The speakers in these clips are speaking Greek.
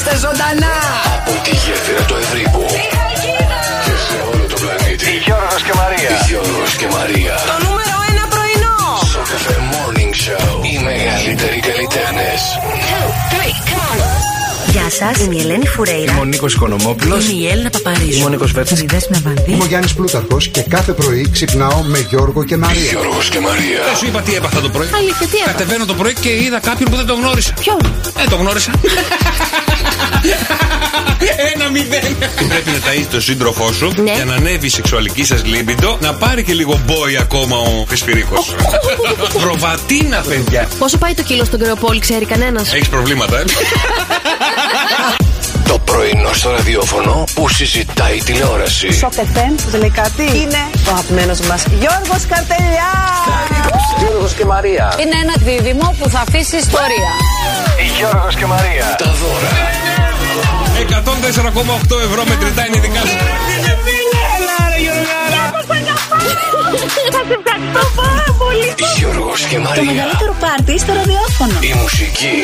Είμαστε ζωντανά! Από τη γέφυρα του Ευρύπου και σε όλο το πλανήτη. Γιώργος και Μαρία. Γιώργος και Μαρία. Το νούμερο ένα πρωινό! Στο καφέ Morning Show. Οι μεγαλύτεροι καλλιτέχνες. Γεια σας, είμαι η Ελένη Φουρέιρα. Είμαι ο Νίκος Οικονομόπουλος. Είμαι η Έλληνα Παπαρίζου. Είμαι ο Νίκος Βέρτσα. Είμαι η Δέσποινα Βανδύ. Είμαι ο Γιάννης Πλούταρχος και κάθε πρωί ξυπνάω με Γιώργο και Μαρία. Γιώργος και Μαρία. Δεν σου είπα τι έπαθα το πρωί. Αλήθεια, τι έπαθα; Κατεβαίνω το πρωί και είδα κάποιον που δεν το γνώρισα. Ποιον; Ε, το γνώρισα. Ένα μηδέν. Πρέπει να ταΐσει τον σύντροφό σου Ναι. για να ανέβει η σεξουαλική σας λίμπιντο να πάρει και λίγο μπόι ακόμα ο Φεσπυρίκο. Προβατίνα, παιδιά. Πόσο πάει το κιλό στον Κρεοπόλη, ξέρει κανένας; Έχεις προβλήματα, ε; Το πρωινό στο ραδιόφωνο που συζητάει η τηλεόραση. Σοκ FM, σας λέει κάτι. Είναι ο αγαπημένος μας Γιώργος Καρτελιά. Γιώργος και Μαρία. Είναι ένα δίδυμο που θα αφήσει ιστορία. Γιώργος και Μαρία. Τα δώρα 104,8 ευρώ μετρητά είναι δικά σου. Θα σε ευχαριστώ πάρα πολύ. Γιώργος και Το Μαρία. μεγαλύτερο πάρτι στο ραδιόφωνο. Η μουσική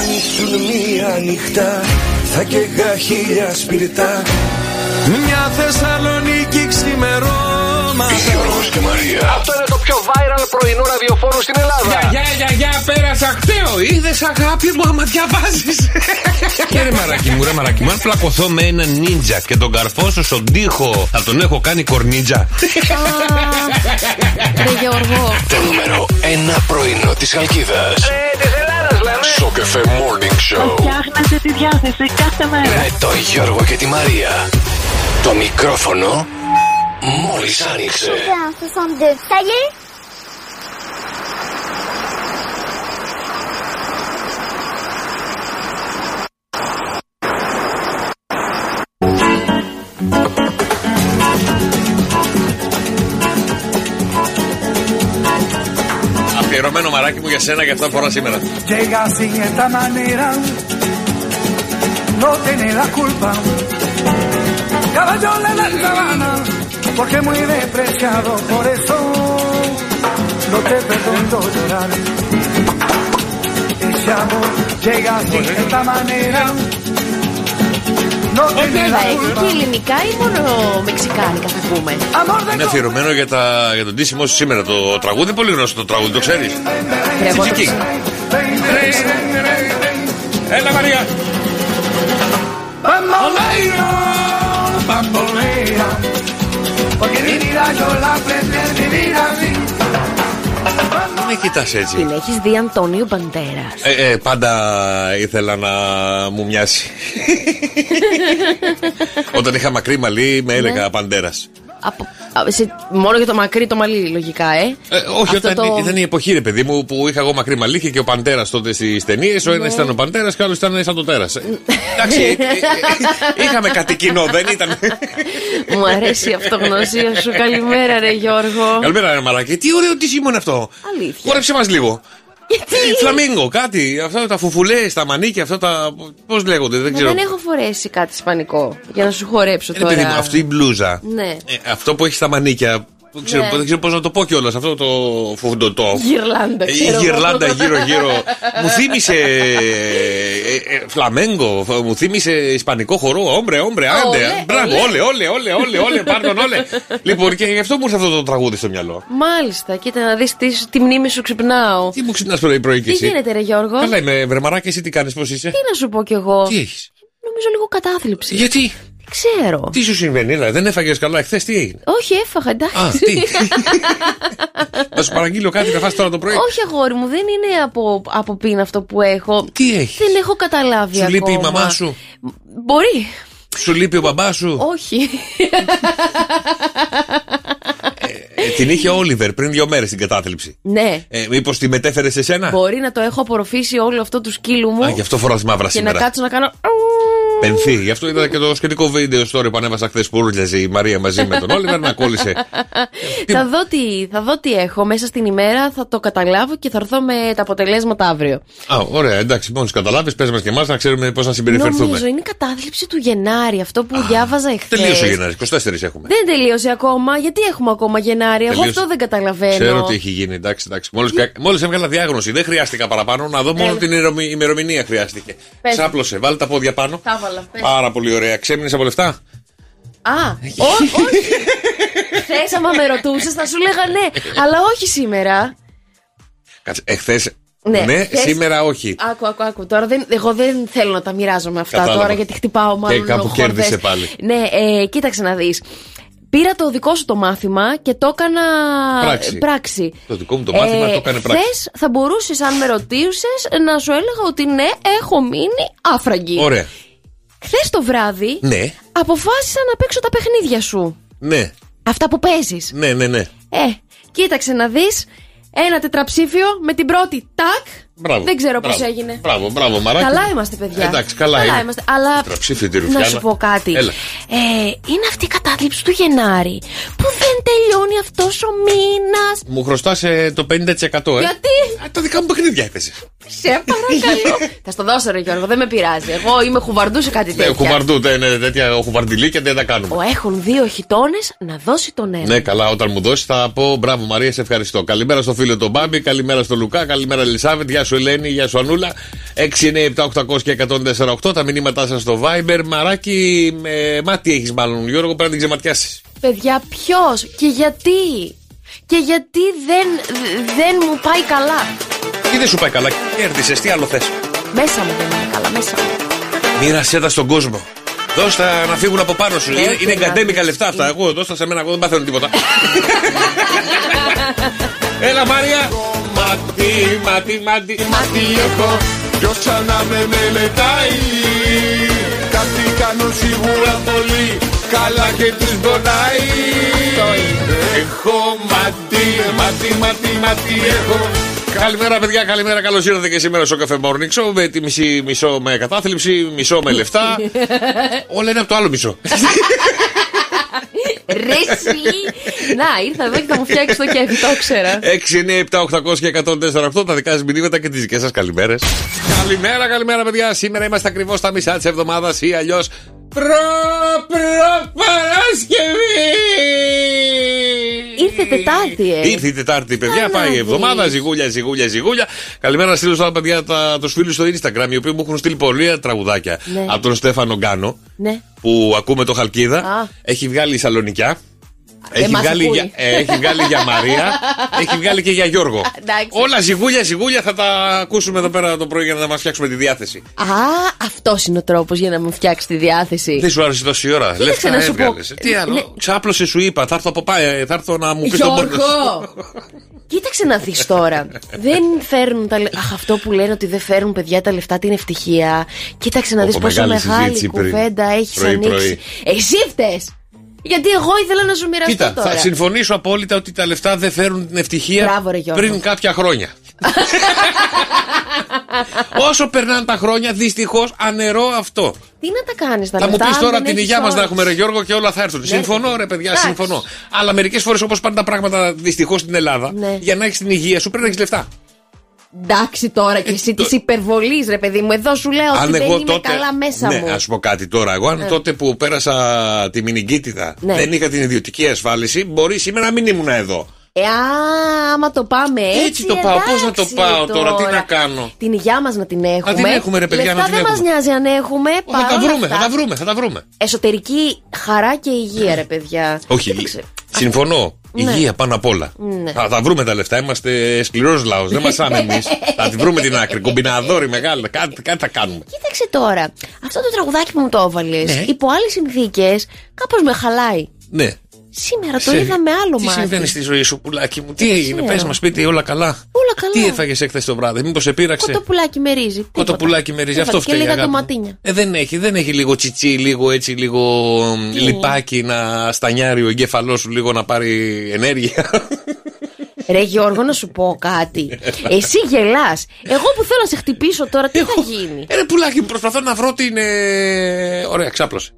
Ανοίξουν μία νυχτά Θα καίγα χίλια σπιρτά Μια Θεσσαλονίκη ξημερώματα Γιώργος και Μαρία. Αυτό είναι το πιο viral πρωινό ραδιοφόρο στην Ελλάδα. Γεια, γεια, γεια, πέρασα χταίο. Είδες αγάπη μου άμα διαβάζεις. και ρε μαράκι μου, ρε μαράκι μου, αν πλακωθώ με έναν νίντζα και τον καρφώσω στον τοίχο, θα τον έχω κάνει κορνίτζα. Ρε Γιώργο. Το νούμερο 1 πρωινό της Χαλκίδας. Ε, της Ελλάδας λέμε. Στο καφέ Morning Show. Φτιάχνετε τη διάθεση κάθε μέρα. Με το Γιώργο και τη Μαρία. Το μικρόφωνο μόλις άνοιξε. 62. Ça y est Αφιερωμένο μαράκι μου για σένα και αυτά που φορά σήμερα. Llega así esta manera No tiene la culpa Caballo le da sabana Porque muy despreciado Por eso No te perdono llorar Ese amor llega así esta manera No tiene Βέβαια, la έχει και culpa ελληνικά ή μόνο μεξικάνικα θα πούμε. Amor de Είναι αφιερωμένο για, τα, για τον τίσιμο σου σήμερα. Το τραγούδι πολύ γνωστό το τραγούδι, το ξέρει. Ρε, εγώ το Τσικική. ξέρω. Έλα Μαρία. Bamboleo, bambolea, porque mi vida yo la aprendí a vivir así. Μην με κοιτάς έτσι. Την έχεις δει Αντώνιο Μπαντέρας. Ε, ε, πάντα ήθελα να μου μοιάσει. Όταν είχα μακρύ μαλλί με έλεγα Παντέρας. Από... α, σε- Μόνο για το μακρύ το μαλλί, λογικά, ε. Ε, όχι, Αυτό όταν το- ήταν η εποχή, ρε παιδί μου, που είχα εγώ μακρύ μαλλί είχε και ο Παντέρας τότε στις ταινίες. Ο Ναι. ένα ήταν ο Παντέρας και ο άλλος ήταν σαν το τέρας. Εντάξει, ε, ε, είχαμε κάτι κοινό, δεν ήταν. Μου αρέσει η αυτογνωσία σου. Καλημέρα, ρε Γιώργο. Καλημέρα, ρε Μαράκι. Τι ωραίο τι είναι αυτό; Αλήθεια. Χόρεψε μας λίγο. Γιατί; Φλαμίγκο, κάτι. Αυτά τα φουφουλέ, τα μανίκια, αυτά τα. Πώς λέγονται, δεν Μα ξέρω. δεν έχω φορέσει κάτι ισπανικό για να σου χορέψω Ε, ρε παιδί μου, τώρα. αυτή η μπλούζα. Ναι. Ε, αυτό που έχει στα μανίκια. Δεν ξέρω, Ναι. δεν ξέρω πώς να το πω κιόλας. Αυτό το φουντοτό. Γυρλάντα, Η ξέρω. γυρλάντα γύρω-γύρω. μου θύμισε. ε, ε, φλαμέγκο. Μου θύμισε ισπανικό χορό. Όμπρε, όμπρε, άντε. Όλε, Μπράβο, όλε. όλε, όλε, όλε, όλε, πάρτον, όλε. Λοιπόν, και γι' αυτό μου ήρθε αυτό το τραγούδι στο μυαλό. Μάλιστα, κοίτα να δεις τι, τη μνήμη σου ξυπνάω. Τι μου ξυπνάς πρωί-πρωί και Τι εσύ; γίνεται, ρε Γιώργο; Καλά είμαι, βρεμαράκι, εσύ τι κάνεις, πώς είσαι; Τι να σου πω κι εγώ; Τι έχεις; Νομίζω λίγο κατάθλιψη. Γιατί, Δεν ξέρω. τι σου συμβαίνει, δηλαδή, δεν έφαγες καλά εχθές, τι έγινε; Όχι, έφαγα, εντάξει. Α, τι. Να σου παραγγείλω κάτι να φας τώρα το πρωί. Όχι, αγόρι μου, δεν είναι από, από πείνα αυτό που έχω. Τι έχεις; Δεν έχω καταλάβει Σου λείπει η ακόμα. μαμά σου; Μπορεί. Σου λείπει ο μπαμπάς σου; Όχι. Ε, την είχε ο Όλιβερ πριν δύο μέρες την κατάθλιψη. ναι. Ε, Μήπως τη μετέφερε σε σένα; Μπορεί να το έχω απορροφήσει όλο αυτό του σκύλου μου Α, γι' αυτό φοράς μαύρα και σήμερα. να κάτσω να κάνω. Πενθεί. Γι' αυτό είδα και το σχετικό βίντεο story που ανέβασα χθες που ούρλιαζε η Μαρία μαζί με τον Όλιβερ να κόλλησε. θα, δω τι, θα δω τι έχω μέσα στην ημέρα, θα το καταλάβω και θα έρθω με τα αποτελέσματα αύριο. Α, ωραία, εντάξει, μόλι καταλάβεις, πες μας και εμάς να ξέρουμε πώς να συμπεριφερθούμε. Νομίζω είναι η κατάθλιψη του Γενάρη, αυτό που διάβαζα εχθές. Τελείωσε ο Γενάρης, 24 έχουμε. Δεν τελείωσε ακόμα, γιατί έχουμε ακόμα Γενάρη, εγώ Τελείωσε. αυτό δεν καταλαβαίνω. Ξέρω τι έχει γίνει, εντάξει, εντάξει. Μόλις έβγαλα διάγνωση, δεν χρειάστηκα παραπάνω, να δω μόνο Έλα. την ημερομη- ημερομηνία χρειάστηκε. Πες. Ξάπλωσε, βάλε τα πόδια πάνω. Τα έβαλα, πες. Πάρα πολύ ωραία. Ξέμεινε από λεφτά; Α, ό, όχι. Χθες, άμα με ρωτούσες, θα σου λέγα ναι, αλλά όχι σήμερα. Κάτσε, εχθέ. Ναι, Ναι, χθες- σήμερα όχι. Άκου, άκου, άκου. Τώρα δεν, εγώ δεν θέλω να τα μοιράζομαι αυτά Κατάλαβα. τώρα γιατί χτυπάω μάλλον. κάπου χορδές. κέρδισε πάλι. Ναι, ε, κοίταξε να δεις. Πήρα το δικό σου το μάθημα και το έκανα Πράξη. πράξη. Το δικό μου το μάθημα το έκανε πράξη. Χθες θα μπορούσες, αν με ρωτούσες, να σου έλεγα ότι ναι, έχω μείνει άφραγγη. Ωραία. Χθες το βράδυ Ναι, αποφάσισα να παίξω τα παιχνίδια σου. ναι, Αυτά που παίζεις. ναι, ναι, ναι. Ε, κοίταξε να δεις. Ένα τετραψήφιο με την πρώτη τάκ. Μπράβο. Δεν ξέρω μπράβο. πώ έγινε. Μπράβο, μπράβο, μαράκι. Καλά είμαστε, παιδιά. Εντάξει, καλά, είναι. είμαστε. Αλλά Τετραψήφιο τη να Ρουφιάνα. σου πω κάτι. Έλα. Ε, είναι αυτή η κατάθλιψη του Γενάρη που δεν τελειώνει αυτός ο μήνας. Μου χρωστά το 50%. Ε. Γιατί; Α, τα δικά μου παιχνίδια έπαιζε. Σε παρακαλώ. Θα στο δώσω, ρε Γιώργο, δεν με πειράζει. Εγώ είμαι χουβαρντού σε κάτι Ναι, τέτοιο. χουβαρντού, ναι, ναι, τέτοια χουβαρντιλίκια δεν τα κάνουμε. Ο έχουν δύο χιτώνες να δώσει τον ένα. Ναι, καλά, όταν μου δώσει θα πω μπράβο Μαρία, σε ευχαριστώ. Καλημέρα στο φίλο τον Μπάμπη, καλημέρα στο Λουκά, καλημέρα Ελισάβετ, γεια σου Ελένη, γεια σου Ανούλα. 697-800 και 148 τα μηνύματά σας στο Viber. Μαράκι, με μάτι έχεις μάλλον, Γιώργο, πρέπει να την ξεματιάσεις. Παιδιά, ποιος και γιατί; Και γιατί δεν, δεν μου πάει καλά; Τι δεν σου πάει καλά, κέρδισες, τι άλλο θες; Μέσα μου δεν είναι καλά, μέσα μου. Μοίρασέ τα στον κόσμο. Δώσ' τα να φύγουν από πάνω σου. Είναι, Έχει είναι να εγκατέμικα δεις. λεφτά αυτά. Εγώ δώσ' τα σε μένα, εγώ δεν παθαίνω τίποτα. Έλα Μάρια. Μάτι, μάτι, μάτι, μάτι έχω. Ποιος σαν να με μελετάει Κάτι κάνω σίγουρα πολύ Καλά και τους πονάει Έχω μάτι, μάτι, μάτι, μάτι έχω Καλημέρα, παιδιά, καλημέρα. Καλώς ήρθατε και σήμερα στο Cafe Morning Show. Με τη μισή, μισό με κατάθλιψη, μισό με λεφτά. Όλα είναι από το άλλο μισό. Ρε εσύ. Να, ήρθα εδώ και θα μου φτιάξεις το κέφι, το ήξερα. 6, 9, 7, 800 και 148 τα δικά σας μηνύματα και τις δικές σας καλημέρες. Καλημέρα, καλημέρα, παιδιά. Σήμερα είμαστε ακριβώς στα μισά της εβδομάδας ή αλλιώς προ, προ Παρασκευή. Ήρθε Τετάρτη, ε. Ήρθε η Τετάρτη, παιδιά. Καλά πάει η εβδομάδα. δεις. Ζυγούλια, ζυγούλια, ζυγούλια. Καλημέρα στείλω στα παιδιά, τα, τους φίλους στο Instagram, οι οποίοι μου έχουν στείλει πολλά τραγουδάκια Ναι. από τον Στέφανο Γκάνο Ναι. που ακούμε το Χαλκίδα. Α. Έχει βγάλει Σαλονικιά. Έχει μας βγάλει, ακούει. για, ε, έχει βγάλει για Μαρία, έχει βγάλει και για Γιώργο. Εντάξει. Όλα ζυγούλια, ζυγούλια θα τα ακούσουμε εδώ πέρα το πρωί για να μας φτιάξουμε τη διάθεση. Α, αυτός είναι ο τρόπος για να μου φτιάξει τη διάθεση. Δεν σου άρεσε τόση ώρα. Λεφτά να σου πω. έβγαλες. Τι άλλο. Ναι. Ξάπλωσε σου είπα. Θα έρθω από πάει. Θα έρθω να μου πεις τον πόνο. Γιώργο! Κοίταξε να δεις τώρα. δεν φέρνουν τα λεφτά. Αχ, αυτό που λένε ότι δεν φέρνουν παιδιά τα λεφτά την ευτυχία. Κοίταξε να Όπο, δεις πόσο μεγάλη μεγάλη συζήτηση πριν. κουβέντα έχεις Πρωί, ανοίξει. πρωί. Εσύ φταίς. Γιατί εγώ ήθελα να σου μοιραστώ Κοίτα, τώρα. θα συμφωνήσω απόλυτα ότι τα λεφτά δεν φέρουν την ευτυχία Μπράβο, ρε, Γιώργο. πριν κάποια χρόνια. Όσο περνάνε τα χρόνια, δυστυχώς ανερώ αυτό. Τι να τα κάνεις τα Θα μου λεφτά. πεις αν τώρα δεν την έχεις υγεία μας να όρεξη. έχουμε, ρε Γιώργο, και όλα θα έρθουν. Συμφωνώ, ρε παιδιά, Εντάξει. συμφωνώ. Αλλά μερικές φορές όπως πάνε τα πράγματα δυστυχώς στην Ελλάδα, Ναι. για να έχεις την υγεία σου πρέπει να έχεις λεφτά. Εντάξει τώρα και εσύ το- της υπερβολής, ρε παιδί μου. Εδώ σου λέω ότι δεν είμαι καλά μέσα ναι, μου. ας πω κάτι τώρα. Εγώ, αν τότε που πέρασα τη μηνυγκίτιδα Ναι. δεν είχα την ιδιωτική ασφάλιση, μπορεί σήμερα να μην ήμουν εδώ. Ε, α, άμα το πάμε έτσι. Έτσι το πάω. Πώς να το εντάξει πάω τώρα, τι να κάνω; Την υγειά μας να την έχουμε. Να την έχουμε, ρε παιδιά, Λεφτά να την δεν έχουμε. μα νοιάζει αν έχουμε. Θα τα παρόλα βρούμε, αυτά, θα τα βρούμε, θα τα βρούμε. Εσωτερική χαρά και υγεία, ρε παιδιά. Όχι, Κοίταξε. συμφωνώ. Ναι. Υγεία πάνω απ' όλα. Ναι. Θα τα βρούμε τα λεφτά. Είμαστε σκληρός λαός. Δεν μασάμε εμείς. θα τη βρούμε την άκρη. Κομπιναδόροι μεγάλη. Κάτι, κάτι θα κάνουμε. Κοίταξε τώρα. Αυτό το τραγουδάκι που μου το έβαλες. Ναι. Υπό άλλες συνθήκες, κάπως με χαλάει. Ναι. Σήμερα το Σε- είδα με άλλο Τι μάτι. συμβαίνει στη ζωή σου, πουλάκι μου, τι έγινε, ξέρω. πες μας, σπίτι, όλα καλά; Όλα καλά. Τι έφαγες έκθεση το βράδυ, μήπως σε πείραξε; Κοτοπουλάκι με ρύζι. τίποτα. Κοτοπουλάκι με ρύζι, Έβαλε αυτό Και φταίει. λίγα αγάπη μου. ντοματίνια. Ε, δεν έχει, δεν έχει λίγο τσιτσί, λίγο έτσι, λίγο μ, λιπάκι να στανιάρει ο εγκέφαλός σου λίγο να πάρει ενέργεια. Ρε Γιώργο, να σου πω κάτι. Εσύ γελάς. Εγώ που θέλω να σε χτυπήσω τώρα, τι θα γίνει; Ε, ρε πουλάκι, μου, προσπαθώ να βρω την. ε, Ωραία, ξάπλωσε.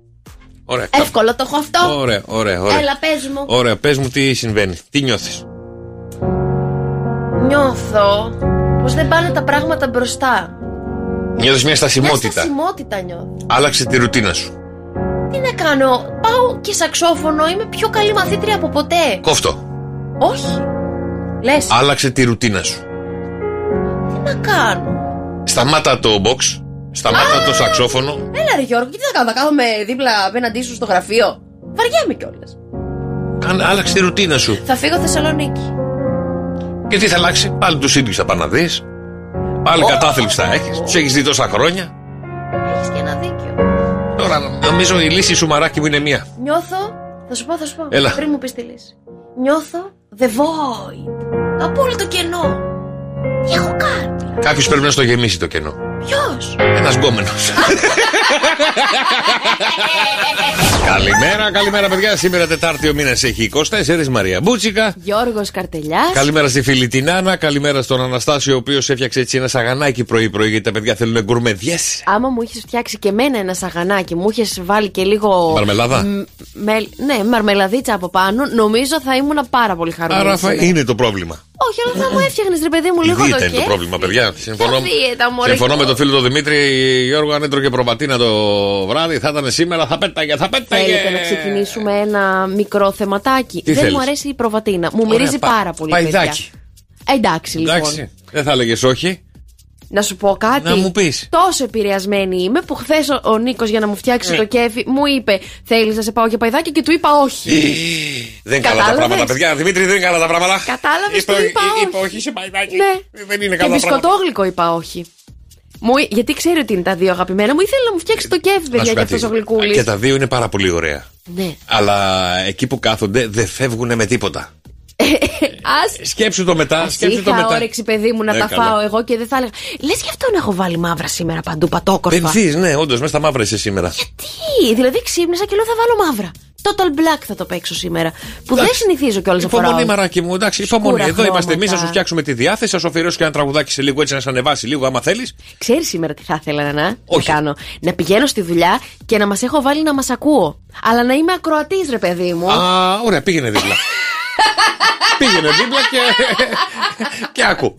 Ωραία, ξάπλωσε. Εύκολο το έχω αυτό. Ωραία, ωραία, ωραία. Έλα, πες μου. Ωραία, πες μου τι συμβαίνει. Τι νιώθεις; Νιώθω πως δεν πάνε τα πράγματα μπροστά. Νιώθεις μια Μια στασιμότητα. στασιμότητα νιώθω. Άλλαξε τη ρουτίνα σου. Τι να κάνω, πάω και σαξόφωνο, είμαι πιο καλή μαθήτρια από ποτέ. Κόφτο. Όχι. Λες, Άλλαξε τη ρουτίνα σου. τι να κάνω. Σταμάτα το box. Σταμάτα το σαξόφωνο. Έλα, ρε Γιώργο, και τι θα κάνω, θα κάθομαι δίπλα απέναντί σου στο γραφείο. Βαριέμαι κιόλας. Κάνε, άλλαξε τη ρουτίνα σου. Θα φύγω Θεσσαλονίκη. Και τι θα αλλάξει. Πάλι τους ίδιους θα πάνε να δεις. Πάλι κατάθλιψη θα έχεις. Τους έχεις δει τόσα χρόνια. Έχεις και ένα δίκιο. Τώρα νομίζω η λύση σου μαράκι μου είναι μία. Νιώθω. Θα σου πω, θα σου πω. Έλα. Πριν μου πεις τη λύση. Νιώθω the void. Το απόλυτο κενό. Τι έχω κάνει. Κάποιος πρέπει να στο γεμίσει το κενό. Ποιος; Ένας γκόμενος. καλημέρα, καλημέρα παιδιά. Σήμερα Τετάρτη ο μήνας έχει 24 Μαρία Μπούτσικα. Γιώργος Καρτελιάς. Καλημέρα στη φίλη την Άννα. Καλημέρα στον Αναστάσιο, ο οποίος έφτιαξε έτσι ένα σαγανάκι πρωί-πρωί γιατί τα παιδιά θέλουν γκουρμεδιές. Άμα μου είχες φτιάξει και εμένα ένα σαγανάκι, μου είχες βάλει και λίγο. Μαρμελάδα; μ, μελ- ναι, μαρμελαδίτσα από πάνω, νομίζω θα ήμουν πάρα πολύ χαρούμενη. Άρα θα σήμερα. είναι το πρόβλημα. Όχι, αλλά θα μου έφτιαχνες, ρε παιδί μου, Η λίγο το δίαιτα είναι το κέφι. πρόβλημα, παιδιά. Συμφωνώ, δίαιτα, μωρέ, συμφωνώ και με εγώ. Τον φίλο του Δημήτρη. Γιώργο, αν έτρωγε προβατίνα το βράδυ, θα ήταν σήμερα, θα πέταγε, θα πέταγε. Θέλετε να ξεκινήσουμε ένα μικρό θεματάκι. Τι Δεν θέλεις; μου αρέσει η προβατίνα. Μου Ωραία, μυρίζει πα- πάρα πολύ. παϊδάκι. παιδιά. Εντάξει, λοιπόν. Εντάξει, δεν θα έλεγες όχι. Να σου πω κάτι. Να μου πεις. Τόσο επηρεασμένη είμαι που χθες ο, ο Νίκος για να μου φτιάξει Ναι. το κέφι μου είπε: Θέλεις να σε πάω για παϊδάκι; και του είπα όχι. Δεν είναι καλά τα Κατάλαβες; πράγματα, παιδιά. Δημήτρη, δεν είναι καλά τα πράγματα. Κατάλαβες, Είπε- του είπα ε, όχι. είπε όχι σε παϊδάκι. Ναι. Δεν είναι Και καλά τα πράγματα. μπισκοτόγλυκο είπα όχι. Μου, γιατί ξέρει ότι είναι τα δύο αγαπημένα μου. Ήθελε να μου φτιάξει το κέφι, Να παιδιά, σου για κάτι. αυτός ο γλυκούλης. Και τα δύο είναι πάρα πολύ ωραία. Ναι. Αλλά εκεί που κάθονται δεν φεύγουν με τίποτα. Α Σκέψου το μετά. Σκέψου το είχα μετά. όρεξη, παιδί μου, να Ναι, τα καλά. φάω εγώ και δεν θα έλεγα. Λες γι' αυτό να έχω βάλει μαύρα σήμερα παντού, πατόκορφα. Πενθείς, ναι, όντως, μέσα στα μαύρα είσαι σήμερα. Τι, δηλαδή ξύπνησα και λέω θα βάλω μαύρα. Total black θα το παίξω σήμερα. Που δεν Εντάξει. συνηθίζω κιόλας να φοράω. Υπομονή, μαράκι μου, εντάξει, υπομονή. Σκούρα Εδώ είμαστε εμείς, χρώματα. θα σου φτιάξουμε τη διάθεση, θα σου αφιερώσω και ένα τραγουδάκι σε λίγο έτσι να σε ανεβάσει λίγο, άμα θέλεις. Ξέρεις σήμερα τι θα ήθελα να, να Όχι. κάνω. Να πηγαίνω στη δουλειά και να μας έχω βάλει να μας ακούω. Αλλά να είμαι ακροατής, ρε παιδί μου. Α, ωραία, πήγαινε δίπλα. πήγαινε δίπλα και. και άκου.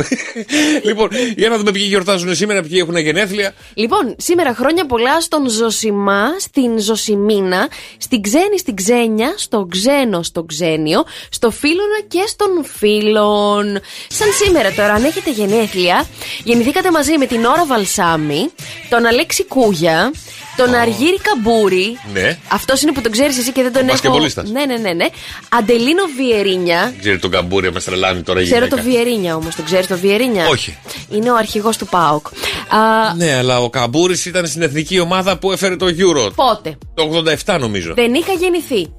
λοιπόν, για να δούμε ποιοι γιορτάζουν σήμερα, ποιοι έχουν γενέθλια. Λοιπόν, σήμερα χρόνια πολλά στον Ζωσιμά, στην Ζωσιμίνα, στην Ξένη στην Ξένια, στον Ξένο στο Ξένιο, στο Φίλωνα και στον Φίλων. Σαν σήμερα τώρα, αν έχετε γενέθλια, γεννηθήκατε μαζί με την Ωρα Βαλσάμι, τον Αλέξη Κούγια, τον Αργύρι Καμπούρη. Ναι. Αυτός είναι που τον ξέρεις εσύ και δεν τον έχω. μπασκετμπολίστας. Ναι, ναι, ναι, ναι. Αντελίνο Βιερίνια. Ξέρει τον καμπούρι, με στρελάνει τώρα η Ξέρω το γυναίκα. Βιερίνια όμως, τον ξέρεις το Βιερίνια; Όχι. Είναι ο αρχηγός του ΠΑΟΚ. Α, Ναι, αλλά ο Καμπούρης ήταν στην εθνική ομάδα που έφερε το Euro. πότε; Το 87 νομίζω. Δεν είχα γεννηθεί.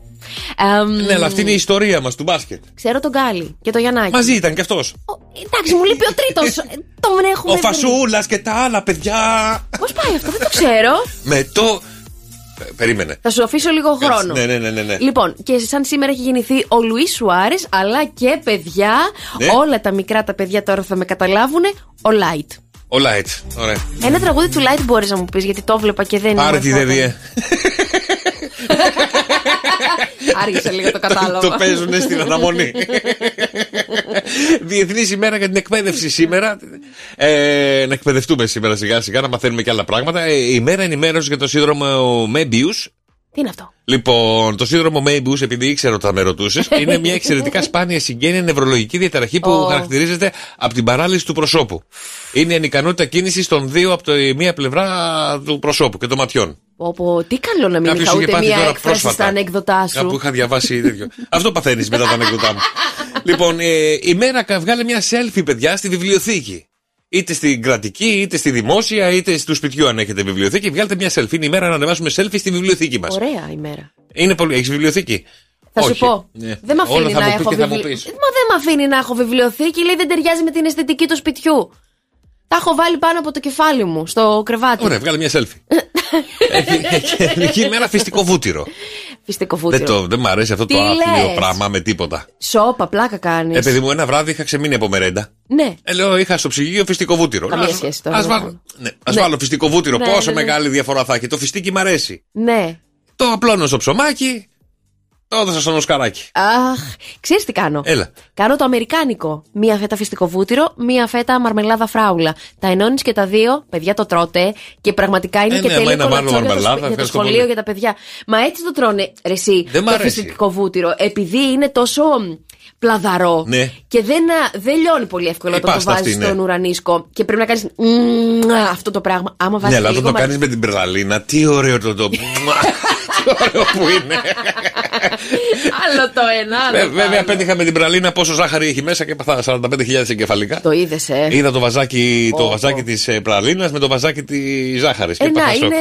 Εμ, Ναι, αλλά αυτή είναι η ιστορία μας του μπάσκετ. Ξέρω τον Γκάλι και το Γιαννάκη. Μαζί ήταν κι αυτός. Ο, εντάξει, μου λείπει ο τρίτος. τον έχουμε. Ο Φασούλας και τα άλλα παιδιά. Πώς πάει αυτό, δεν το ξέρω. Με το. Πε- Περίμενε. Θα σου αφήσω λίγο χρόνο. Ναι, ναι, ναι, ναι, ναι. Λοιπόν, και σαν σήμερα έχει γεννηθεί ο Λουίς Σουάρες, αλλά και παιδιά, Ναι. όλα τα μικρά τα παιδιά τώρα θα με καταλάβουν, ο Λάιτ. Ο Λάιτ. Ωραία. Ένα τραγούδι του Λάιτ μπορείς να μου πεις, γιατί το βλέπα και δεν Πάρε μου τη ερχόταν. ΔΕΔΙΕ. Άργησε λίγο το κατάλαβα. Το παίζουν στην αναμονή. Διεθνής ημέρα για την εκπαίδευση σήμερα. Ε, να εκπαιδευτούμε σήμερα σιγά σιγά, να μαθαίνουμε και άλλα πράγματα. Ε, η μέρα ενημέρωσης για το σύνδρομο Μέμπιους. Τι είναι αυτό; Λοιπόν, το σύνδρομο Μέιμπους, επειδή ήξερα ότι θα με ρωτούσες, είναι μια εξαιρετικά σπάνια συγγένεια νευρολογική διαταραχή που Ω. χαρακτηρίζεται από την παράλυση του προσώπου. Είναι η ανικανότητα κίνησης των δύο από τη μία πλευρά του προσώπου και των ματιών. Πω, τι καλό να μην Κάποιος είχα είχε ούτε πάθει μία τώρα έκφραση πρόσφατα. στα ανέκδοτά σου. Κάπου είχα διαβάσει τέτοιο. Αυτό παθαίνεις μετά τα ανέκδοτά μου. λοιπόν, ε, η μέρα κα- βγάλε μια selfie, παιδιά, στη βιβλιοθήκη. Είτε στην κρατική, είτε στη δημόσια, είτε του σπιτιού, αν έχετε βιβλιοθήκη. Βγάλτε μια selfie. Είναι η μέρα να ανεβάσουμε selfie στη βιβλιοθήκη μας. Ωραία ημέρα. Είναι πολύ. Έχεις βιβλιοθήκη; Θα Όχι. σου πω. Ναι. Δεν με Όλα αφήνει θα να μου πει έχω και θα μου βιβλιοθήκη. πεις. Μα δεν με αφήνει να έχω βιβλιοθήκη, λέει δεν ταιριάζει με την αισθητική του σπιτιού. Τα έχω βάλει πάνω από το κεφάλι μου, στο κρεβάτι. Ωραία, βγάλε μια selfie. Έχει- Έχει η μέρα φυστικό βούτυρο. Φυστικό Δεν, βούτυρο. το, δεν μ' αρέσει αυτό το Τι άθλιο λες; πράγμα με τίποτα. Σόπα, πλάκα κάνεις. Ε, παιδί μου, ένα βράδυ είχα ξεμείνει από μερέντα. Ναι. Ε, λέω, είχα στο ψυγείο φυστικό βούτυρο. Καμία Ας- σχέση τώρα, Ας δεν βάλω, κάνω. ναι, ας Ναι. βάλω φυστικό βούτυρο. Ναι, Πόσο ναι, ναι. μεγάλη διαφορά θα έχει. Το φιστίκι μ' αρέσει. Ναι. Το απλώνω στο ψωμάκι. Το έδωσα στον οσκαράκι. Αχ, ξέρεις τι κάνω; Έλα. Κάνω το αμερικάνικο. Μία φέτα φυστικό βούτυρο, μία φέτα μαρμελάδα φράουλα. Τα ενώνεις και τα δύο, παιδιά το τρώτε και πραγματικά είναι Ε, και ναι, άμα τέλειο είναι να βάλω κολατσό για το, μαρμελάδα, σπι- για το ευχαριστώ σχολείο πολύ. για τα παιδιά. Μα έτσι το τρώνε ρε, εσύ Δεν μ' το αρέσει. φυστικό βούτυρο. Επειδή είναι τόσο μ, πλαδαρό Ναι. και δεν, α, δεν λιώνει πολύ εύκολα Η όταν το πάστα βάζεις αυτή, ναι. στον ουρανίσκο και πρέπει να κάνεις αυτό το πράγμα. Άμα βάζεις Ναι, αλλά λίγο όταν το μα- κάνεις με την περλαλίνα, τι ωραίο το το. τι ωραίο που είναι. Άλλο το ένα, άλλο Ε, το Βέβαια, άλλο. πέτυχα με την πραλίνα πόσο ζάχαρη έχει μέσα και παθά 45.000 εγκεφαλικά. Το είδες, ε. Είδα το βαζάκι, το Ω, βαζάκι της πραλίνας με το βαζάκι τη ζάχαρης. Ε, να, είναι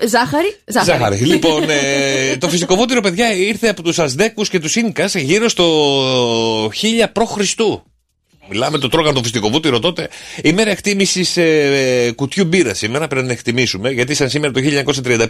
ε, ζάχαρη. Ζάχαρη. Ζάχαρη. λοιπόν, ε, το φυσικό βούτυρο, παιδιά, ήρθε από τους Ασδέκου και τους Ίνκας γύρω στο 1000 π.Χ. Μιλάμε, το τρώγαν το φυσικό βούτυρο τότε. Η μέρα εκτίμησης ε, κουτιού μπύρα. Σήμερα πρέπει να εκτιμήσουμε, γιατί σαν σήμερα το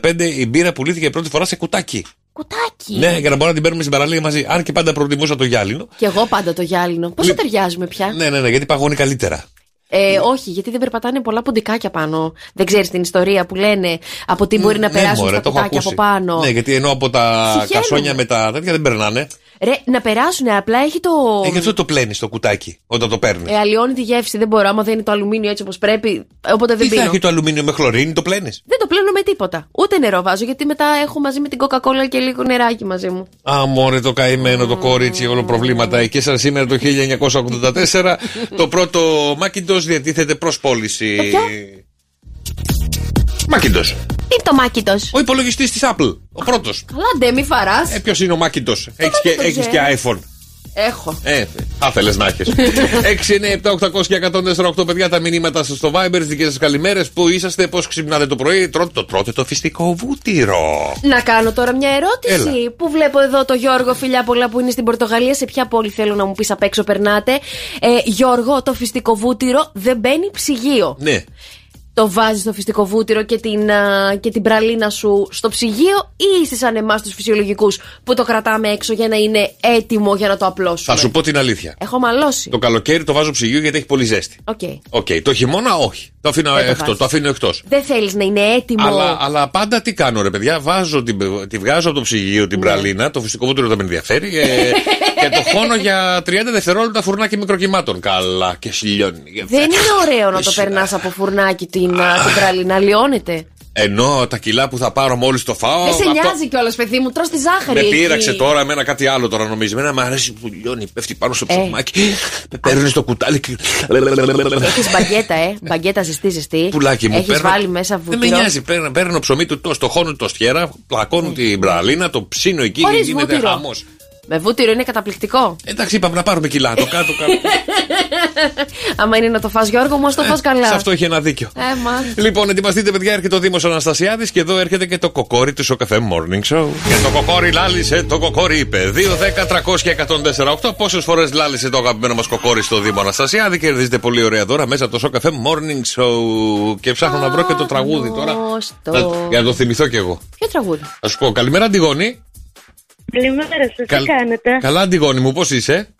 1935 η μπύρα πουλήθηκε πρώτη φορά σε κουτάκι. Κουτάκι; Ναι, για να μπορούμε να την παίρνουμε στην παραλία μαζί. Αν και πάντα προτιμούσα το γυάλινο. Και εγώ πάντα το γυάλινο. Πόσο Λι- ταιριάζουμε πια; Ναι, ναι, ναι, γιατί παγώνει καλύτερα. Ε, όχι, γιατί δεν περπατάνε πολλά ποντικάκια πάνω. Δεν ξέρεις την ιστορία που λένε από τι μπορεί να Ναι, περάσουν μωρέ, τα το έχω κουτάκια από ακούσει. πάνω. Ναι, γιατί ενώ από τα Συχαίνομαι. κασόνια με τα τέτοια δεν περνάνε. Ρε, να περάσουν, απλά έχει το. Ε, γι' αυτό το πλένεις το κουτάκι όταν το παίρνεις. Ε, αλλοιώνει τη γεύση, δεν μπορώ. Άμα δεν είναι το αλουμίνιο έτσι όπως πρέπει, οπότε δεν Τι θα πίνω. έχει το αλουμίνιο με χλωρίνη, το πλένεις; Δεν το πλένω με τίποτα. Ούτε νερό βάζω, γιατί μετά έχω μαζί με την κοκακόλα και λίγο νεράκι μαζί μου. Α, μωρέ το καημένο το κόριτσι, όλο προβλήματα. Και σαν σήμερα το 1984 το πρώτο Macintosh διατίθεται προς πώληση. Το ποιο; Macintosh. Τι είναι το μάκητο. Ο υπολογιστής της Apple. Ο πρώτος. Καλά, ντε, μη φαράς. Ε, ποιος είναι ο Macintosh. Έχεις και, το έχεις ξέρω. και iPhone. Έχω. Ε, θα ήθελε να έχεις. 6, 9, 7, 800 και 148 παιδιά τα μηνύματα σας στο Viber, τι δικές σας καλημέρες. Πού είσαστε, πώς ξυπνάτε το πρωί, τρώτε το, τρώτε το φυστικό βούτυρο. Να κάνω τώρα μια ερώτηση. Έλα. Που βλέπω εδώ το Γιώργο φιλιά πολλά που είναι στην Πορτογαλία. Σε ποια πόλη θέλω να μου πεις απ' έξω περνάτε. Ε, Γιώργο, το φυστικοβούτυρο δεν μπαίνει ψυγείο. Ναι. Το βάζεις στο φυστικοβούτυρο και την, α, και την πραλίνα σου στο ψυγείο ή είσαι σαν εμάς τους φυσιολογικούς που το κρατάμε έξω για να είναι έτοιμο για να το απλώσουμε; Θα σου πω την αλήθεια. Έχω μαλώσει. Το καλοκαίρι το βάζω ψυγείο γιατί έχει πολύ ζέστη. OK. OK, το χειμώνα όχι. Το αφήνω Δεν το εκτός. βάζεις. Το αφήνω εκτός. Δεν θέλεις να είναι έτοιμο; Αλλά, αλλά πάντα τι κάνω, ρε παιδιά. Βάζω την, τη βγάζω από το ψυγείο Ναι. την πραλίνα, το φυσικό βούτυρο δεν με ενδιαφέρει. ε, και το χώνω για 30 δευτερόλεπτα φουρνάκι μικροκυμάτων. Καλά και σιλιώνει. Δεν είναι ωραίο να το Εσύ. περνάς από φουρνάκι την, α, την πραλίνα. Λιώνεται. Ενώ τα κιλά που θα πάρω μόλις το φάω. Δεν σε αυτό- νοιάζει κιόλας, παιδί μου, τρως τη ζάχαρη. Με εκεί. πείραξε τώρα εμένα κάτι άλλο τώρα νομίζει. Εμένα μου αρέσει που λιώνει, πέφτει πάνω στο Ε. ψωμάκι. Με παίρνεις το κουτάλι και. Έχεις μπαγκέτα, ε. Μπαγκέτα ζεστή, ζεστή. Πουλάκι μου, Έχεις παίρνω- βάλει μέσα Δεν βούτυρο. με νοιάζει. Παίρνω, παίρνω ψωμί του το, το χώνω το στιέρα, πλακώνω την πραλίνα, το ψήνω εκεί Χωρίς και γίνεται βούτυρο. χαμός. Με βούτυρο είναι καταπληκτικό. Εντάξει, είπαμε να πάρουμε κιλά. Το κάτω κάτω. Άμα είναι να το φας Γιώργο μου, ας το φας καλά. Σε αυτό έχει ένα δίκιο. Ε, μα. Λοιπόν, ετοιμαστείτε, παιδιά, έρχεται ο Δήμος Αναστασιάδης και εδώ έρχεται και το κοκόρι του Σοκαφέ Morning Show. Και το κοκόρι λάλησε, το κοκόρι είπε. 2, 10, 300 και 148. Πόσες φορές λάλησε το αγαπημένο μας κοκόρι στο Δήμο Αναστασιάδη. Κερδίζετε πολύ ωραία δώρα μέσα από το Σοκαφέ Morning Show. Και ψάχνω να βρω και το τραγούδι τώρα. Γνωστό. Θα- Για να το θυμηθώ κι εγώ. Ποιο τραγούδι; Θα σου πω, καλημέρα, Αντιγόνη. Καλημέρα σας, Καλ- τι κάνετε; Καλά, Αντιγόνη μου, πώς είσαι;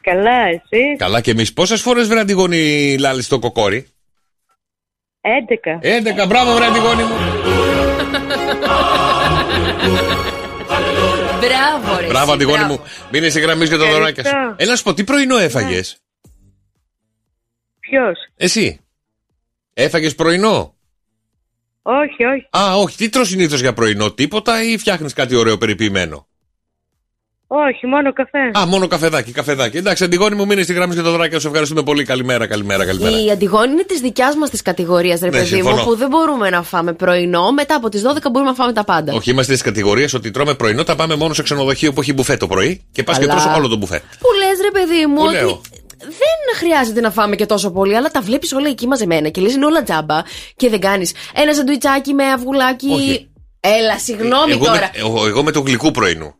Καλά, εσύ. Καλά και εμείς. Πόσες φορές βρε Αντιγόνη λάλησε το κοκόρι; 11. 11, μπράβο, βρε Αντιγόνη μου. Μπράβο, ρε. Μπράβο, εσύ, Αντιγόνη μπράβο. μου. Μείνε στη γραμμή για τα Ευχαριστώ. δωράκια σου. Έλα, σου πω, τι πρωινό έφαγες; Ποιος; Εσύ. Έφαγες πρωινό; Όχι, όχι. Α, όχι. Τι τρως συνήθως για πρωινό, τίποτα ή φτιάχνεις κάτι ωραίο περιποιημένο; Όχι, μόνο καφέ. Α, μόνο καφεδάκι, καφεδάκι. Εντάξει, Αντιγόνη μου, μείνε στη γραμμή για τα δωράκια σου. Ευχαριστούμε πολύ. Καλημέρα, καλημέρα, καλημέρα. Η Αντιγόνη είναι της δικιάς μας της κατηγορίας, ρε Ναι, παιδί μου, συμφωνώ. που δεν μπορούμε να φάμε πρωινό. Μετά από τις 12 μπορούμε να φάμε τα πάντα. Όχι, είμαστε τη κατηγορία ότι τρώμε πρωινό, τα πάμε μόνο σε ξενοδοχείο που έχει μπουφέ το πρωί και πας και Αλλά- τρως όλο το μπουφέ. Που λες, ρε παιδί μου, Που ότι λέω; Δεν χρειάζεται να φάμε και τόσο πολύ, αλλά τα βλέπεις όλα εκεί μαζεμένα και λες είναι όλα τζάμπα και δεν κάνεις ένα σαντουιτσάκι με αυγουλάκι. Όχι. Έλα, συγγνώμη εγώ, τώρα. Με, εγώ, εγώ με το γλυκού πρωινού.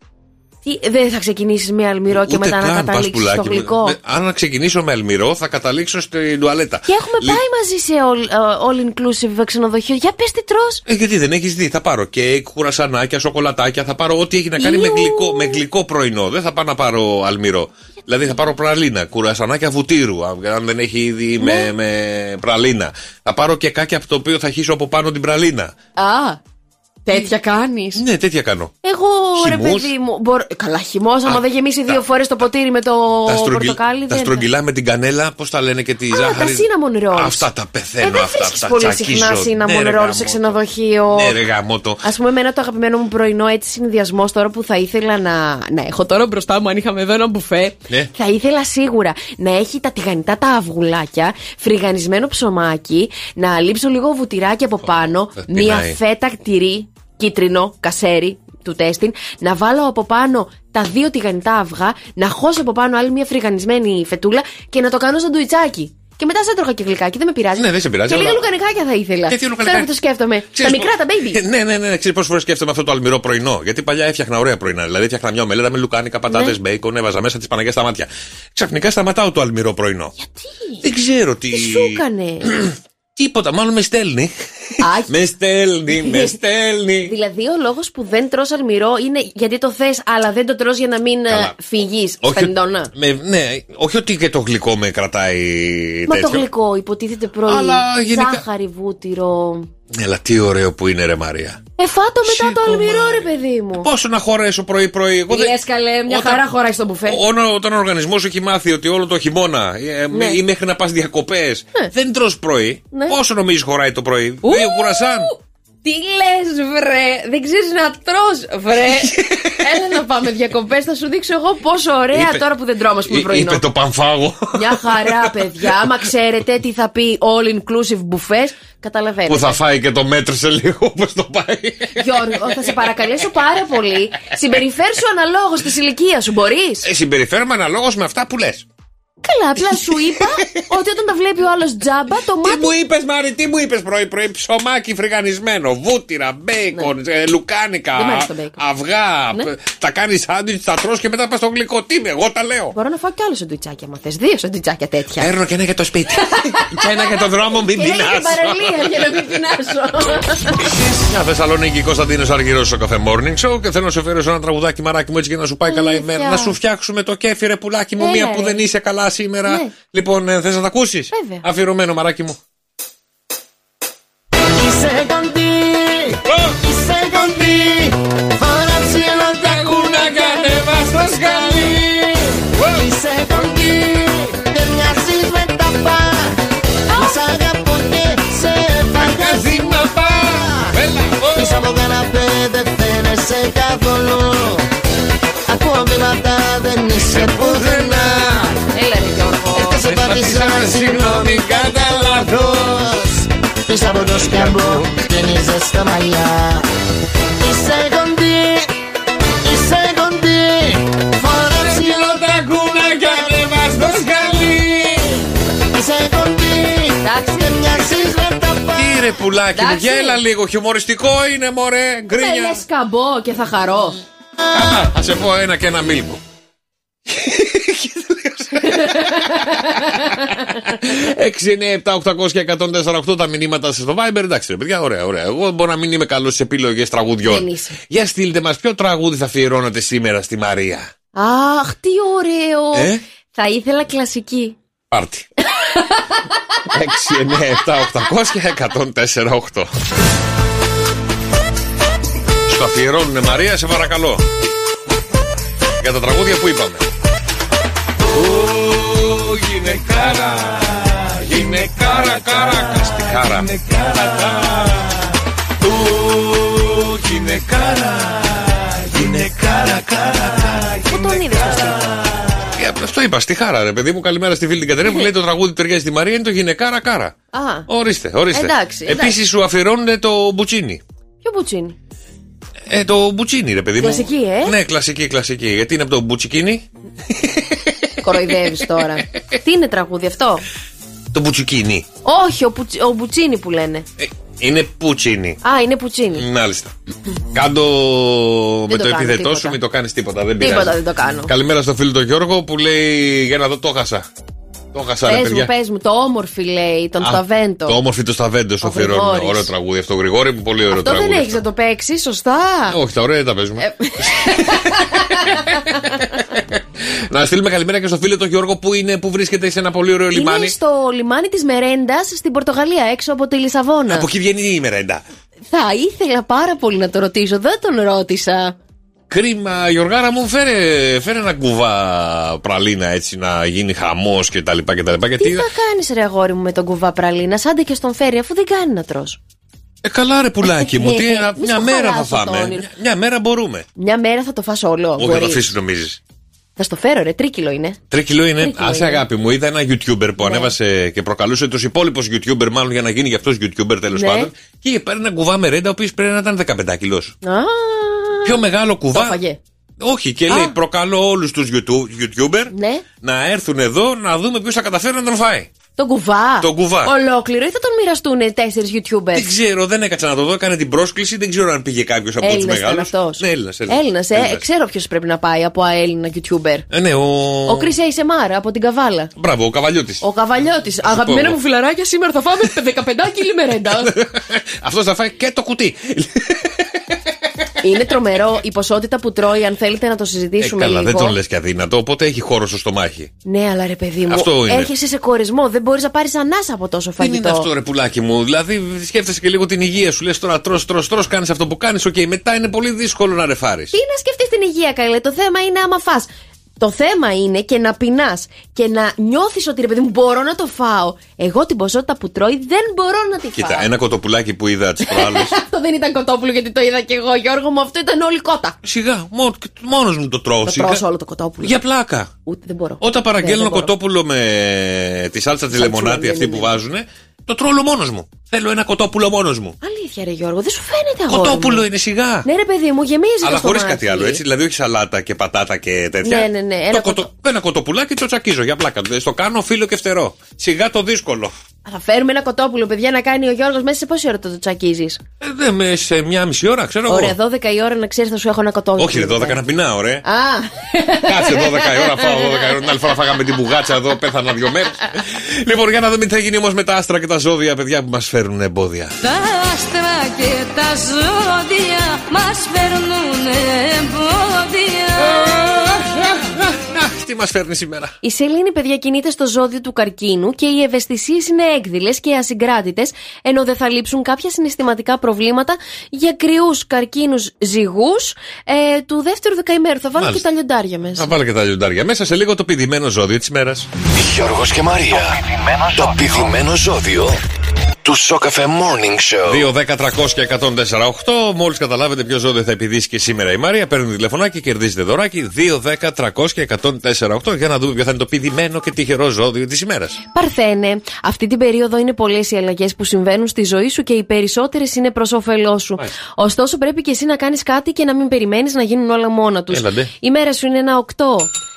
Τι, δεν θα ξεκινήσεις με αλμυρό και Ούτε μετά να καν, πας, καταλήξεις στο πουλάκι μου. γλυκό; Με- Αν ξεκινήσω με αλμυρό, θα καταλήξω στην τουαλέτα. Και έχουμε Λι- πάει μαζί σε all, all inclusive ξενοδοχείο. Για πες τι τρως. Ε, γιατί δεν έχεις δει. Θα πάρω κέικ, κουρασανάκια, σοκολατάκια. Θα πάρω ό,τι έχει να κάνει με Ιου. γλυκό, με γλυκό πρωινό. Δεν θα πάω να πάρω αλμυρό. Δηλαδή θα πάρω πραλίνα, κουρασανάκια βουτύρου. Αν αν δεν έχει ήδη Ναι. με, με πραλίνα. Θα πάρω και κάκι από το οποίο θα χύσω από πάνω την πραλίνα. Α, τέτοια κάνεις; Ναι, τέτοια κάνω. Εγώ ρε Χυμούς. παιδί μου. μπορώ- Καλά, χυμός, άμα Α, δεν γεμίσει τα- δύο φορές το ποτήρι με το τα, στρογγυλ- πορτοκάλι. τα δεν θα- στρογγυλά με την κανέλα, πώς τα λένε και τη Α, ζάχαρη. τα cinnamon rolls. Αυτά τα πεθαίνω. Ε, δεν αυτά, βρίσκεις αυτά πολύ τσακίζω. συχνά cinnamon Ναι, ρε, roll γαμώτο. σε ξενοδοχείο. Ναι, ρε γαμώτο. Α πούμε, εμένα το αγαπημένο μου πρωινό έτσι συνδυασμός τώρα που θα ήθελα να. Να έχω τώρα μπροστά μου, αν είχαμε εδώ ένα μπουφέ. Ναι. Θα ήθελα σίγουρα να έχει τα τηγανιτά τα αυγουλάκια, φρυγανισμένο ψωμάκι, να λείψω λίγο βουτυράκι από πάνω, θα μία πεινάει. φέτα τυρί, κίτρινο, κασέρι του τέστην, να βάλω από πάνω τα δύο τηγανιτά αυγά, να χώσω από πάνω άλλη μια φρυγανισμένη φετούλα και να το κάνω σαντουιτσάκι. Και μετά σε έτρωγα και γλυκάκι, δεν με πειράζει. Ναι, δεν σε πειράζει, Και λίγα αλλά- λουκανικάκια θα ήθελα. Και τι Τώρα λουκανικάκια; που το σκέφτομαι. Ξέρεις τα πο- μικρά, τα baby. Ναι, ναι, ναι. ναι. Ξέρεις πόσες φορές σκέφτομαι αυτό το αλμυρό πρωινό. Γιατί παλιά έφτιαχνα ωραία πρωινά. Δηλαδή έφτιαχνα μια ομελέτα με λουκάνικα, πατάτες, Ναι. μπέικον, έβαζα μέσα τις παναγιέ στα μάτια. Ξαφνικά σταματάω το αλμυρό πρωινό. Γιατί; Δεν ξέρω τι. Τι σου έκανε. Τίποτα, μάλλον με στέλνει. Α, με στέλνει, με στέλνει. Δηλαδή, ο λόγος που δεν τρως αλμυρό είναι γιατί το θες, αλλά δεν το τρως για να μην Καλά. φύγει στα Όχι, εντόνα. με, ναι, όχι ότι και το γλυκό με κρατάει Μα τέτοιο. το γλυκό υποτίθεται πρωί. Αλλά γενικά- Ζάχαρη, βούτυρο. Έλα, τι ωραίο που είναι, ρε Μαρία. Ε, φάτο μετά το Σήκω, αλμυρό, Μάρια. ρε παιδί μου. Πόσο να χωρέσω πρωί-πρωί. Εγώ δεν- Λε καλέ, μια Όταν- χαρά χωράει στο μπουφέ. Όταν, όταν ο οργανισμός έχει μάθει ότι όλο το χειμώνα ε, Ναι. ή μέχρι να πας διακοπές δεν τρως πρωί, Ναι. πόσο νομίζεις χωράει το πρωί; Ου! Δύο κουρασάν. Τι λες, βρε! Δεν ξέρεις να τρώ, βρε! Έλα να πάμε διακοπές, θα σου δείξω εγώ πόσο ωραία Είπε- τώρα που δεν τρώμε, ας πούμε, Εί- πρωινό. Είπε το πανφάγο. Μια χαρά, παιδιά. Άμα ξέρετε τι θα πει all inclusive buffet, καταλαβαίνετε. που θα φάει και το μέτρο σε λίγο όπως το πάει. Γιώργο, θα σε παρακαλέσω πάρα πολύ. Συμπεριφέρσου αναλόγως της ηλικίας σου, μπορείς; Ε, συμπεριφέρομαι αναλόγως με αυτά που λες. Καλά, απλά σου είπα ότι όταν τα βλέπει ο άλλος τζάμπα, το Τι μάτι. μου είπες, Μάρι, τι μου είπες πρωί-πρωί. Ψωμάκι φρυγανισμένο, βούτυρα, μπέικον, ε, λουκάνικα, Ναι. Δεν μ' αρέσει το μπέικον. αυγά. Ναι. π- Τα κάνεις σάντουιτς, τα τρως και μετά πας στο γλυκό. Τι είμαι, εγώ τα λέω. Μπορώ να φάω κι άλλο σαντουιτσάκια, άμα θες. Δύο σαντουιτσάκια τέτοια. Παίρνω και ένα για το σπίτι. και ένα για το δρόμο, μην Και ένα για την πεινάσω. παραλία για να μην πεινάσω. Μια Θεσσαλονίκη Κωνσταντίνος Αργυρός στο καφέ Morning Show και θέλω να σε φέρω σε ένα τραγουδάκι μαράκι μου έτσι για να σου πάει καλά η Αλήθεια. μέρα. Να σου φτιάξουμε το κέφι, ρε πουλάκι μου, Έλα, μία που ρε. δεν είσαι καλά σήμερα. Ναι. Λοιπόν, θες να τα ακούσεις; Βέβαια. Αφιερωμένο μαράκι μου. Είσαι κοντή, είσαι κοντή Φώναξε να τα κούνα και ανέβα στο σκαλί Είσαι κοντή, δεν μοιάζεις με τα πα Μα σ' αγαπώ και σε φανταζεί μαπά Πίσω από καναπέ δεν φαίνεσαι καθόλου Ακούω βήματα δεν είσαι πουθενά Έλα, ρε Γιώργο. Δεν σε πάτησα, συγγνώμη κατά λάθος Πίσω από το σκάμπο γεννίζε στα μαλλιά Είσαι κοντή, είσαι κοντή Φοράς τα κούνα και ανέβα στο σκαλί Είσαι κοντή, Εντάξει. δεν μοιάζεις με τα πάντα Τι ρε πουλάκι μου, Εντάξει. γέλα λίγο. Χιουμοριστικό είναι, μωρέ. Με Γκρίνια. λες καμπό και θα χαρώ. Α σε πω ένα και ένα μίλκο. 6, 9, 7, 800 και 148 τα μηνύματα σας στο Viber. Εντάξει, ρε παιδιά, ωραία, ωραία. Εγώ μπορώ να μην είμαι καλός στι επιλογές τραγουδιών. Δεν είσαι. Για στείλτε μας ποιο τραγούδι θα αφιερώνετε σήμερα στη Μαρία; Αχ, τι ωραίο. Ε; Θα ήθελα κλασική. Πάρτι. 6, 9, 7, 800 και 104, 8. Στο αφιερώνουν Μαρία, σε παρακαλώ. Για τα τραγούδια που είπαμε. Ου, γυναικάρα, γυναικάρα, κάρα, καστιχάρα. Ου, γυναικάρα, γυναικάρα, κάρα. Πού τον είδες το στυλ. Ε, Αυτό είπα, στη χάρα, ρε παιδί μου. Καλημέρα στη φίλη την Κατερίνα που λέει το τραγούδι ταιριάζει στη Μαρία είναι το γυναικάρα κάρα. Α, Ορίστε, ορίστε. Εντάξει, εντάξει. Επίσης σου αφιερώνουν το μπουτσίνι. ποιο μπουτσίνι; Ε, το μπουτσίνι, ρε παιδί μου. Κλασική, ε; Ναι, κλασική, κλασική. Γιατί είναι από το μπουτσικίνι; Κοροϊδεύεις τώρα. Τι είναι τραγούδι αυτό; Το μπουτσικίνι. Όχι, ο, πουτσι- ο μπουτσίνι που λένε. Ε, Είναι πουτσίνι. Α, είναι πουτσίνι. Μάλιστα. Κάντο με το το κάνω επίθετό τίποτα. σου, μην το κάνεις τίποτα. Δεν Τίποτα πειράζει. δεν το κάνω. Καλημέρα στο φίλο τον Γιώργο που λέει για να δω το χάσα. Το χάσα, ρε Πες μου, παιδιά. πες μου, το όμορφη λέει, τον Α, Σταβέντο. Το όμορφη το Σταβέντο στο Ο αφιερώνει. Γρηγόρης. Ωραίο τραγούδι αυτό, Γρηγόρη μου, πολύ ωραίο Αυτό τραγούδι. δεν έχει να το παίξεις, σωστά. Ε, Όχι, τα ωραία δεν τα παίζουμε. Ε, Να στείλουμε καλημέρα και στο φίλο τον Γιώργο που, είναι, που βρίσκεται σε ένα πολύ ωραίο Είναι λιμάνι. στο λιμάνι της Μερέντας στην Πορτογαλία, έξω από τη Λισαβόνα. Από εκεί βγαίνει η μερέντα. Θα ήθελα πάρα πολύ να το ρωτήσω, δεν τον ρώτησα. Κρίμα, Γιωργάρα μου, φέρε, φέρε ένα κουβά πραλίνα έτσι να γίνει χαμός και τα λοιπά και τα λοιπά. Γιατί. Τι θα κάνεις, ρε αγόρι μου, με τον κουβά πραλίνα, άντε και στον φέρει, αφού δεν κάνει να τρως. Ε, καλά, ρε πουλάκι μου, τι, Μη μια στο μέρα θα χαλάσω το φάμε. όνειρο. Μια, μια μέρα μπορούμε. Μια μέρα θα το φας όλο. Όχι, θα το μπορείς. αφήσεις, νομίζεις. Θα στο φέρω, ρε, τρίκυλο είναι. Τρία κιλό είναι. Τρία κιλό Άσε είναι. αγάπη μου, είδα ένα YouTuber που ανέβασε και προκαλούσε τους υπόλοιπους YouTuber, μάλλον για να γίνει γι' αυτός YouTuber τέλος Ναι. πάντων. Και είχε πάρει ένα κουβά με ρέντα, ο οποίος πρέπει να ήταν 15 κιλός. Α, Πιο μεγάλο το κουβά. φαγε. Όχι, και Α. λέει: Προκαλώ όλους τους YouTuber Ναι. να έρθουν εδώ να δούμε ποιος θα καταφέρει να τον φάει. Τον κουβά. Τον κουβά. Ολόκληρο ή θα τον μοιραστούν τέσσερις YouTubers. Δεν ξέρω, δεν έκατσα να το δω. Έκανε την πρόσκληση, δεν ξέρω αν πήγε κάποιος από τους Έλληνας ήταν μεγάλους. αυτός. Ναι, Έλληνας. Έλληνας, ε, ξέρω ποιος πρέπει να πάει από Έλληνα YouTuber. Ε, ναι, ο. Ο Κρι Σεμάρα από την Καβάλα. Μπράβο, ο καβαλιώτης. Ο Καβαλιώτης. Αγαπημένα εγώ. μου φιλαράκια, σήμερα θα φάμε 15 κιλί μερέντα. Αυτός θα φάει και το κουτί. Είναι τρομερό η ποσότητα που τρώει, αν θέλετε να το Ε, συζητήσουμε καλά, λίγο. δεν τον λες και αδύνατο, οπότε έχει χώρο στο στομάχι. Ναι, αλλά ρε παιδί μου, Αυτό είναι. έρχεσαι σε κορεσμό. Δεν μπορείς να πάρεις ανάσα από τόσο Δεν φαγητό. είναι αυτό, ρε πουλάκι μου. Δηλαδή, σκέφτεσαι και λίγο την υγεία σου. Λες τώρα, τρώ, τρώ, τρώ, κάνεις αυτό που κάνεις. Οκ, μετά είναι πολύ δύσκολο να ρεφάρεις. Τι να σκεφτείς την υγεία, καλέ. Το θέμα είναι άμα φας. Το θέμα είναι και να πεινάς και να νιώθεις ότι ρε παιδί μου μπορώ να το φάω. Εγώ την ποσότητα που τρώει δεν μπορώ να τη φάω. Κοίτα, ένα κοτοπουλάκι που είδα τι προάλλε. αυτό δεν ήταν κοτόπουλο γιατί το είδα και εγώ, Γιώργο μου. Αυτό ήταν όλη κότα. Σιγά, μόνος μου το τρώω. Το σιγά. τρώω όλο το κοτόπουλο. Για πλάκα. Ούτε δεν μπορώ. Όταν Ναι, παραγγέλνω δεν μπορώ. κοτόπουλο με τη σάλτσα της Σαλτσούλα, λεμονάτη ναι, αυτή ναι, που ναι. βάζουνε, το τρώω όλο μόνος μου. Θέλω ένα κοτόπουλο μόνος μου. Αλήθεια, ρε Γιώργο, δεν σου φαίνεται αγόρι. Κοτόπουλο μου. είναι σιγά. Ναι, ρε παιδί μου, γεμίζεις Αλλά το χωρίς στομάχι. κάτι άλλο, έτσι. Δηλαδή, όχι σαλάτα και πατάτα και τέτοια. Ναι, ναι, ναι, Το ένα κοτο- ένα κοτοπουλάκι το τσακίζω για πλάκα. Δεν Στο κάνω φίλο και φτερό. Σιγά το δύσκολο. Θα φέρουμε ένα κοτόπουλο, παιδιά, να κάνει ο Γιώργος μέσα σε πόση ώρα το, το τσακίζεις; Ε, δε, με, σε μια μισή ώρα, ξέρω Ωραία, εγώ. 12 η ώρα να ξέρεις θα σου έχω ένα κοτόπουλο. Όχι, ρε, 12 να πεινάω, ρε. Α, Κάτσε 12 η ώρα, φάω 12 η ώρα. Την άλλη φορά φάγαμε την μπουγάτσα εδώ, πέθανα δύο μέρες. λοιπόν, για να δούμε τι θα γίνει όμως με τα άστρα και τα ζώδια, παιδιά που μας φέρουν εμπόδια. Τα άστρα και τα ζώδια μας φέρνουν εμπόδια Αχ, τι μας φέρνει σήμερα. Η σελήνη, παιδιά, κινείται στο ζώδιο του καρκίνου και οι ευαισθησίες είναι έκδηλες και ασυγκράτητες, ενώ δεν θα λείψουν κάποια συναισθηματικά προβλήματα για κρυούς καρκίνους ζυγούς ε, του δεύτερου δεκαημέρου. Θα βάλω Μάλιστα. και τα λιοντάρια μέσα. Θα βάλω και τα λιοντάρια μέσα σε λίγο το πηδημένο ζώδιο της μέρας. Γιώργος και Μαρία. Το πηδημένο ζώδιο του Σοκαφέ Morning Show. 2, 10, 300 και 148. Μόλις καταλάβετε ποιο ζώδιο θα επιδίσει και σήμερα η Μαρία, παίρνετε τηλεφωνάκι, κερδίζετε δωράκι. 2, 10, 300 και 148 για να δούμε ποιο θα είναι το πηδημένο και τυχερό ζώδιο της ημέρας. Παρθένε, αυτή την περίοδο είναι πολλές οι αλλαγές που συμβαίνουν στη ζωή σου και οι περισσότερες είναι προς όφελός σου. Ωστόσο, πρέπει και εσύ να κάνεις κάτι και να μην περιμένεις να γίνουν όλα μόνα τους. Έλαντε. Η μέρα σου είναι ένα 8.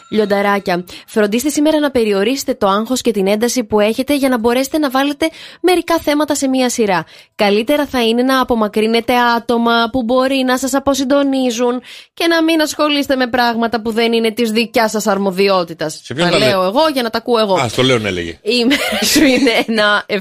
Λιονταράκια. Φροντίστε σήμερα να περιορίσετε το άγχος και την ένταση που έχετε για να μπορέσετε να βάλετε μερικά θέματα σε μία σειρά. Καλύτερα θα είναι να απομακρύνετε άτομα που μπορεί να σας αποσυντονίζουν και να μην ασχολείστε με πράγματα που δεν είναι της δικιάς σας αρμοδιότητας. Σε ποιον Τα τα λέω λέει; εγώ για να τα ακούω εγώ. Α, το λέω να έλεγε. Η μέρα σου είναι ένα 7.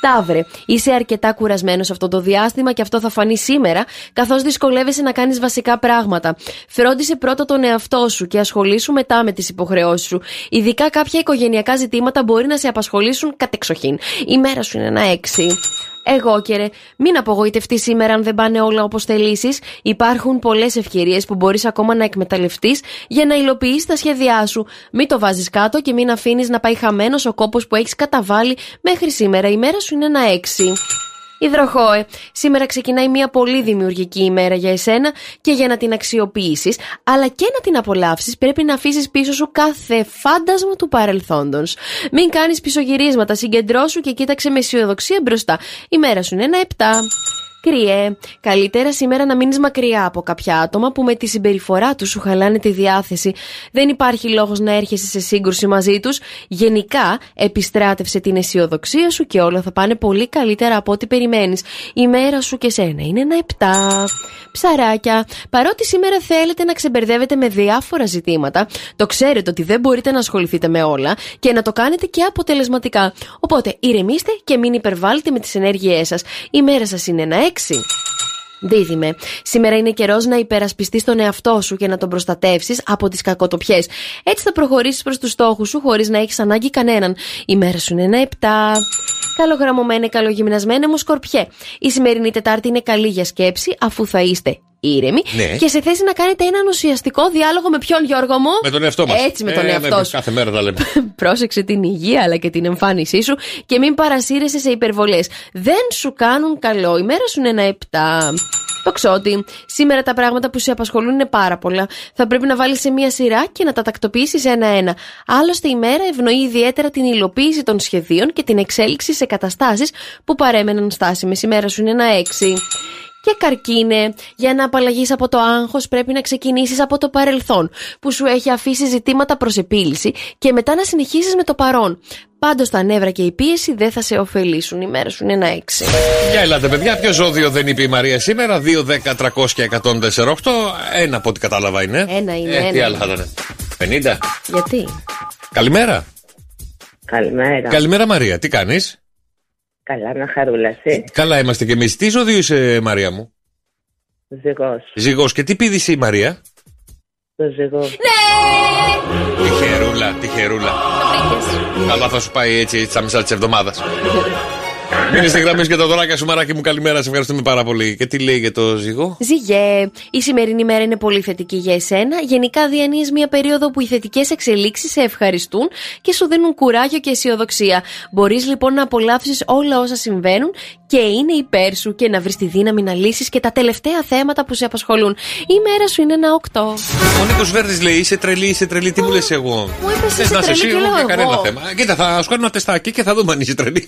Ταύρε, είσαι αρκετά κουρασμένος αυτό το διάστημα και αυτό θα φανεί σήμερα, καθώς δυσκολεύεσαι να κάνεις βασικά πράγματα. Φρόντισε πρώτα τον εαυτό σου και ασχολήσου μετά με τις υποχρεώσεις σου. Ειδικά κάποια οικογενειακά ζητήματα μπορεί να σε απασχολήσουν κατεξοχήν. Η μέρα σου είναι ένα 6. Εγώ και ρε, μην απογοητευτείς σήμερα αν δεν πάνε όλα όπως θελήσεις. Υπάρχουν πολλές ευκαιρίες που μπορείς ακόμα να εκμεταλλευτείς για να υλοποιήσει τα σχέδιά σου. Μην το βάζεις κάτω και μην αφήνεις να πάει χαμένος ο κόπος που έχεις καταβάλει μέχρι σήμερα. Η μέρα σου είναι ένα έξι. Υδροχόε, σήμερα ξεκινάει μια πολύ δημιουργική ημέρα για εσένα και για να την αξιοποιήσεις, αλλά και να την απολαύσεις, πρέπει να αφήσεις πίσω σου κάθε φάντασμα του παρελθόντος. Μην κάνεις πισωγυρίσματα, συγκεντρώσου και κοίταξε με αισιοδοξία μπροστά. Η μέρα σου είναι ένα 7. Κρυέ, καλύτερα σήμερα να μείνεις μακριά από κάποια άτομα που με τη συμπεριφορά τους σου χαλάνε τη διάθεση. Δεν υπάρχει λόγος να έρχεσαι σε σύγκρουση μαζί τους. Γενικά, επιστράτευσε την αισιοδοξία σου και όλα θα πάνε πολύ καλύτερα από ό,τι περιμένεις. Η μέρα σου και σένα είναι ένα 7. Ψαράκια, παρότι σήμερα θέλετε να ξεμπερδεύετε με διάφορα ζητήματα, το ξέρετε ότι δεν μπορείτε να ασχοληθείτε με όλα και να το κάνετε και αποτελεσματικά. Οπότε ηρεμήστε και μην υπερβάλλετε με τις ενέργειές σας. Η μέρα σας είναι ένα 6. Δίδυμε, σήμερα είναι καιρός να υπερασπιστείς τον εαυτό σου και να τον προστατεύσεις από τις κακοτοπιές. Έτσι θα προχωρήσεις προς τους στόχους σου χωρίς να έχεις ανάγκη κανέναν. Η μέρα σου είναι ένα 7. Καλογραμμωμένε, καλογυμνασμένε μου σκορπιέ. Η σημερινή Τετάρτη είναι καλή για σκέψη αφού θα είστε ήρεμοι Ναι. και σε θέση να κάνετε έναν ουσιαστικό διάλογο με ποιον Γιώργο μου; Με τον εαυτό μας. Έτσι, με τον εαυτό σου. Κάθε μέρα τα λέμε. Πρόσεξε την υγεία αλλά και την εμφάνισή σου και μην παρασύρεσαι σε υπερβολές. Δεν σου κάνουν καλό. Η μέρα σου είναι ένα 7. Το ξότι. Σήμερα τα πράγματα που σε απασχολούν είναι πάρα πολλά. Θα πρέπει να βάλεις σε μία σειρά και να τα τακτοποιήσεις ένα-ένα. Άλλωστε, η μέρα ευνοεί ιδιαίτερα την υλοποίηση των σχεδίων και την εξέλιξη σε καταστάσεις που παρέμεναν στάσιμες. Η μέρα σου είναι ένα 6. Και καρκίνε, για να απαλλαγείς από το άγχος, πρέπει να ξεκινήσεις από το παρελθόν, που σου έχει αφήσει ζητήματα προς επίλυση και μετά να συνεχίσεις με το παρόν. Πάντως τα νεύρα και η πίεση δεν θα σε ωφελήσουν. Η μέρα σου είναι ένα 6. Για ελάτε, παιδιά, ποιο ζώδιο δεν είπε η Μαρία σήμερα; 2, 10, 300 και 148. Ένα από ό,τι κατάλαβα είναι. Ένα είναι, Ε, τι ένα άλλα θα ήταν. 50. Γιατί; Καλημέρα. Καλημέρα. Καλημέρα, Μαρία. Τι κάνεις; Καλά, μια χαρούλας, εσύ. Καλά είμαστε κι εμείς. Τι ζώδιο είσαι, Μαρία μου; Ζυγός. Ζυγός. Και τι πήδησε η Μαρία; Το ζυγός. Τυχερούλα, τυχερούλα. Καλά θα σου πάει έτσι, έτσι στα μισά της εβδομάδας. Μείνε στη γραμμή και τα δωράκια σου, μαράκι μου. Καλημέρα, σε ευχαριστούμε πάρα πολύ. Και τι λέει για το ζυγό; Ζυγέ, η σημερινή μέρα είναι πολύ θετική για εσένα. Γενικά διανύεις μια περίοδο που οι θετικές εξελίξεις σε ευχαριστούν και σου δίνουν κουράγιο και αισιοδοξία. Μπορείς λοιπόν να απολαύσεις όλα όσα συμβαίνουν και είναι υπέρ σου και να βρεις τη δύναμη να λύσεις και τα τελευταία θέματα που σε απασχολούν. Η μέρα σου είναι ένα 8. Ο Νίκος Βέρδης λέει: Είσαι τρελή, είσαι τρελή. Τι μου λες εγώ; Μου είπες, Θες είσαι να είσαι τρελή εσύ, και εγώ λέω για εγώ; κανένα θέμα. Κοίτα, θα σου κάνω ένα τεστάκι και θα δούμε αν είσαι τρελή.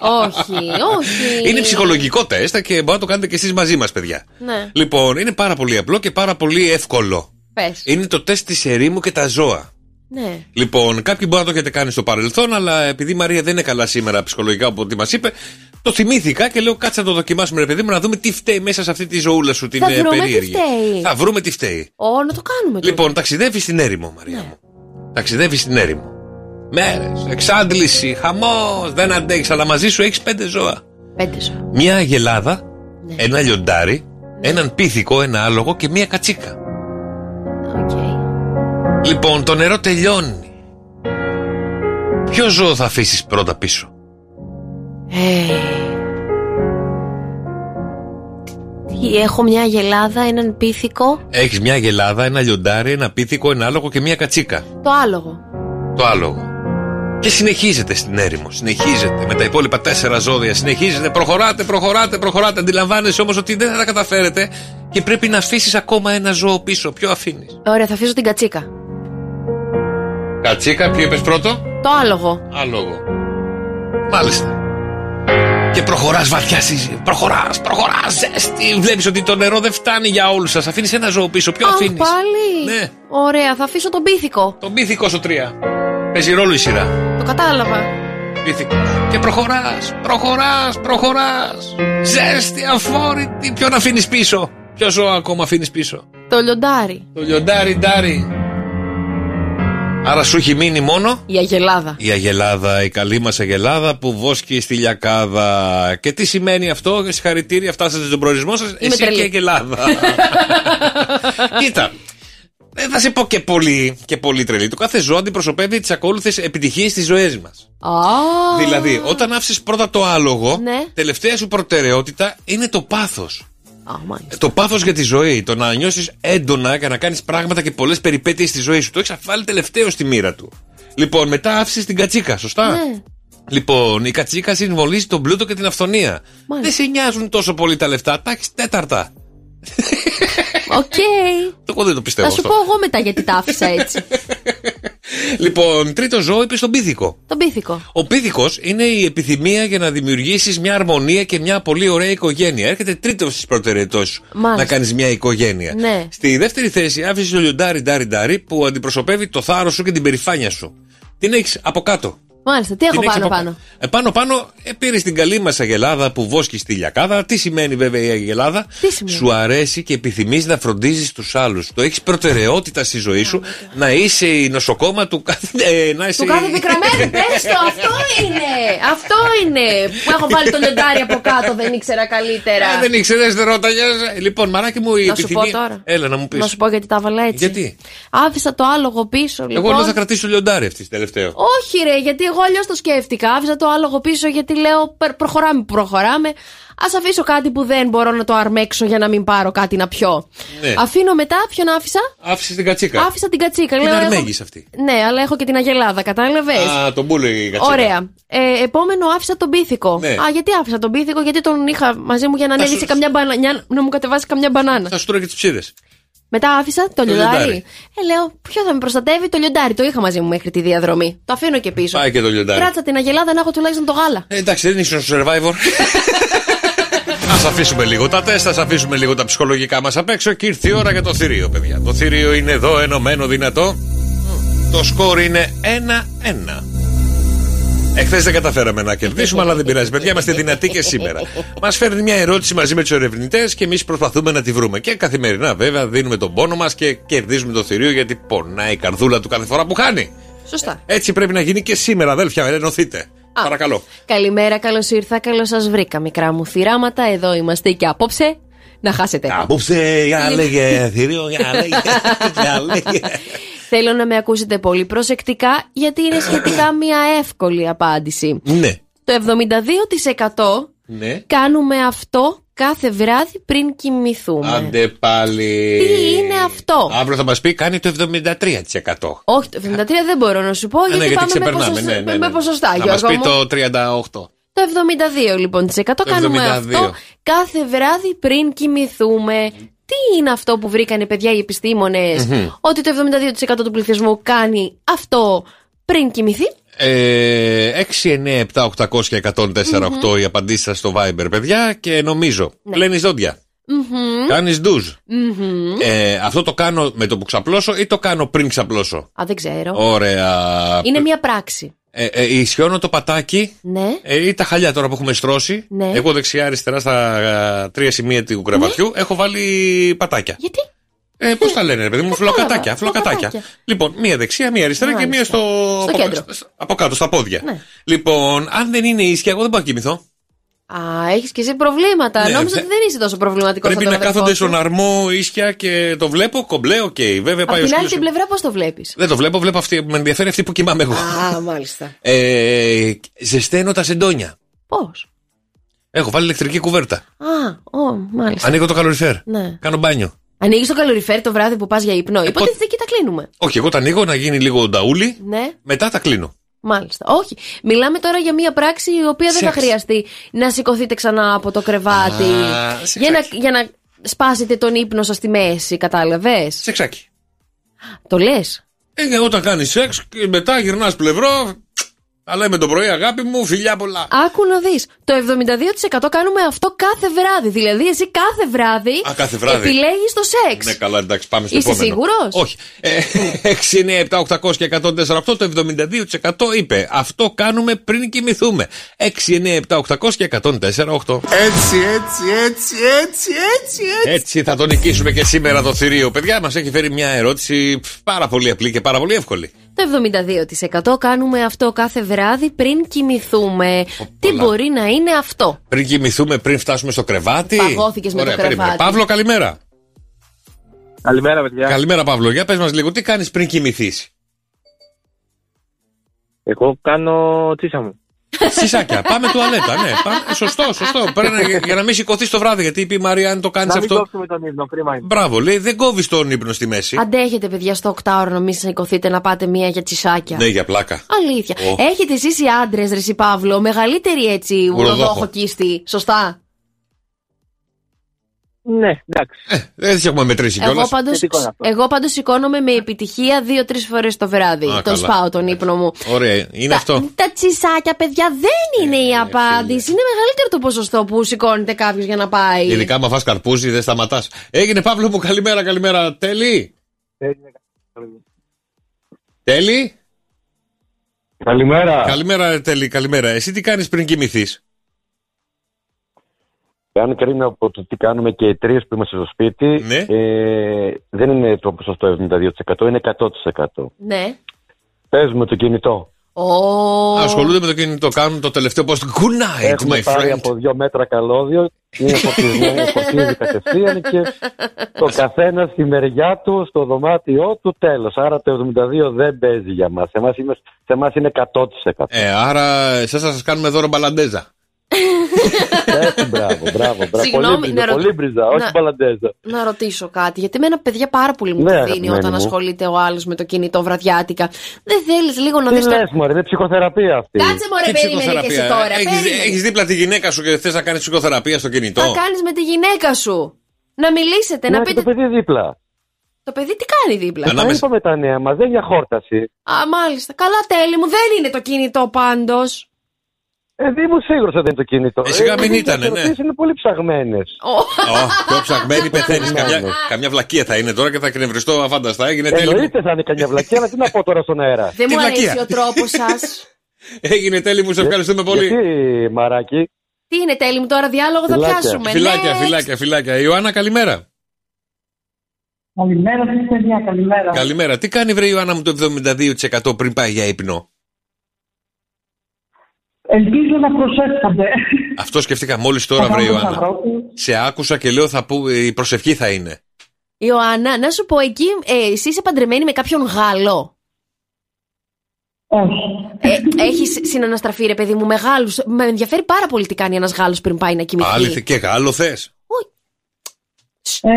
Όχι, όχι. Είναι ψυχολογικό τεστ και μπορείτε να το κάνετε και εσείς μαζί μας, παιδιά. Ναι, Λοιπόν, είναι πάρα πολύ απλό και πάρα πολύ εύκολο. πες. Είναι το τεστ της ερήμου και τα ζώα. Ναι. Λοιπόν, κάποιοι μπορεί να το έχετε κάνει στο παρελθόν, αλλά επειδή η Μαρία δεν είναι καλά σήμερα ψυχολογικά από ό,τι μας είπε, το θυμήθηκα και λέω κάτσε να το δοκιμάσουμε, ρε παιδί μου, να δούμε τι φταίει μέσα σε αυτή τη ζωούλα σου, την Θα ε, βρούμε τι περίεργη. φταίει. Θα βρούμε τι φταίει. Ω, να το κάνουμε τότε. Λοιπόν, ταξιδεύει στην έρημο, Μαρία Ναι. μου. Ταξιδεύει στην έρημο. Μέρες, εξάντληση, χαμός, δεν αντέχεις, αλλά μαζί σου έχεις πέντε ζώα. Πέντε ζώα. Μια αγελάδα, Ναι. ένα λιοντάρι, έναν πίθηκο, ένα άλογο και μια κατσίκα. Οκ. Λοιπόν, το νερό τελειώνει. Ποιο ζώο θα αφήσεις πρώτα πίσω; Ε, τι, Έχω μια γελάδα, έναν πίθηκο. Έχεις μια αγελάδα, ένα λιοντάρι, ένα πίθηκο, ένα άλογο και μια κατσίκα. Το άλογο. Το άλογο. Και συνεχίζετε στην έρημο. Συνεχίζετε με τα υπόλοιπα τέσσερα ζώδια. Συνεχίζετε, προχωράτε, προχωράτε, προχωράτε. Αντιλαμβάνεσαι όμως ότι δεν θα τα καταφέρετε και πρέπει να αφήσεις ακόμα ένα ζώο πίσω. Ποιο αφήνεις; Ωραία, θα αφήσω την κατσίκα. Κατσίκα, ποιο είπες πρώτο; Το άλογο. Άλογο. Μάλιστα. Και προχωράς βαθιά στη. Προχωράς, προχωράς, ζέστη. Βλέπεις ότι το νερό δεν φτάνει για όλους σας. Αφήνεις ένα ζώο πίσω. Ποιο Αχ, αφήνεις; πάλι; Ναι. Ωραία, θα αφήσω τον πίθηκο. Τον πίθηκο στο 3. Παίζει ρόλο η σειρά. Το κατάλαβα. Πίθηκο. Και προχωράς, προχωράς, προχωράς. Ζέστη, αφόρητη. Ποιον αφήνεις πίσω; Ποιο ζώο ακόμα αφήνεις πίσω; Το λιοντάρι. Το λιοντάρι ντάρι. Άρα σου έχει μείνει μόνο; Η αγελάδα. η Αγελάδα, η καλή μας Αγελάδα που βόσκει στη Λιακάδα. Και τι σημαίνει αυτό, συγχαρητήρια, φτάσατε στον προορισμό σας. Εσύ τρελή. και Αγελάδα. Κοίτα, δεν θα σε πω και πολύ, και πολύ τρελή. Το κάθε ζώο αντιπροσωπεύει τις ακόλουθες επιτυχίες στι ζωέ μας. Α, Δηλαδή, όταν άφησες πρώτα το άλογο, Ναι. τελευταία σου προτεραιότητα είναι το πάθος. Α, μάλιστα. Το πάθος για τη ζωή. Το να νιώσεις έντονα και να κάνεις πράγματα και πολλές περιπέτειες στη ζωή σου. Το έχεις βάλει τελευταίο στη μοίρα του. Λοιπόν, μετά άφησες την κατσίκα, σωστά; Ναι. Λοιπόν, η κατσίκα συμβολίζει τον πλούτο και την αυθονία. Μάλιστα. Δεν σε νοιάζουν τόσο πολύ τα λεφτά, τα έχεις τέταρτα. Οκ. Εγώ δεν το πιστεύω Θα σου αυτό. πω εγώ μετά γιατί τα άφησα έτσι. λοιπόν, τρίτο ζώο είπε στον πίθηκο. Τον πίθηκο. Ο πίθηκος είναι η επιθυμία για να δημιουργήσεις μια αρμονία και μια πολύ ωραία οικογένεια. Έρχεται τρίτο στις προτεραιότητες σου Μάλιστα. να κάνεις μια οικογένεια. Ναι. Στη δεύτερη θέση άφησες το λιοντάρι ντάρι ντάρι που αντιπροσωπεύει το θάρρος σου και την περηφάνεια σου. Την έχεις από κάτω. Μάλιστα, τι έχω Την έχεις πάνω από- πάνω. Ε, πάνω πάνω ε, πήρε την καλή μα Αγελάδα που βόσκει στη λιακάδα. Τι σημαίνει βέβαια η Αγελάδα. Τι σημαίνει; Σου αρέσει και επιθυμείς να φροντίζεις τους άλλους. Το έχεις προτεραιότητα στη ζωή σου να είσαι η νοσοκόμα του κάθε. ε, να είσαι Του κάθε η- πικραμένου, πες το, αυτό είναι! Αυτό είναι που έχω βάλει το λιοντάρι από κάτω, δεν ήξερα καλύτερα. Ε, δεν ήξερες, δεν ρώταγες. Λοιπόν, μαράκι μου η Να σου επιθυμία. πω τώρα. Έλα να μου πεις. Να σου πω γιατί τα έβαλα έτσι. Γιατί; Άφησα το άλογο πίσω, λοιπόν. Εγώ λέω θα κρατήσω λιοντάρι αυτής τελευταίο. Όχι, ρε, γιατί εγώ αλλιώς το σκέφτηκα. Άφησα το άλογο πίσω γιατί λέω «Πε- προχωράμε που προχωράμε. Α αφήσω κάτι που δεν μπορώ να το αρμέξω για να μην πάρω κάτι να πιω. Ναι. Αφήνω μετά, ποιον άφησα; Άφησες την κατσίκα. Άφησα την κατσίκα. Την λέω, έχω- αρμέγεις αυτή. Ναι, αλλά έχω και την αγελάδα, κατάλαβες. Α, τον πούλε η κατσίκα. Ωραία. Ε, επόμενο άφησα τον πίθηκο. Ναι. Α, γιατί άφησα τον πίθηκο, γιατί τον είχα μαζί μου για να Θα ανέβει σου- σε καμιά μπανανιά, να μου κατεβάσει καμιά μπανάνα. Θα σου τρώει και τις ψίδες. Μετά άφησα το, λιοντάρι. λιοντάρι. Ε, λέω, ποιο θα με προστατεύει, το λιοντάρι; Το είχα μαζί μου μέχρι τη διαδρομή. Το αφήνω και πίσω. Πάει και το λιοντάρι. Κράτσα την αγελάδα να έχω τουλάχιστον το γάλα. Ε, εντάξει, δεν ήσουν στο survivor. Α αφήσουμε λίγο τα τεστ, ας αφήσουμε λίγο τα ψυχολογικά μας απ' έξω και ήρθε η ώρα για το θηρίο, παιδιά. Το θηρίο είναι εδώ, ενωμένο, δυνατό. Το σκορ είναι 1-1. Εχθές δεν καταφέραμε να κερδίσουμε, αλλά δεν πειράζει. Παιδιά, είμαστε δυνατοί και σήμερα. Μας φέρνει μια ερώτηση μαζί με τους ερευνητές και εμείς προσπαθούμε να τη βρούμε. Και καθημερινά, βέβαια, δίνουμε τον πόνο μας και κερδίζουμε το θηρίο γιατί πονάει η καρδούλα του κάθε φορά που χάνει. Σωστά. Έτσι πρέπει να γίνει και σήμερα, αδέλφια, ενωθείτε. Παρακαλώ. Καλημέρα, καλώς ήρθα, καλώς σας βρήκα, μικρά μου θυράματα. Εδώ είμαστε και απόψε. Να χάσετε. Απόψε, για λέγε θηρίο, για λέγε. για λέγε. Θέλω να με ακούσετε πολύ προσεκτικά, γιατί είναι σχετικά μια εύκολη απάντηση. Ναι. Το 72% Ναι. κάνουμε αυτό κάθε βράδυ πριν κοιμηθούμε. Άντε πάλι. Τι είναι αυτό; Αύριο θα μας πει κάνει το 73%. Όχι, το 73 δεν μπορώ να σου πω, Α, ναι, γιατί, πάμε με, ξεπερνάμε, ποσοστά, ναι, ναι, ναι. με ποσοστά, Θα μας Γιώργο πει μου. το 38. Το 72 λοιπόν της 100 κάνουμε 72. αυτό κάθε βράδυ πριν κοιμηθούμε. Τι είναι αυτό που βρήκανε παιδιά οι επιστήμονες Μμμ. ότι το 72% του πληθυσμού κάνει αυτό πριν κοιμηθεί; Ε, 6, 9, 7, 800 και 104, 8 οι απαντήσεις σας στο Viber, παιδιά. Και νομίζω, Ναι. πλένεις δόντια. Μμμ. Κάνεις ντουζ. Μμμ. Ε, αυτό το κάνω με το που ξαπλώσω ή το κάνω πριν ξαπλώσω; Α, δεν ξέρω. Ωραία. Είναι μια πράξη. Ε, ε, ισιώνω το πατάκι Ναι. ε, ή τα χαλιά τώρα που έχουμε στρώσει. Ναι. Εγώ δεξιά-αριστερά στα α, τρία σημεία του κρεβατιού έχω βάλει πατάκια. Γιατί; Ε, Πώς τα λένε, ρε παιδί μου, φλοκατάκια. φλοκατάκια. φλοκατάκια. Λοιπόν, μία δεξιά, μία αριστερά και μία Μάλιστα. στο. Στο από, κέντρο. από κάτω, στα πόδια. Ναι. Λοιπόν, αν δεν είναι ίσια, εγώ δεν πάω να κοιμηθώ. Α, έχεις και εσύ προβλήματα. Ναι, Νόμιζα δε- ότι δεν είσαι τόσο προβληματικός Πρέπει να κάθονται στον αρμό ίσια και το βλέπω, κομπλέ, οκ. Βέβαια Από πάει ο την άλλη σκύλος- την πλευρά πώς το βλέπεις; Δεν το βλέπω, βλέπω αυτή που με ενδιαφέρει αυτή που κοιμάμαι εγώ. Α, μάλιστα. Ε, ζεσταίνω τα σεντόνια. Πώς; Έχω βάλει ηλεκτρική κουβέρτα. Α, ο, μάλιστα. Ανοίγω το καλοριφέρ. Ναι. Κάνω μπάνιο. Ανοίγεις το καλοριφέρ το βράδυ που πας για ύπνο; Υποτίθεται εκεί τα κλείνουμε. Όχι, εγώ τα ανοίγω να γίνει λίγο νταούλι, Ναι, μετά τα κλείνω. Μάλιστα. Όχι. Μιλάμε τώρα για μια πράξη η οποία δεν θα Σεξ. χρειαστεί να σηκωθείτε ξανά από το κρεβάτι. Α, σεξάκι. για, να, για να σπάσετε τον ύπνο σας στη μέση, κατάλαβες; Σεξάκι. Το λες; Ε, όταν κάνεις σεξ και μετά γυρνάς πλευρό. Τα λέμε το πρωί, αγάπη μου, φιλιά πολλά. Άκου να δεις. Το 72% κάνουμε αυτό κάθε βράδυ. Δηλαδή, εσύ κάθε βράδυ, Α, κάθε βράδυ. επιλέγεις το σεξ. Ναι, καλά, εντάξει, πάμε στο Είσαι επόμενο. σίγουρος; Όχι. Ε, 6, 9, 7, 800 και 148, το 72% είπε. Αυτό κάνουμε πριν κοιμηθούμε. 6, 9, 7, 800 και 148. Έτσι, έτσι, έτσι, έτσι, έτσι, έτσι. Έτσι θα το νικήσουμε και σήμερα το θηρίο. Παιδιά, μας έχει φέρει μια ερώτηση πφ, πάρα πολύ απλή και πάρα πολύ εύκολη. Το 72% κάνουμε αυτό κάθε βράδυ πριν κοιμηθούμε. Τι μπορεί να είναι αυτό; Πριν κοιμηθούμε, πριν φτάσουμε στο κρεβάτι. Παγώθηκες με το περίμενε. κρεβάτι. Παύλο, καλημέρα. Καλημέρα, παιδιά. Καλημέρα, Παύλο. Για πες μας λίγο, τι κάνεις πριν κοιμηθείς; Εγώ κάνω τσίσα μου. Σισάκια. Πάμε τουαλέτα, ναι. Πάμε. Σωστό, σωστό. Πρέπει να- για να μην σηκωθείς το βράδυ. Γιατί είπε η Μαρία, αν το κάνεις Να μην αυτό. κόψουμε τον ύπνο, κρίμα είναι. Μπράβο, λέει, δεν κόβεις τον ύπνο στη μέση. Αντέχετε, παιδιά, στο 8ωρο να μην σηκωθείτε να πάτε μία για τσισάκια. Ναι, για πλάκα. Αλήθεια. Ω. Έχετε εσεί οι άντρε, Ρεσί Παύλο, μεγαλύτερη έτσι Ουροδόχο. ουροδόχο κίστη. Σωστά; Ναι, εντάξει. Δεν τις έχουμε μετρήσει Εγώ κιόλας. πάντως, Θετικό είναι αυτό. εγώ πάντως σηκώνομαι με επιτυχία δύο-τρεις φορές το βράδυ. Α, τον καλά. σπάω τον ύπνο μου. Ωραία, είναι τα, αυτό. Τα τσισάκια, παιδιά, δεν είναι η απάντηση. Είναι μεγαλύτερο το ποσοστό που σηκώνεται κάποιος για να πάει. Ειδικά μα φας καρπούζι, δεν σταματάς. Έγινε Παύλο μου, καλημέρα, καλημέρα. Τέλει; Τέλει; Καλημέρα. Καλημέρα, Τέλει, καλημέρα. Εσύ τι κάνεις πριν κοιμηθείς; Αν κρίνω από το τι κάνουμε και οι τρεις που είμαστε στο σπίτι, Ναι. ε, δεν είναι το ποσοστό 72%, είναι 100%. Ναι. Παίζουμε το κινητό. Ω. Ασχολούνται με το κινητό, κάνουν το τελευταίο post. Good night, Έχουμε my πάρει friend. από δύο μέτρα καλώδιο, είναι φορτισμένο, φορτίζει κατευθείαν και το καθένα στη μεριά του, στο δωμάτιό του, τέλος. Άρα το 72 δεν παίζει για μας. Σε εμάς είναι, σε εμάς είναι 100%. Ε, άρα εσάς θα σας κάνουμε δώρο μπαλαντέζα. Έτσι, μπράβο, μπράβο. μπράβο. Συγγνώμη, Πολύ να μπριζα, ρω- πολύ μπριζα, όχι να- μπαλαντέζα. Να ρωτήσω κάτι, γιατί εμένα παιδιά πάρα πολύ μου Ναι, τη δίνει αγαπημένη όταν μου. ασχολείται ο άλλος με το κινητό βραδιάτικα. Δεν θέλεις λίγο να Τι δεις το. λες μωρέ, είναι ψυχοθεραπεία αυτή. Κάτσε μωρέ, περίμενε και εσύ τώρα. περίμενε. Έχεις δίπλα τη γυναίκα σου και θες να κάνεις ψυχοθεραπεία στο κινητό; Θα κάνεις με τη γυναίκα σου. Να μιλήσετε, να Ναι, και πείτε. το παιδί δίπλα. Το παιδί τι κάνει δίπλα; Τα είπαμε τα νέα μας, δεν για χόρταση. Α, μάλιστα. Καλά, τέλει μου. Δεν είναι το κινητό πάντως. Ε, δεν ήμουν σίγουρος ότι δεν είναι το κινητό. Ε, σιγά μην οι ήτανε, ναι. ερωτήσεις είναι πολύ ψαγμένες. Ω, πιο ψαγμένη πεθαίνεις. καμιά, καμιά βλακεία θα είναι τώρα και θα εκνευριστώ αφάνταστα. Έγινε τέλειο. Εννοείται θα είναι καμιά βλακία, αλλά τι να πω τώρα στον αέρα. Δεν Τι μου αρέσει βλακεία. ο τρόπος σας. Έγινε τέλειο μου, σε ευχαριστούμε πολύ. Γιατί, μαράκι; Τι είναι τέλει μου τώρα, διάλογο θα Φιλάκια. πιάσουμε. Φιλάκια, Next. φιλάκια, φιλάκια. Ιωάννα, καλημέρα. Καλημέρα σας παιδιά, καλημέρα. Καλημέρα. Τι κάνει βρε Ιωάννα μου το 72% πριν πάει για ύπνο; Ελπίζω να προσέχετε. Αυτό σκεφτήκα μόλις τώρα βρε Ιωάννα. Σε άκουσα και λέω θα που, η προσευχή θα είναι. Ιωάννα, να σου πω εκεί, ε, εσύ είσαι παντρεμένη με κάποιον Γάλλο; Όχι. Ε, Έχεις συναναστραφεί, ρε παιδί μου, μεγάλου. Με ενδιαφέρει πάρα πολύ τι κάνει ένας Γάλλος πριν πάει να κοιμηθεί. Άλλη και Γάλλο θες; Ε,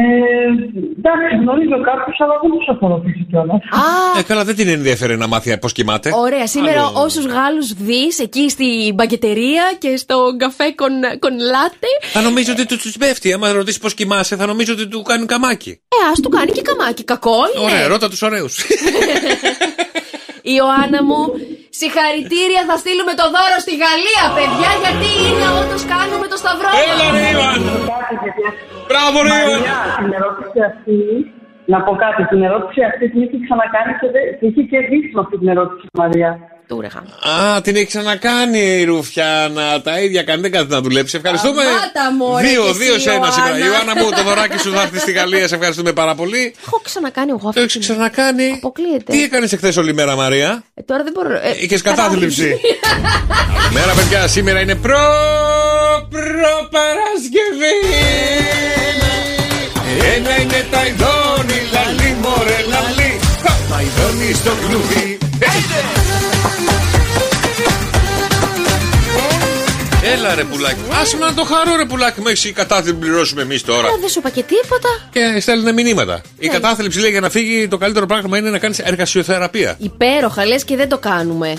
εντάξει, γνωρίζω κάποιους, αλλά δεν τους έχω ρωτήσει κιόλας. Α, Ε, καλά, δεν την ενδιαφέρει να μάθει πώς κοιμάται. Ωραία, σήμερα Άλλο- όσους Γάλλους δεις εκεί στην μπαγκετερία και στο καφέ κον, κονλάτε, Θα νομίζω ότι τους τους πέφτει. Άμα ρωτήσεις πώς κοιμάσαι, θα νομίζω ότι του κάνει καμάκι. ε, ας του κάνει και καμάκι. Κακό είναι. Ωραία, ρώτα τους ωραίους. Ιωάννα μου, συγχαρητήρια θα στείλουμε το δώρο στη Γαλλία, παιδιά, γιατί είναι όντως κάνουμε το σταυρό. Έλα, ρε, Ιωάννα. Μπράβο, ρε, Μαρία, Ιωάννα. την ερώτηση αυτή, να πω κάτι, την ερώτηση αυτή την είχε ξανακάνει και, δεν- και είχε κερδίσει με αυτή την ερώτηση, Μαρία. Του ρεγα. Α, την έχει ξανακάνει η Ρουφιάνα. Τα ίδια κάνει, δεν κάτι να δουλέψει. Ευχαριστούμε. Σταμάτα, μωρέ, Δύο, και εσύ, δύο σε ένα σήμερα. Ιωάννα. Ιωάννα μου, το δωράκι σου θα έρθει στη Γαλλία. Σε ευχαριστούμε πάρα πολύ. Έχω ξανακάνει εγώ Το αυτό. έχεις ξανακάνει. Αποκλείεται. Τι έκανες εχθές όλη μέρα, Μαρία; Ε, τώρα δεν μπορώ. Ε, Είχες κατάθλιψη. Μέρα, παιδιά, σήμερα είναι προ. προ Παρασκευή. Ένα είναι τα ειδόνι, λαλί, μωρέ, λαλί. Τα ειδόνι στο κλουβί. Έλα ρε πουλάκι. Άσε με να το χαρώ ρε πουλάκι μου. Έχει κατάθλιψη πληρώσουμε εμείς τώρα. Ε, δεν σου είπα και τίποτα. Και στέλνουν μηνύματα. Η Ναι. κατάθλιψη λέει για να φύγει το καλύτερο πράγμα είναι να κάνεις εργασιοθεραπεία. Υπέροχα, λες και δεν το κάνουμε.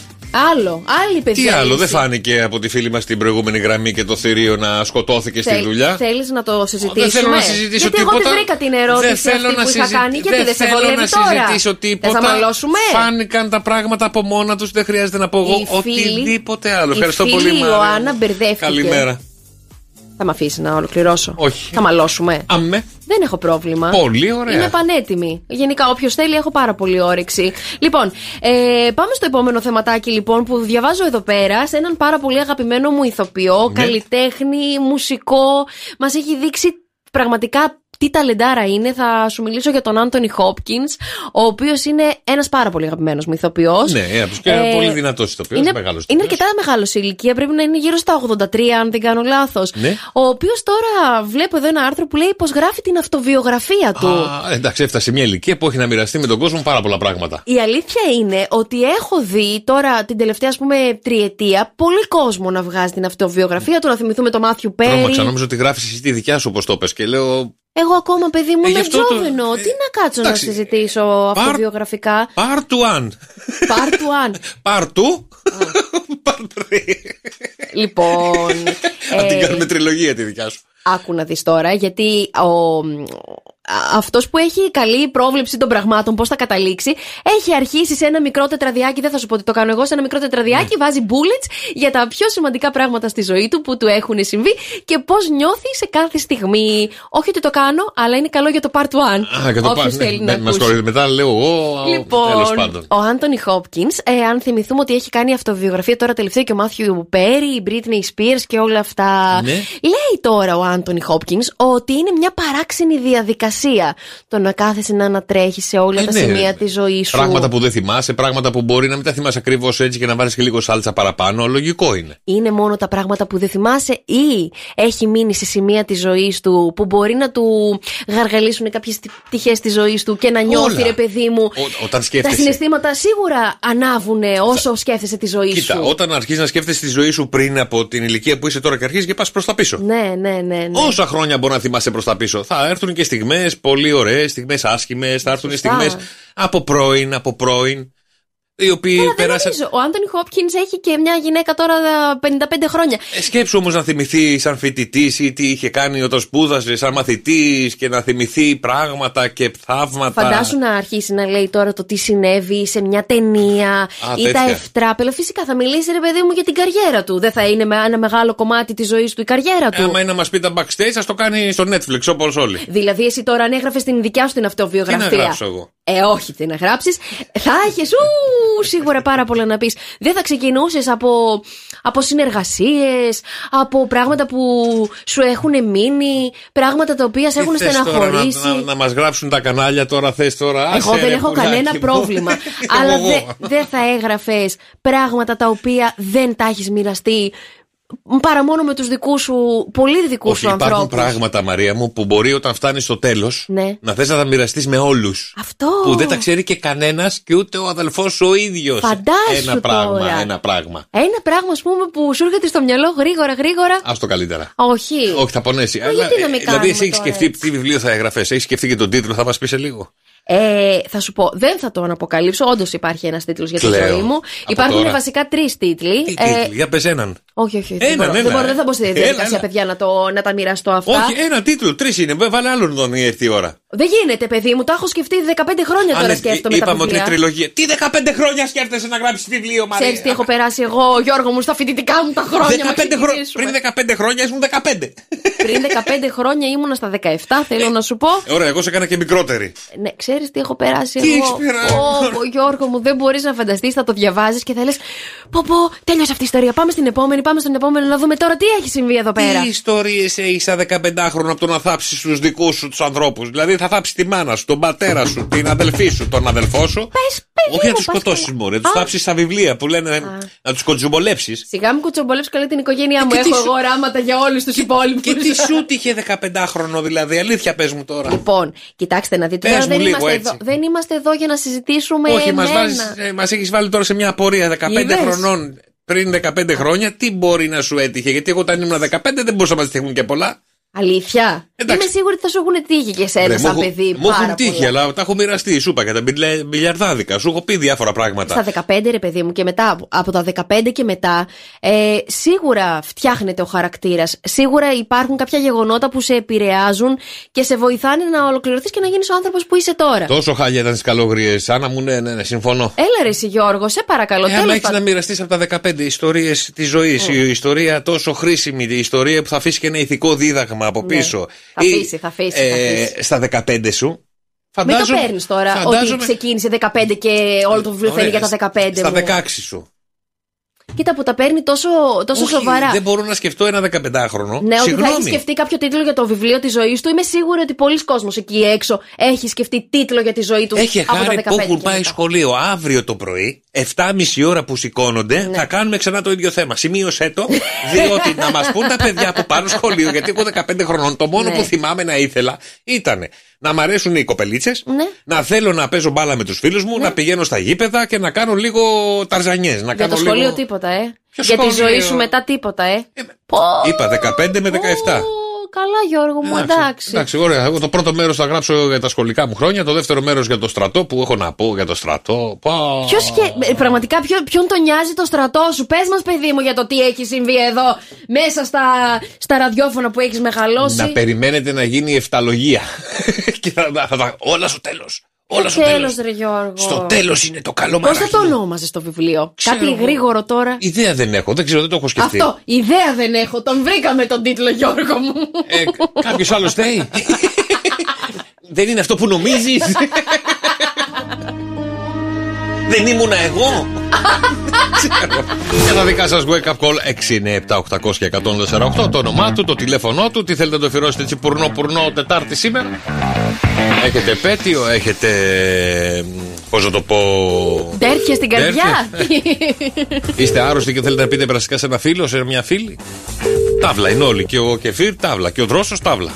Άλλο, άλλη Τι παιδιά. άλλο, λύση. δεν φάνηκε από τη φίλη μας την προηγούμενη γραμμή και το θηρίο να σκοτώθηκε στη Θέλ- δουλειά; Θέλεις να το συζητήσουμε. Δεν θέλω να συζητήσω Γιατί τίποτα. εγώ δεν βρήκα την ερώτηση δεν θέλω αυτή να που είχα συζη- κάνει. Γιατί δεν, σε θέλω βολεύει να τώρα; συζητήσω τίποτα. Δεν θα μαλώσουμε; Φάνηκαν τα πράγματα από μόνα τους. Δεν χρειάζεται να πω εγώ Η φίλη- οτιδήποτε άλλο. η Ευχαριστώ φίλη πολύ, Μαρία. Ιωάννα μπερδεύτηκε. Καλημέρα. Θα με αφήσεις να ολοκληρώσω; Όχι. Θα μαλώσουμε; Αμέ. Δεν έχω πρόβλημα. Πολύ ωραία. Είμαι πανέτοιμη. Γενικά, όποιος θέλει, έχω πάρα πολύ όρεξη. Λοιπόν, ε, πάμε στο επόμενο θεματάκι λοιπόν που διαβάζω εδώ πέρα σε έναν πάρα πολύ αγαπημένο μου ηθοποιό, Ναι. καλλιτέχνη, μουσικό. Μας έχει δείξει πραγματικά τι ταλεντάρα είναι. Θα σου μιλήσω για τον Άντωνι Χόπκινς, ο οποίος είναι ένας πάρα πολύ αγαπημένος μου ηθοποιός. Ναι, από τους και πολύ δυνατός ηθοποιός, Είναι, μεγάλος είναι ηθοποιός. αρκετά μεγάλος σε ηλικία, πρέπει να είναι γύρω στα 83, αν δεν κάνω λάθος. Ναι. Ο οποίος τώρα βλέπω εδώ ένα άρθρο που λέει πως γράφει την αυτοβιογραφία του. Α, εντάξει, έφτασε μια ηλικία που έχει να μοιραστεί με τον κόσμο πάρα πολλά πράγματα. Η αλήθεια είναι ότι έχω δει τώρα την τελευταία ας πούμε τριετία πολύ κόσμο να βγάζει την αυτοβιογραφία του, να θυμηθούμε το Μάθιου Πέρι. Τρώμαξα, νόμιζα ότι γράφεις εσύ τη δικιά σου όπως το πες και λέω. Εγώ ακόμα, παιδί μου, Ε, γι' είμαι αυτό το- τζόβενο. Τι να κάτσω να εντάξει. συζητήσω αυτοβιογραφικά; Part 1. Part 1. Part 2. Λοιπόν. Αν την ε, κάνουμε τριλογία τη δικιά σου. Άκου να δεις τώρα, γιατί ο, αυτός που έχει καλή πρόβλεψη των πραγμάτων, πώς θα καταλήξει, έχει αρχίσει σε ένα μικρό τετραδιάκι. Δεν θα σου πω ότι το κάνω εγώ, σε ένα μικρό τετραδιάκι Ναι. βάζει bullets για τα πιο σημαντικά πράγματα στη ζωή του που του έχουν συμβεί και πώς νιώθει σε κάθε στιγμή. Όχι ότι το κάνω, αλλά είναι καλό για το part 1. Α, και το Όποιος πα. θέλει να Ναι, μας ακούσει. συγχωρείτε. Μετά λέω εγώ. Τέλος Λοιπόν, πάντων. ο Άντωνι Χόπκιν, ε, αν θυμηθούμε ότι έχει κάνει αυτοβιογραφία τώρα τελευταία και ο Μάθιου Πέρι, η Britney Spears και όλα αυτά. Ναι. Λέει τώρα ο Άντωνι Χόπκιν ότι είναι μια παράξενη διαδικασία το να κάθεσαι να ανατρέχεις σε όλα Ε, τα ναι. σημεία της ζωής σου. Πράγματα που δεν θυμάσαι, πράγματα που μπορεί να μην τα θυμάσαι ακριβώς έτσι και να βάλει και λίγο σάλτσα παραπάνω. Λογικό είναι. Είναι μόνο τα πράγματα που δεν θυμάσαι ή έχει μείνει σε σημεία της ζωής του που μπορεί να του γαργαλίσουν κάποιες πτυχέ της ζωής του και να νιώθει, Όλα. ρε παιδί μου. Ό- όταν Τα σκέφτεσαι. συναισθήματα σίγουρα ανάβουν όσο σκέφτεσαι τη ζωή Κοίτα, σου. όταν αρχίζεις να σκέφτεσαι τη ζωή σου πριν από την ηλικία που είσαι τώρα και αρχίζεις και πας προς τα πίσω. Ναι, ναι, ναι. ναι. Όσα χρόνια μπορεί να θυμάσαι προς τα πίσω. Θα έρθουν και στιγμές πολύ ωραίες, στιγμές άσχημες, θα έρθουν Σωστά. στιγμές από πρώην, από πρώην. Οι οποίοι Καλά, δεν περάσαν. νομίζω. Ο Άντωνι Χόπκιν έχει και μια γυναίκα τώρα 55 χρόνια. Ε, Σκέψου όμως να θυμηθεί σαν φοιτητής ή τι είχε κάνει όταν σπούδασε, σαν μαθητής και να θυμηθεί πράγματα και θαύματα. Φαντάσου να αρχίσει να λέει τώρα το τι συνέβη σε μια ταινία ή τέτοια. τα ευτράπελα. Φυσικά θα μιλήσει ρε παιδί μου για την καριέρα του. Δεν θα είναι με ένα μεγάλο κομμάτι της ζωής του η καριέρα του. Ε, Άμα είναι να μας πει τα backstage, ας το κάνει στο Netflix όπως όλοι. Δηλαδή, εσύ τώρα αν έγραφες την δικιά σου την Τι αυτοβιογραφία. να γράψω εγώ; Ε, όχι, τι να γράψεις. Θα είχε σίγουρα πάρα πολλά να πεις. Δεν θα ξεκινούσες από, από συνεργασίες, από πράγματα που σου έχουν μείνει, πράγματα τα οποία σε έχουν Τι θες τώρα, στεναχωρήσει. να, να, να μας γράψουν τα κανάλια τώρα, θες τώρα. Εγώ άσε, δεν ρε, έχω πουλάκι κανένα μου. πρόβλημα. Εγώ αλλά εγώ. δεν δεν θα έγραφες πράγματα τα οποία δεν τα έχεις μοιραστεί παρά μόνο με τους δικούς σου, πολύ δικούς Όχι, σου υπάρχουν ανθρώπους. πράγματα, Μαρία μου, που μπορεί όταν φτάνει στο τέλος Ναι. να θες να τα μοιραστείς με όλους. Αυτό. Που δεν τα ξέρει και κανένας και ούτε ο αδελφός σου ο ίδιος. Φαντάσου Ένα πράγμα, τώρα. ένα πράγμα. Ένα πράγμα, ας πούμε, που σου έρχεται στο μυαλό γρήγορα, γρήγορα. Α το καλύτερα. Όχι. Όχι, θα πονέσει. Μα γιατί να μην δηλαδή, κάνουμε εσύ έχεις τώρα σκεφτεί τι βιβλίο θα έγραφες, έχεις σκεφτεί και τον τίτλο, θα μας πεις σε λίγο. Ε, θα σου πω, δεν θα τον αποκαλύψω. Όντως υπάρχει ένας τίτλος για τη Κλαίω. ζωή μου. Από Υπάρχουν τώρα. βασικά τρεις τίτλοι. Τι Ε, τίτλοι, για πες έναν. όχι, όχι. Έναν, δεν, μπορώ, ένα, δεν, μπορώ, ε. δεν θα μπω στη Ένα, διαδικασία, ένα. παιδιά, να, το, να τα μοιραστώ αυτά. Όχι, ένα τίτλο, τρεις είναι. Βάλε άλλον τον έρθει η ώρα. Δεν γίνεται, παιδί μου. Τα έχω σκεφτεί 15 χρόνια τώρα Αν, σκέφτομαι είπαμε τα ότι είναι βιβλία. τριλογία. Τι 15 χρόνια σκέφτεσαι να γράψεις βιβλίο, Μαρία; Ξέρεις τι έχω περάσει εγώ, Γιώργο μου, στα φοιτητικά μου τα χρόνια. 15 μα χρόνια. ξεκινήσουμε. Πριν 15 χρόνια ήσουν 15. Πριν 15 χρόνια ήμουνα στα 17, θέλω να σου πω. Ε, Ωραία, εγώ σε έκανα και μικρότερη. Ναι, ξέρεις τι έχω περάσει Τι εγώ. έχεις περάσει; Πω, πω, Γιώργο μου, δεν μπορείς να φανταστείς, θα το διαβάζεις και θα λες. Πω, πω, τέλειωσε αυτή η ιστορία. Πάμε στην επόμενη, πάμε στον επόμενο να δούμε τώρα τι έχει συμβεί εδώ πέρα. Τι ιστορίες έχεις σαν 15χρονο από το να θάψεις τους δικούς σου τους ανθρώπους; Δηλαδή θα θάψεις τη μάνα σου, τον πατέρα σου, την αδελφή σου, τον αδελφό σου; Όχι να μου, τους πας σκοτώσεις καλά. μόνο, να τους Α. θάψεις στα βιβλία που λένε να τους κοντζουμπολέψεις. Σιγά μου κουτσομπολέψει καλά την οικογένειά μου. Ε, και τι Έχω σου- εγώ οράματα για όλους τους υπόλοιπους. Και τι σου τύχε 15χρονο δηλαδή, αλήθεια πες μου τώρα. Λοιπόν, κοιτάξτε να δείτε. Πες Τώρα μου δεν, λίγο είμαστε έτσι. εδώ, δεν είμαστε εδώ για να συζητήσουμε Όχι, μας εμένα. μας έχεις βάλει τώρα σε μια απορία 15 Είδες; χρονών πριν 15 χρόνια. Τι μπορεί να σου έτυχε, Γιατί εγώ όταν ήμουν 15 δεν μπορούσα να μα τύχουν και πολλά. Αλήθεια; Εντάξει. Είμαι σίγουρη ότι θα σου έχουν τύχει και εσένα Ρε, σαν μου, παιδί. έχουν- μου πάρα έχουν τύχει, πολλά. αλλά τα έχω μοιραστεί. Σου είπα για τα μπιλε- μπιλιαρδάδικα. Σου έχω πει διάφορα πράγματα. Στα 15 ρε παιδί μου και μετά, από τα 15 και μετά, ε, σίγουρα φτιάχνεται ο χαρακτήρας. Σίγουρα υπάρχουν κάποια γεγονότα που σε επηρεάζουν και σε βοηθάνε να ολοκληρωθείς και να γίνεις ο άνθρωπος που είσαι τώρα. Τόσο χάλια ήταν στις καλογρίε. Άννα μου, ναι, ναι, ναι, συμφωνώ. Έλα ρε εσύ Γιώργο, σε παρακαλώ. Ε, άμα τέλος έχεις πάντων. να μοιραστείς από τα 15 ιστορίες της ζωής, Ναι. η ιστορία τόσο χρήσιμη, η ιστορία που θα αφήσει και ένα ηθικό δίδαγμα από Ναι. πίσω. Θα Ή, αφήσει, θα αφήσει, θα ε, αφήσει. στα 15 σου. Μην το Φαντάζομαι- παίρνεις τώρα φαντάζομαι- ότι ξεκίνησε 15 και όλο το βιβλίο θέλει Ωραία, για τα 15 Στα μου. 16 σου. Κοίτα που τα παίρνει τόσο, τόσο Όχι, σοβαρά. Δεν μπορώ να σκεφτώ ένα 15χρονο. Ναι, ότι θα Συγγνώμη. έχει σκεφτεί κάποιο τίτλο για το βιβλίο της ζωής του. Είμαι σίγουρη ότι πολλοί κόσμοι εκεί έξω έχει σκεφτεί τίτλο για τη ζωή τους. Έχει από τα χάρη 15 που έχουν και πάει μετά. σχολείο αύριο το πρωί, 7.30 ώρα που σηκώνονται, Ναι. θα κάνουμε ξανά το ίδιο θέμα. Σημείωσέ το, διότι να μας πούν τα παιδιά που πάνε σχολείο, γιατί εγώ 15 χρονών, το μόνο Ναι. που θυμάμαι να ήθελα ήταν να μ' αρέσουν οι κοπελίτσες, Ναι. να θέλω να παίζω μπάλα με τους φίλους μου, να πηγαίνω στα γήπεδα και να κάνω λίγο ταρζανιές. Να Για κάνω το σχολείο λίγο... τίποτα, ε. Ποιο για τη σχολείο; ζωή σου μετά τίποτα, ε. Πω, Είπα 15 με 17. Καλά, Γιώργο μου, εντάξει. Εντάξει, ωραία. Εγώ το πρώτο μέρος θα γράψω για τα σχολικά μου χρόνια, το δεύτερο μέρος για το στρατό που έχω να πω για το στρατό. Πα. Ποιος και... ε, Πραγματικά, ποιο, ποιον τον νοιάζει το στρατό σου; Πες μας, παιδί μου, για το τι έχει συμβεί εδώ μέσα στα, στα ραδιόφωνα που έχεις μεγαλώσει. Να περιμένετε να γίνει η εφταλογία. και θα, θα, θα- θα- όλα στο τέλος. Όλα στο τέλος. Τέλος, ρε Γιώργο. Στο τέλος είναι το καλό Πώς θα μαράκι. το ονόμαζε στο βιβλίο, Ξέρω Κάτι εγώ. γρήγορο τώρα. Ιδέα δεν έχω, δεν ξέρω, δεν το έχω σκεφτεί. Αυτό, ιδέα δεν έχω. Τον βρήκαμε τον τίτλο, Γιώργο μου. Ε, Κάποιος άλλος θέλει; δεν είναι αυτό που νομίζεις; δεν ήμουνα εγώ. Ξέρω. Για τα δικά σας wake up call 697 800 και 148 το όνομά του, το τηλέφωνό του, τι θέλετε να το αφιερώσετε έτσι πουρνό πουρνό Τετάρτη σήμερα. Έχετε επέτειο, έχετε. Πώς να το πω. Τέρχε στην καρδιά. Είστε άρρωστοι και θέλετε να πείτε περαστικά σε ένα φίλο, σε μια φίλη. Τάβλα είναι όλοι. Και ο Κεφίρ τάβλα. Και ο Δρόσος τάβλα.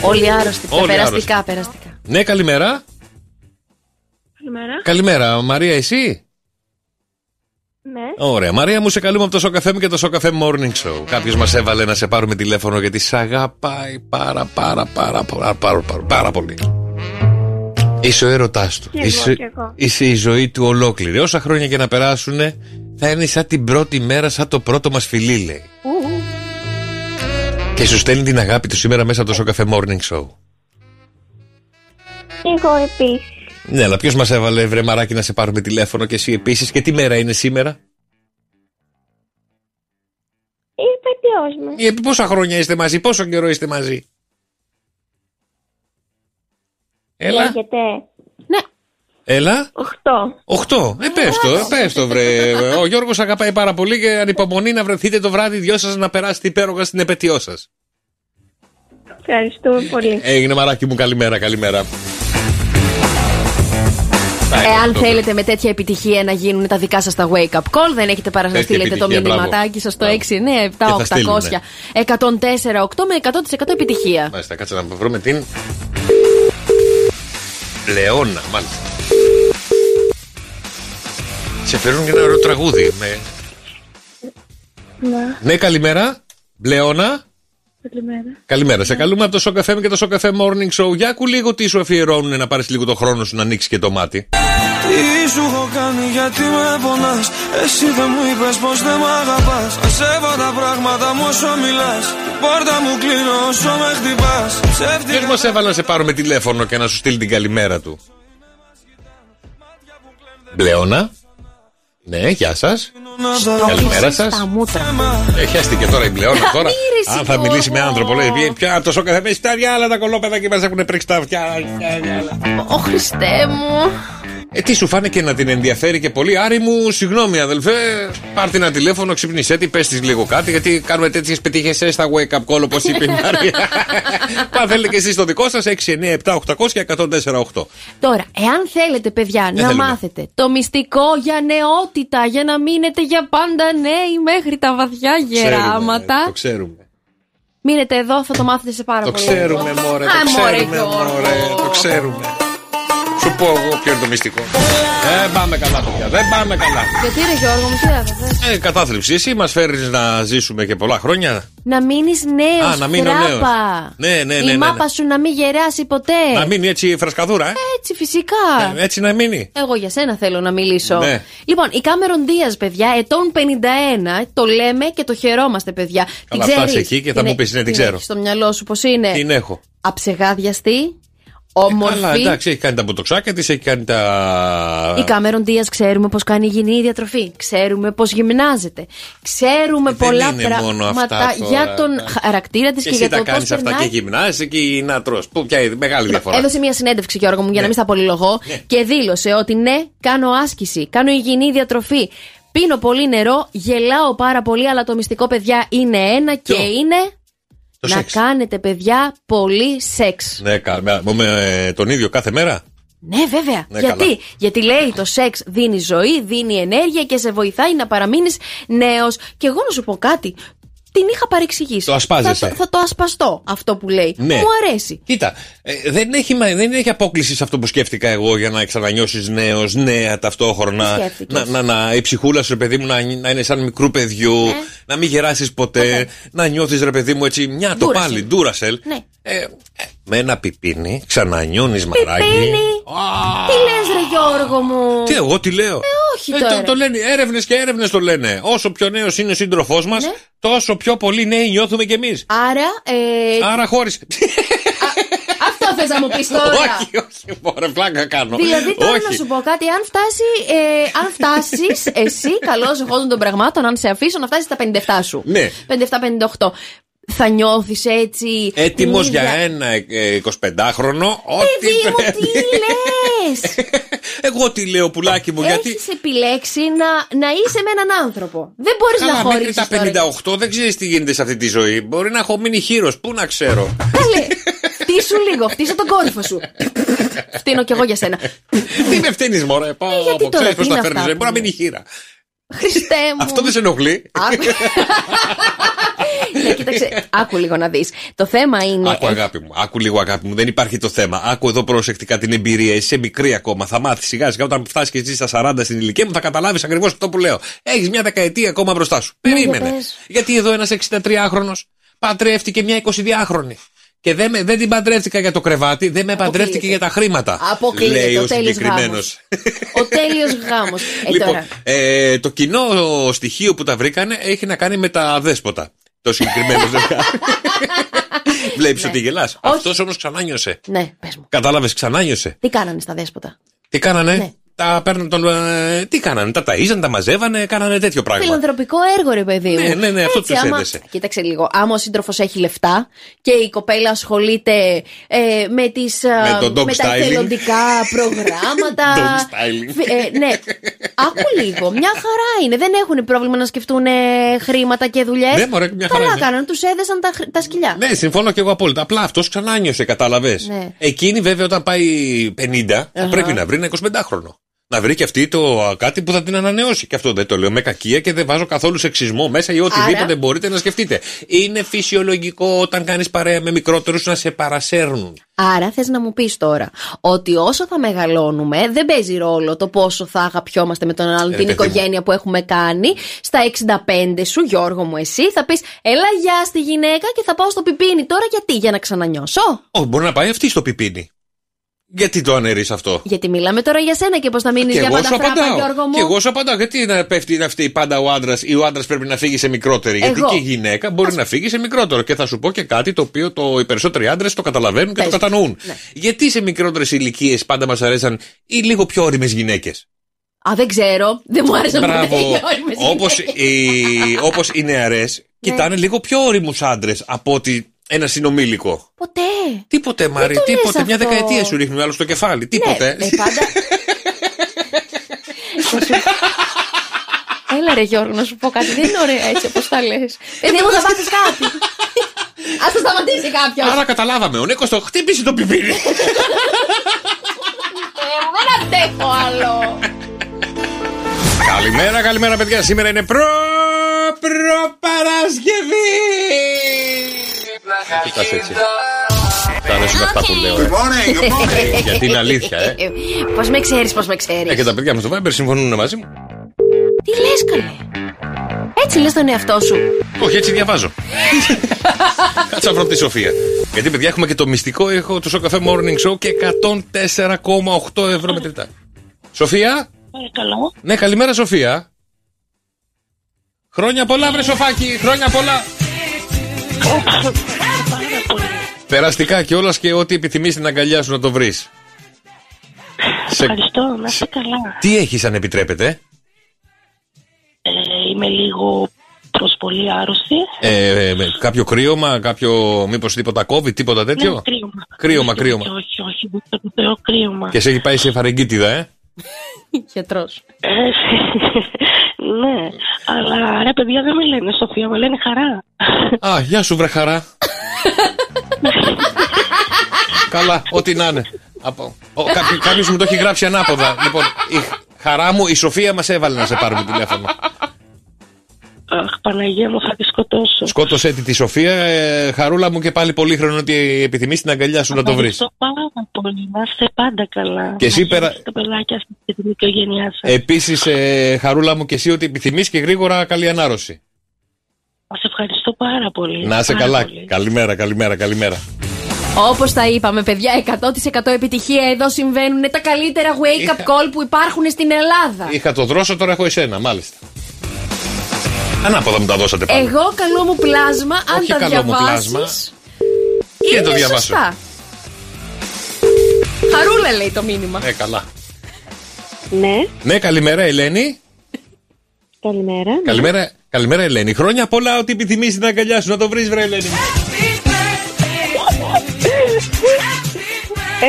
Όλοι άρρωστοι. Όλοι περαστικά, περαστικά. Ναι, καλημέρα. Καλημέρα. Καλημέρα, Μαρία, εσύ; Ναι. Ωραία. Μαρία, μου σε καλούμε από το Σοκαφέ μου και το Σοκαφέ Morning Show. Κάποιος μας έβαλε να σε πάρουμε τηλέφωνο γιατί σε αγαπάει πάρα πάρα πάρα πάρα, πάρα, πάρα, πάρα πολύ. Είσαι ο έρωτάς του. Κι εγώ, είσαι, κι εγώ. είσαι η ζωή του ολόκληρη. Όσα χρόνια και να περάσουν, θα είναι σαν την πρώτη μέρα, σαν το πρώτο μας φιλί, λέει. Και σου στέλνει την αγάπη του σήμερα μέσα από το Σοκαφέ Morning Show. Εγώ επίσης. Ναι, αλλά ποιος μας έβαλε βρε μαράκι να σε πάρουμε τηλέφωνο και εσύ επίσης; Και τι μέρα είναι σήμερα; Η επέτειό μας. Ε, πόσα χρόνια είστε μαζί, πόσο καιρό είστε μαζί; Έλα. Λέγεται. Έλα. Οχτώ. Οχτώ. Ε, πες το, ε, πες το, βρε. Ο Γιώργος αγαπάει πάρα πολύ και ανυπομονεί να βρεθείτε το βράδυ δυο σας να περάσετε υπέροχα στην επαιτειό σας. Ευχαριστούμε πολύ. Έγινε μαράκι μου, καλημέρα, καλημέρα. Εάν το- θέλετε με τέτοια επιτυχία να γίνουν τα δικά σας τα wake up call, δεν έχετε παρά να Τέτοια στείλετε το επιτυχία, μηνυματάκι σας στο Μπράβο. 6, 9, 7, Και θα 800 στείλουνε. 104, 8 με 100% επιτυχία. Μάλιστα, κάτσε να βρούμε την. Λεώνα, μάλιστα. Σε φέρουν και ένα ωραίο τραγούδι. Με... Ναι. Ναι, καλημέρα. Λεώνα. Καλημέρα. Καλημέρα. Σε καλούμε από το Σοκαφέ και το Σοκαφέ Morning Show. Για ακού λίγο τι σου αφιερώνουν να πάρεις λίγο το χρόνο σου να ανοίξεις και το μάτι. Τι σου έχω κάνει γιατί με πονάς Εσύ δεν μου είπες πως δεν μ' αγαπάς Ασέβα τα πράγματα μου όσο μιλάς Την πόρτα μου κλείνω όσο με χτυπάς Ψεύτικα Ποιο μας έβαλε να σε πάρουμε τηλέφωνο και να σου στείλει την καλημέρα του. Μπλεώνα. Ναι, γεια σας. Καλημέρα σας. Στα μούτρα. Ε, χαίστηκε τώρα η Μπλεώνα τώρα. Μύρισε, Αν θα μιλήσει με Γιώργο. άνθρωπο, λέει «Βγαίνει πια το σοκαφέ με στα διάλα τα κολόπεδα και μας έχουν πρίξει τα αυτιά. Ω Χριστέ μου. Ε, τι σου φάνηκε να την ενδιαφέρει και πολύ; Άρη μου, συγγνώμη αδελφέ, πάρτε ένα τηλέφωνο, ξυπνησέ τη, πες της λίγο κάτι, γιατί κάνουμε τέτοιες πετύχες στα wake up call όπως είπε η Μάρια. Πά θέλετε και εσείς το δικό σας, 6, 9, 7, 800 και 148. Τώρα, εάν θέλετε, παιδιά, να θέλουμε. μάθετε το μυστικό για νεότητα, για να μείνετε για πάντα νέοι μέχρι τα βαθιά γεράματα. Το ξέρουμε. Μείνετε εδώ, θα το μάθετε σε πάρα Το πολύ. ξέρουμε, μωρέ, Α, το μωρέ, ξέρουμε, Γιώργο. μωρέ, το ξέρουμε. Σου πω εγώ ποιο είναι το μυστικό. Δεν πάμε καλά, παιδιά. Δεν πάμε καλά. Γιατί ρε Γιώργο μου, τι έδωσε. Ε, κατάθλιψη. Εσύ μας φέρνει να ζήσουμε και πολλά χρόνια; Να μείνεις νέος. Α, να μείνω νέος. Ναι, ναι, ναι, ναι, Η ναι. μάπα σου να μην γεράσει ποτέ. Να μείνει έτσι φρεσκαδούρα, ε; Έτσι, φυσικά. Ε, Έτσι να μείνει. Εγώ για σένα θέλω να μιλήσω. Ναι. Λοιπόν, η Κάμερον Δίας, παιδιά, ετών 51, το λέμε και το χαιρόμαστε, παιδιά. Καλά, την ξέρεις; φτάσεις εκεί και θα Την μου πεις, ναι, την την ξέρω. έχεις στο μυαλό σου πώ είναι. Την έχω. Αψεγάδιαστη, όμορφη. Καλά, εντάξει, έχει κάνει τα μποτοξάκια της, έχει κάνει τα. Η Κάμερον Δίας ξέρουμε πώς κάνει υγιεινή διατροφή. Ξέρουμε πώς γυμνάζεται. Ξέρουμε Ε, δεν πολλά είναι μόνο αυτά πράγματα τώρα. για τον χαρακτήρα της Και και, εσύ για τα το πώς κάνεις αυτά περνάει. και γυμνάζεσαι και να τρως. Πού πια είναι μεγάλη διαφορά. Έδωσε μια συνέντευξη, Γιώργο μου, για να Ναι. μην στα πολυλογώ και δήλωσε ότι ναι, κάνω άσκηση, κάνω υγιεινή διατροφή. Πίνω πολύ νερό, γελάω πάρα πολύ, αλλά το μυστικό, παιδιά, είναι ένα και είναι Το να σεξ. κάνετε, παιδιά, πολύ σεξ. Ναι, καλά. Με, με τον ίδιο κάθε μέρα; Ναι, βέβαια. Ναι, Γιατί; καλά. Γιατί λέει το σεξ δίνει ζωή, δίνει ενέργεια και σε βοηθάει να παραμείνεις νέος. Και εγώ να σου πω κάτι. Την είχα παρεξηγήσει. Το ασπάζεσαι. Θα, το- θα το ασπαστώ αυτό που λέει. Ναι. Μου αρέσει. Κοίτα, ε, δεν, έχει, μα- δεν έχει απόκληση σε αυτό που σκέφτηκα εγώ για να ξανανιώσεις νέος, νέα ταυτόχρονα. Τι σκέφτηκες; Να, να, να, η ψυχούλα σου, ρε παιδί μου, να, να είναι σαν μικρού παιδιού, Ναι. να μην γεράσεις ποτέ, να νιώθεις, ρε παιδί μου, έτσι μια το Duracell. πάλι, ντούρασελ. Ναι. Ε, ε, με ένα πιπίνι, ξανανιώνεις μαράκι. Πιπίνι. Τι λες ρε Γιώργο μου; Τι εγώ τι λέω; όχι Ε, τώρα. το, το λένε, έρευνες και έρευνες το λένε. Όσο πιο νέος είναι ο σύντροφός μας, Ναι. τόσο πιο πολύ νέοι νιώθουμε κι εμείς. Άρα, ε, Άρα χώρισε. αυτό θες να μου πεις τώρα. όχι, όχι, μωρέ, πλάκα κάνω. Δηλαδή τώρα όχι. να σου πω κάτι, αν φτάσει, ε, αν φτάσεις εσύ, καλός χώζον των πραγμάτων, αν σε αφήσω να φτάσεις στα 57 σου. Ναι. 57-58. Θα νιώθεις έτσι. Έτοιμος την ίδια- για ένα ε, 25χρονο. Ό,τι Παιδί μου, πρέπει. τι λες; Εγώ τι λέω, πουλάκι μου, γιατί. Έχεις επιλέξει να, να είσαι με έναν άνθρωπο. Δεν μπορείς να Καλά, μέχρι χωρίσεις τα τώρα. 58 δεν ξέρεις τι γίνεται σε αυτή τη ζωή. Μπορεί να έχω μείνει χείρος, πού να ξέρω. Καλέ, φτύσου λίγο, φτύσου τον κόρυφο σου. Φτύνω κι εγώ για σένα. τι με φταίνει, Μωρέ, πω, Ε, γιατί πω, τώρα, ξέρεις τι πώς τα είναι φέρνεις. αυτά Μπορεί να που μείνει χείρα. Χριστέ μου. Αυτό δεν σε ενοχλεί. Άκου. Ναι, κοίταξε, άκου λίγο να δεις. Το θέμα είναι. Άκου αγάπη μου, άκου λίγο αγάπη μου. Δεν υπάρχει το θέμα. Άκου εδώ προσεκτικά την εμπειρία. Είσαι μικρή ακόμα. Θα μάθεις σιγά σιγά όταν φτάσεις και εσύ στα 40 στην ηλικία μου θα καταλάβεις ακριβώς αυτό που λέω. Έχεις μια δεκαετία ακόμα μπροστά σου. Ναι, Περίμενε. για πες. Γιατί εδώ ένας 63χρονο παντρεύτηκε μια 22χρονη. Και δεν, με, δεν την παντρεύτηκα για το κρεβάτι, δεν με παντρεύτηκε για τα χρήματα. Αποκλείεται, Λέει ο ο τέλειος συγκεκριμένος. γάμος. Ο τέλειος γάμος. Ε, Λοιπόν, τώρα. ε, το κοινό στοιχείο που τα βρήκανε έχει να κάνει με τα δέσποτα. Το συγκεκριμένο ζευγάρι. Βλέπεις ότι γελάς. Αυτός όμως ξανά νιώσε. Ναι, πες μου. Κατάλαβες, ξανά νιώσε. Τι κάνανε στα δέσποτα. Τι κάνανε; Ναι. Τα παίρνουν τον. ε, τι κάνανε, τα ταΐζαν, τα μαζεύανε, κάνανε τέτοιο πράγμα. Φιλανθρωπικό έργο, ρε παιδί μου. Ναι, ναι, ναι, αυτό Έτσι, τους άμα- έδεσε. Κοίταξε λίγο. Άμα ο σύντροφος έχει λεφτά και η κοπέλα ασχολείται ε, με, τις, ε, Με το dog τα styling. εθελοντικά προγράμματα. Dog styling. Φι- ε, ναι. Άκου λίγο. Μια χαρά είναι. Δεν έχουν πρόβλημα να σκεφτούν ε, χρήματα και δουλειές. Ναι, μωρέ, μια χαρά Καλά είναι. κάνανε. Τους έδεσαν τα, χρ- τα σκυλιά. Ναι, συμφωνώ και εγώ απόλυτα. Απλά αυτός ξανά νιώσε, κατάλαβες. Ναι. Εκείνη βέβαια όταν πάει 50, θα Αχα. πρέπει να βρει ένα 25χρονο. Να βρει και αυτή το α, κάτι που θα την ανανεώσει. Και αυτό δεν το λέω με κακία και δεν βάζω καθόλου σεξισμό μέσα ή οτιδήποτε Άρα- μπορείτε να σκεφτείτε. Είναι φυσιολογικό όταν κάνεις παρέα με μικρότερους να σε παρασέρνουν. Άρα θες να μου πεις τώρα ότι όσο θα μεγαλώνουμε, δεν παίζει ρόλο το πόσο θα αγαπιόμαστε με τον άλλον Ε, την παιδί μου. οικογένεια που έχουμε κάνει. Στα 65 σου, Γιώργο μου, εσύ θα πεις Έλα, γεια στη γυναίκα και θα πάω στο πιπίνι τώρα γιατί, για να ξανανιώσω; Όχι, μπορεί να πάει αυτή στο πιπίνι. Γιατί το αναιρείς αυτό; Γιατί μιλάμε τώρα για σένα και πώς θα μείνεις Και για εγώ πάντα σου φράπα, απαντάω. Γιώργο μου. Και εγώ σου απαντάω. Γιατί να πέφτει να φταίει πάντα ο άντρας ή ο άντρας πρέπει να φύγει σε μικρότερη; Γιατί Εγώ. και η γυναίκα μπορεί να φύγει σε μικρότερο. Και θα σου πω και κάτι το οποίο το, οι περισσότεροι άντρες το καταλαβαίνουν και Πες. το κατανοούν. Ναι. Γιατί σε μικρότερες ηλικίες πάντα μας αρέσαν οι λίγο πιο όριμες γυναίκες; Α, δεν ξέρω. Δεν μου άρεσε Μπράβο. Όπως Ναι. οι, όπως οι νεαρές κοιτάνε λίγο πιο όριμους άντρες από ότι ένα συνομήλικο. Ποτέ. Τίποτε, Μάρι, το λες τίποτε. Μια αυτό. δεκαετία σου ρίχνει ο άλλος στο κεφάλι. Τίποτε. Ναι, ε, πάντα. Θα σου- Έλα ρε Γιώργο να σου πω κάτι. Δεν είναι ωραία έτσι όπως τα λες. Παιδί μου θα πάθεις κάτι. Ας το σταματήσει κάποιος. Άρα καταλάβαμε. Ο Νίκος το χτύπησε το πιπίνι. Ε, Δεν αντέχω άλλο. Καλημέρα, καλημέρα, παιδιά. Σήμερα είναι προ. Προπαρασκευή! Κοιτάς έτσι. Τα αρέσουν αυτά που λέω. ε. Γιατί είναι αλήθεια, ε. Πώς με ξέρεις, πώς με ξέρεις. Ε, και τα παιδιά μου στο Viber συμφωνούν μαζί μου. Τι λες καλέ; Έτσι λες τον εαυτό σου. Όχι, έτσι διαβάζω. Κάτσε να βρω τη Σοφία. Γιατί, παιδιά, έχουμε και το μυστικό έχω του Σοκαφέ Morning Show και 104,8 ευρώ μετρητά. Σοφία; Καλό. Ναι, καλημέρα, Σοφία. Χρόνια πολλά, βρε Σοφάκι, χρόνια πολλά. Περαστικά και όλα και ό,τι επιθυμείς στην αγκαλιά σου να το βρεις. Ευχαριστώ, να είστε καλά. Τι έχεις, αν επιτρέπετε; Ε, είμαι λίγο προς πολύ άρρωστη. Ε, ε, με κάποιο κρύωμα, κάποιο. Μήπως τίποτα COVID, τίποτα τέτοιο; Ναι, κρύωμα. Κρύωμα, Όχι, κρύωμα. Όχι, όχι, ούτε το Θεό κρύωμα. Και σε έχει πάει σε φαρεγγίτιδα, ε; Γιατρός. Ε, ναι, αλλά ρε παιδιά δεν με λένε Σοφία, με λένε χαρά. Α, γεια σου, βρε χαρά. Καλά, ό,τι να είναι. Από... Κάποιο κάποιος μου το έχει γράψει ανάποδα. Λοιπόν, η χαρά μου, η Σοφία μας έβαλε να σε πάρουμε τηλέφωνο. Αχ, Παναγία μου, θα τη σκοτώσω. Σκότωσέ τη τη Σοφία. Ε, χαρούλα μου και πάλι πολύ χρόνο ότι επιθυμείς την αγκαλιά σου να το βρεις. Ευχαριστώ πάρα πολύ. Να είστε πάντα καλά. Και εσύ Να πέρα- χαίρεστε Τα παιδάκια σας και την οικογένειά σας. Επίσης, ε, χαρούλα μου και εσύ ότι επιθυμείς και γρήγορα καλή ανάρρωση. Σας ευχαριστώ πάρα πολύ. Να είσαι Πάρα καλά. πολύ. Καλημέρα, καλημέρα, καλημέρα. Όπως τα είπαμε, παιδιά, 100% επιτυχία. Εδώ συμβαίνουν τα καλύτερα wake up call που υπάρχουν στην Ελλάδα. Είχα το δρόσο, τώρα έχω εσένα, μάλιστα. Ανάποδα μου τα δώσατε πάλι. Εγώ καλό μου πλάσμα, αν Όχι τα καλό μου διαβάσεις, πλάσμα. Και είναι το διαβάσω. σωστά. Χαρούλα λέει το μήνυμα. Ε, καλά. Ναι, Ναι, καλημέρα, Ελένη. καλημέρα. ναι. Καλημέρα, καλημέρα, Ελένη. Χρόνια πολλά ότι επιθυμείς την αγκαλιά σου να το βρεις, βρε, Ελένη. μου.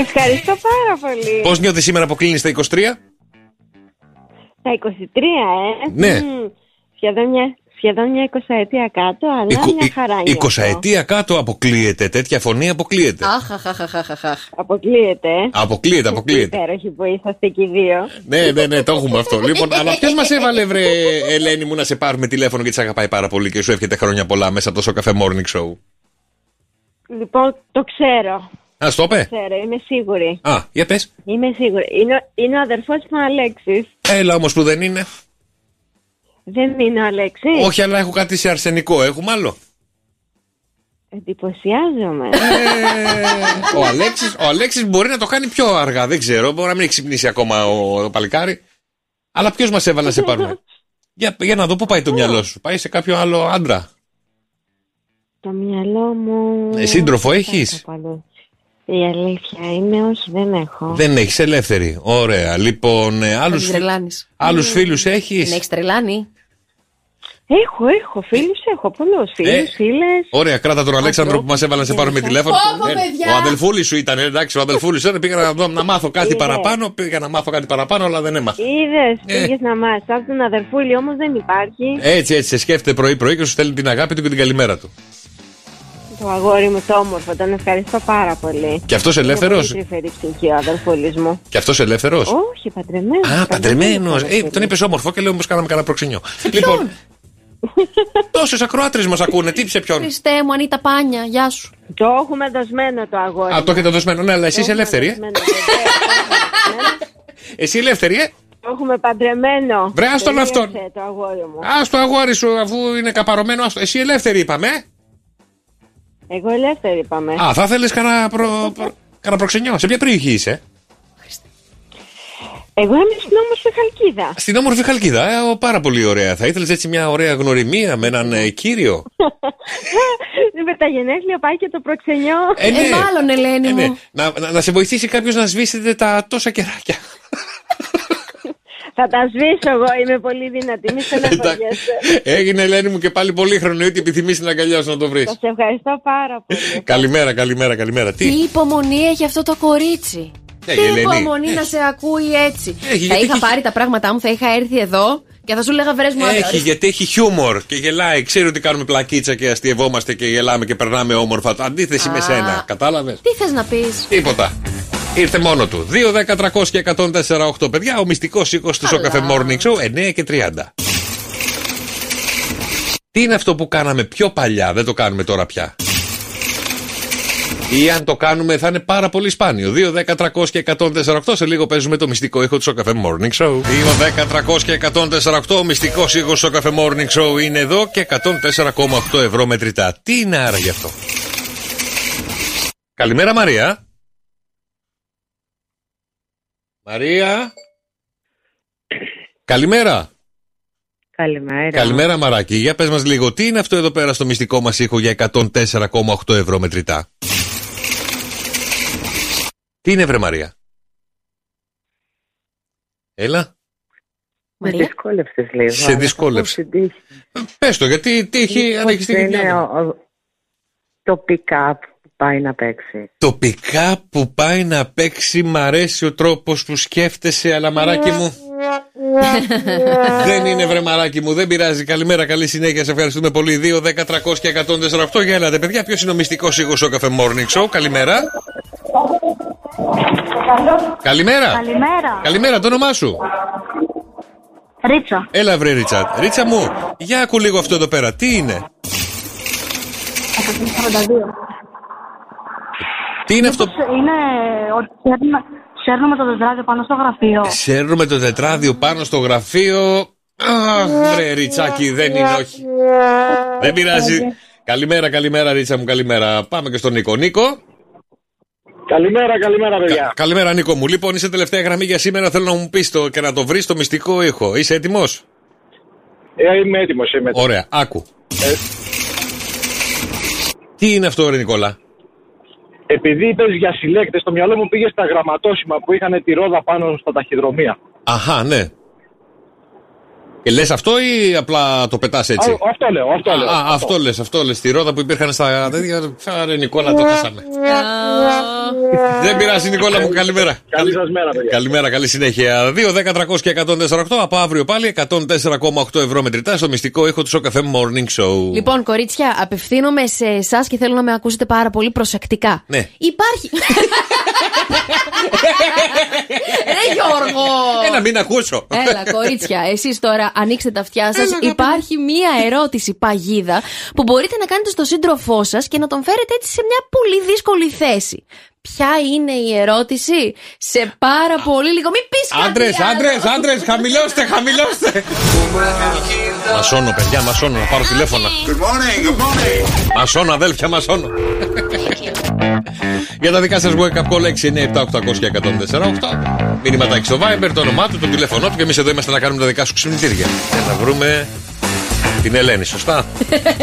Ευχαριστώ πάρα πολύ. Πώς νιώθεις σήμερα που κλείνεις τα 23, Τα 23, ε. Ναι. Μμμ. Σχεδόν μια, σχεδόν μια 20 ετία κάτω, αλλά Εικο- μια χαρά νιώθω. 20 ετία κάτω αποκλείεται. Τέτοια φωνή αποκλείεται. Αχ, αχ, αχ, αχ, αχ, αχ. Αποκλείεται. ε. Αποκλείεται, αποκλείεται. Υπέροχοι που είσαστε και οι δύο. Ναι, ναι, ναι, το έχουμε αυτό. Λοιπόν, αλλά ποιο μας έβαλε, βρε, Ελένη μου, να σε πάρουμε τηλέφωνο γιατί σε αγαπάει πάρα πολύ και σου εύχεται χρόνια πολλά μέσα από το καφέ morning show. Λοιπόν, το ξέρω. Α, το είπε. Ξέρω, είμαι σίγουρη. Α, για πες. Είμαι σίγουρη. Είναι, ο- είναι ο αδερφός μου ο Αλέξης. Έλα όμως που δεν είναι. Δεν είναι ο Αλέξης. Όχι, αλλά έχω κάτι σε αρσενικό. Έχουμε άλλο; Εντυπωσιάζομαι. Ε, ο Αλέξης, ο Αλέξης μπορεί να το κάνει πιο αργά, δεν ξέρω. Μπορεί να μην έχει ξυπνήσει ακόμα ο, το παλικάρι. Αλλά ποιος μας έβαλε να σε πάρουμε; Για, για να δω πού πάει το μυαλό σου. Πάει σε κάποιο άλλο άντρα. Το μυαλό μου... Ε, σύντροφο έχεις; Κάπου αλλού. Η αλήθεια είναι όχι δεν έχω. Δεν έχεις ελεύθερη. Ωραία. Λοιπόν, άλλους την τρελάνεις. άλλους φίλους έχεις; Την έχεις τρελάνει. Έχω, έχω φίλους, έχω πολλούς φίλους, Ε, φίλες. Ωραία, κράτα τον Αλέξανδρο που μας έβαλε να σε πάρουμε τηλέφωνο. Πω, πω, Ε, παιδιά. Ο αδελφούλης σου ήταν, εντάξει, ο αδελφούλης σου ήταν. Πήγα να, δω, να μάθω κάτι Είδες. παραπάνω. Πήγα να μάθω κάτι παραπάνω, αλλά δεν έμαθα. Είδες, Ε. πήγες να μάθεις. Από τον αδερφούλη όμως δεν υπάρχει. Έτσι, έτσι, σε σκέφτεται πρωί-πρωί και σου στέλνει την αγάπη του και την καλημέρα του. Το αγόρι μου το όμορφο, τον ευχαριστώ πάρα πολύ. Και αυτός Είναι ελεύθερος; πολύ τρυφερή ψυχή ο αδερφούλης μου. Και αυτός ελεύθερος; Όχι, παντρεμένος. Α, παντρεμένος. Ε, τον είπες όμορφο και λέω πω κάναμε κανένα προξενιό. Λοιπόν. Τόσες ακροάτρε μας ακούνε, τι σε ποιον. Χριστέ μου, Ανίτα Πάνια, γεια σου. Το έχουμε δοσμένο το αγόρι. Α, το έχετε δοσμένο. Ναι, αλλά εσύ είσαι ελεύθερη, ε; Εσύ ελεύθερη, ε; Το έχουμε παντρεμένο. Βρε, ας τον Τελείωσε αυτόν. το αγόρι μου. Α το αγόρι σου, αφού είναι καπαρωμένο, άστο. Εσύ ελεύθερη, είπαμε. ε; Εγώ ελεύθερη είπαμε. Α, θα ήθελε κανένα προ... προ- κανένα προξενιό. Σε ποια περιοχή είσαι, Εγώ είμαι στην όμορφη Χαλκίδα. Στην όμορφη Χαλκίδα. Ε, ο, πάρα πολύ ωραία. Θα ήθελες έτσι μια ωραία γνωριμία με έναν ε, κύριο; Με τα γενέθλια πάει και το προξενιό. Ε, ναι. μάλλον, Ελένη Ε, ναι. μου. Να, να, να σε βοηθήσει κάποιος να σβήσετε τα τόσα κεράκια. Θα τα σβήσω εγώ, είμαι πολύ δυνατή. Μη στεναχωριέσαι. Έγινε Ελένη μου και πάλι πολύ χρόνο ότι επιθυμείς την αγκαλιά σου να το βρεις. Σας ευχαριστώ πάρα πολύ. καλημέρα, καλημέρα, καλημέρα. Τι; Τι. υπομονή έχει αυτό το κορίτσι. Ναι, Τι η Ελένη. υπομονή να σε ακούει έτσι. Έχει, θα γιατί είχα έχει- πάρει τα πράγματά μου, θα είχα έρθει εδώ και θα σου λέγα βρες μου Έχει, άντρα. γιατί έχει χιούμορ και γελάει. Ξέρει ότι κάνουμε πλακίτσα και αστειευόμαστε και γελάμε και περνάμε όμορφα. Αντίθεση με Α. σένα. Κατάλαβες; Τι θες να πεις; Τίποτα. Ήρθε μόνο του. 2, 10, 300 και 104, Παιδιά, ο μυστικός οίκος του Σοκαφέ Morning Show 9 και 30. Τι είναι αυτό που κάναμε πιο παλιά, δεν το κάνουμε τώρα πια. Ή αν το κάνουμε θα είναι πάρα πολύ σπάνιο. 2, 10, 300 και 148. Σε λίγο παίζουμε το μυστικό ήχο του Σοκαφέ Morning Show. 2, 10, 300 και 148. Ο μυστικός ήχος του Σοκαφέ Morning Show είναι εδώ και 104,8 ευρώ μετρητά. Τι είναι άρα γι' αυτό; Καλημέρα Μαρία. Μαρία. Καλημέρα. Καλημέρα. Καλημέρα Μαράκη. Για πες μας λίγο, τι είναι αυτό εδώ πέρα στο μυστικό μας ήχο για 104,8 ευρώ μετρητά; Τι είναι βρε Μαρία; Έλα. Με δυσκόλεψες λίγο. Σε αλλά δυσκόλεψε. θα πω στην τύχη; Πες το, γιατί τύχη, αν Πώς έχεις τύχη είναι διάβολο. ο- ο- το pick-up που πάει να παίξει. Το pick-up που πάει να παίξει μ' αρέσει ο τρόπος που σκέφτεσαι, αλλά μαράκι μου. δεν είναι βρε μαράκι μου, δεν πειράζει. Καλημέρα, καλή συνέχεια. Σε ευχαριστούμε πολύ. 2, 10, 300 και 148. Για έλατε, παιδιά. Ποιος είναι ο μυστικός ήχος στο καφέ Morning Show; Καλημέρα. Καλημέρα. Καλημέρα. Καλημέρα, το όνομά σου; Ρίτσα. Έλα βρε Ρίτσα. Ρίτσα μου, για ακού λίγο αυτό εδώ πέρα. Τι είναι; 142. Τι είναι αυτό; Είναι ότι σέρνουμε, σέρνουμε το τετράδιο πάνω στο γραφείο. Σέρνουμε το τετράδιο πάνω στο γραφείο. Αχ, βρε Ριτσάκι, δεν είναι όχι. Δεν πειράζει. Καλημέρα, καλημέρα Ρίτσα μου, καλημέρα. Πάμε και στον Νίκο. Νίκο. Καλημέρα, καλημέρα, παιδιά. Κα- καλημέρα Νίκο μου. Λοιπόν, είσαι τελευταία γραμμή για σήμερα. Θέλω να μου πεις το και να το βρεις το μυστικό ήχο. Είσαι έτοιμος; Ε, είμαι έτοιμος, είμαι έτοιμος. Ωραία, άκου. Ε, Τι είναι αυτό, ρε Νικόλα; επειδή είπες για συλλέκτες, το μυαλό μου πήγε στα γραμματόσημα που είχαν τη ρόδα πάνω στα ταχυδρομεία. Αχά, ναι. Και λες αυτό ή απλά το πετάς έτσι; Α, αυτό λέω, αυτό λέω. Α, αυτό λες, αυτό λες. Τη ρόδα που υπήρχαν στα τέτοια. Άρα, Νικόλα, το χάσαμε. Δεν πειράζει, Νικόλα μου, καλημέρα. Καλή σας μέρα, παιδιά. Καλημέρα, καλή συνέχεια. 2, 10, 300 και 148. Από αύριο πάλι 104,8 ευρώ μετρητά στο μυστικό ήχο του Σοκαφέ Morning Show. Λοιπόν, κορίτσια, απευθύνομαι σε εσάς και θέλω να με ακούσετε πάρα πολύ προσεκτικά. Ναι. Υπάρχει. Ρε Γιώργο! Ένα μην ακούσω. Έλα, κορίτσια, εσείς τώρα ανοίξτε τα αυτιά σας. Υπάρχει μία ερώτηση παγίδα που μπορείτε να κάνετε στο σύντροφό σας και να τον φέρετε έτσι σε μια πολύ δύσκολη θέση. Ποια είναι η ερώτηση; Σε πάρα πολύ λίγο. Μην πεις κάτι. Άντρες, άλλο. άντρες, άντρες, χαμηλώστε, χαμηλώστε. Μασώνω, παιδιά, μασώνω, να πάρω τηλέφωνα. Good morning, good morning. Μασώνω, αδέλφια, μασώνω. Για τα δικά σας wake up call 697-800 και 148. Μήνυματάκι στο Viber, το όνομά του, το τηλέφωνό του και εμείς εδώ είμαστε να κάνουμε τα δικά σου ξυπνητήρια. Για να βρούμε την Ελένη, σωστά;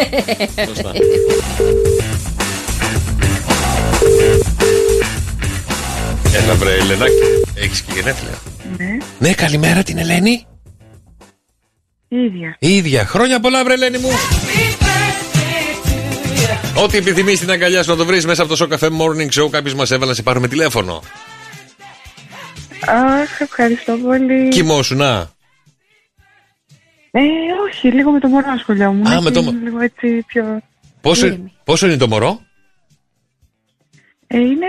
σωστά. Έλα βρε Ελενάκη, έχεις και γενέθλια. Ναι, Ναι, καλημέρα την Ελένη. η ίδια. Η ίδια. Χρόνια πολλά, βρε Ελένη μου. Ό,τι επιθυμείς στην αγκαλιά σου να το βρεις μέσα από το Σοκαφέ Morning Show. Κάποιος μας έβαλε να σε πάρουμε τηλέφωνο. Αχ, ευχαριστώ πολύ. Κοιμόσου, να. Ε, όχι, λίγο με το μωρό ασχολιόμουν. Α, με το και μω- είναι Λίγο έτσι πιο... Πόσο, πόσο είναι το μωρό, Ε, είναι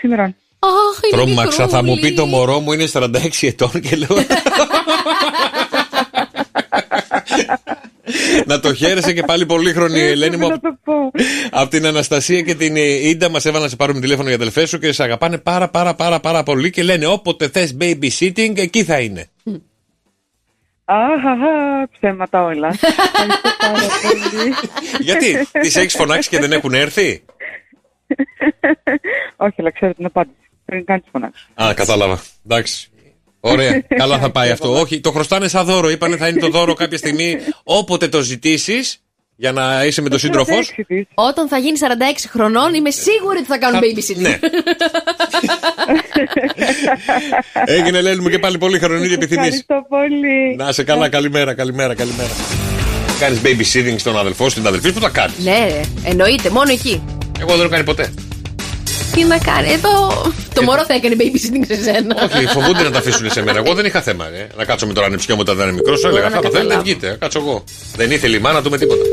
46 ημερών. Αχ, είναι Τρόμαξα, θα μου μικρούλη. πει το μωρό μου είναι 46 ετών και λέω. να το χαίρεσαι και πάλι πολύχρονη η Ελένη μου. να το πω. Από την Αναστασία και την ε, Ίντα μας έβαλαν να σε πάρουμε τηλέφωνο οι αδελφές σου και σε αγαπάνε πάρα πάρα πάρα πάρα πολύ και λένε όποτε θες babysitting εκεί θα είναι. Αχ, αχ, ψέματα όλα. Ευχαριστώ πάρα πολύ. Γιατί, τις έχεις φωνάξει και δεν έχουν έρθει; Όχι, αλλά ξέρω την απάντηση. Πριν κάνεις φωνάξω. Α, κατάλαβα. Εντάξει. Ωραία. Καλά θα πάει αυτό. Όχι, το χρωστάνε σαν δώρο. Είπανε θα είναι το δώρο κάποια στιγμή όποτε το ζητήσεις για να είσαι με τον σύντροφός σου. Όταν θα γίνει 46 χρονών, είμαι σίγουρη ότι θα κάνουν babysitting. Ναι. Έγινε Ελένη μου και πάλι πολύ χρονή και επιθυμεί. Ευχαριστώ πολύ. Να είσαι καλά, καλημέρα, καλημέρα, καλημέρα. Κάνεις babysitting στον αδελφό σου, στην αδελφή σου, που τα κάνεις; Ναι, ρε, εννοείται, μόνο εκεί. Εγώ δεν το κάνει ποτέ. Τι να κάνει, εδώ. Το μωρό θα έκανε babysitting σε σένα. Όχι, φοβούνται να τα αφήσουν σε μένα. Εγώ δεν είχα θέμα. Ε. Να κάτσω με τον ανεψιό μου όταν ήταν μικρός. Σου έλεγα, να θα θέλετε, καταλάβω. βγείτε. Κάτσω εγώ. Δεν ήθελε η μάνα του με τίποτα.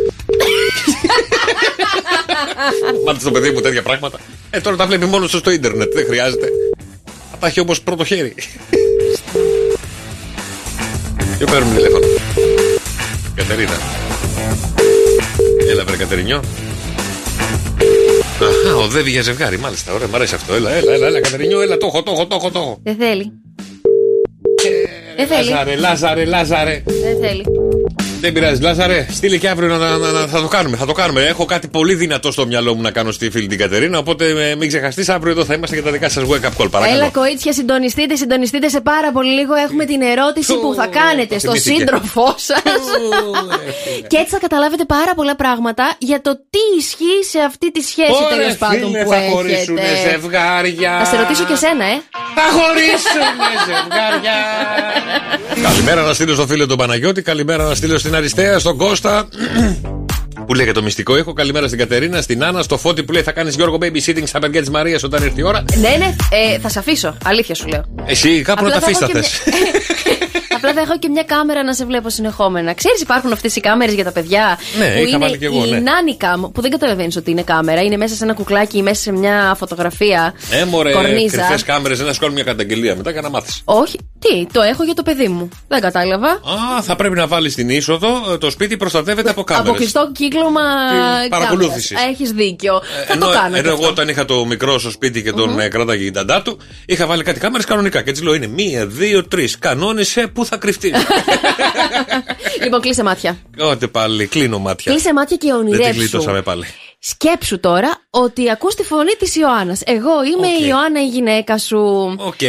Μάτε στο παιδί μου τέτοια πράγματα. Ε, τώρα τα βλέπει μόνος του στο ίντερνετ. Δεν χρειάζεται. Θα τα έχει όμως πρώτο χέρι. Ποιο παίρνουμε τηλέφωνο; Κατερίνα. Έλα, βρε Κατερινιό. Αχά, οδεύει για ζευγάρι, μάλιστα. Ωραία, μ' αρέσει αυτό. Έλα, έλα, έλα, έλα Κατερινιό, έλα, το έχω, το έχω, το έχω, το έχω. Δεν θέλει. Δεν θέλει. Λάζαρε, Λάζαρε, Λάζαρε. Δεν θέλει. Δεν πειράζει, Λάζαρε. Στείλε και αύριο να, να- να- να- θα το κάνουμε. Θα το κάνουμε. Έχω κάτι πολύ δυνατό στο μυαλό μου να κάνω στη φίλη την Κατερίνα. Οπότε ε, μην ξεχαστείς, αύριο εδώ θα είμαστε για τα δικά σας wake up call. Παρακαλώ. Έλα, κορίτσια, συντονιστείτε, συντονιστείτε σε πάρα πολύ λίγο. Έχουμε την ερώτηση που θα κάνετε στο θυμήθηκε. σύντροφό σας. και έτσι θα καταλάβετε πάρα πολλά πράγματα για το τι ισχύει σε αυτή τη σχέση Ωραία, τέλο πάντων φίλε, που θα χωρίσουν έχετε. ζευγάρια. Θα σε ρωτήσω και σένα, ε. Θα χωρίσουν ζευγάρια. Καλημέρα να στείλω στο φίλο τον Παναγιώτη. Καλημέρα να στείλω στην Αριστεία, στον Κώστα. που λέει για το μυστικό ήχο. Καλημέρα στην Κατερίνα, στην Άννα, στο Φώτη που λέει θα κάνεις Γιώργο babysitting στα παιδιά της Μαρίας όταν έρθει η ώρα. Ναι, ναι, ε, θα σε αφήσω. Αλήθεια σου λέω. Εσύ κάπου να Απλά τα θα αφήσεις έχω τα και θες. Απλά θα έχω και μια κάμερα να σε βλέπω συνεχόμενα. Ξέρεις, υπάρχουν αυτές οι κάμερες για τα παιδιά. Ναι, που είχα είναι βάλει κι εγώ, η ναι. Nani Cam, που δεν καταλαβαίνεις ότι είναι κάμερα. Είναι μέσα σε ένα κουκλάκι ή μέσα σε μια φωτογραφία. Ε, μωρέ, κορνίζα. κρυφές κάμερες, δεν θα σου κάνουν μια καταγγελία μετά για να μάθεις. Όχι, Τι, το έχω για το παιδί μου. Δεν κατάλαβα. Α, θα πρέπει να βάλεις στην είσοδο. ε, Το σπίτι προστατεύεται από κάμερες. Από κλειστό κύκλωμα. Την παρακολούθησης. Έχεις δίκιο. θα Ενώ, το κάνω. ενώ κι εγώ αυτό. όταν είχα το μικρό στο σπίτι και τον mm κράταγε η νταντά του, είχα βάλει κάτι κάμερες κανονικά. Και έτσι λέω: Είναι μία, δύο, τρεις. Κανόνισε πού θα κρυφτεί. Λοιπόν, κλείσε μάτια. Ότε πάλι, κλείνω μάτια. Κλείσε μάτια και Δεν την ονειρεύσου. γλιτώσαμε πάλι. Σκέψου τώρα ότι ακούς τη φωνή της Ιωάννας. Εγώ είμαι η Ιωάννα η γυναίκα σου. Οκ.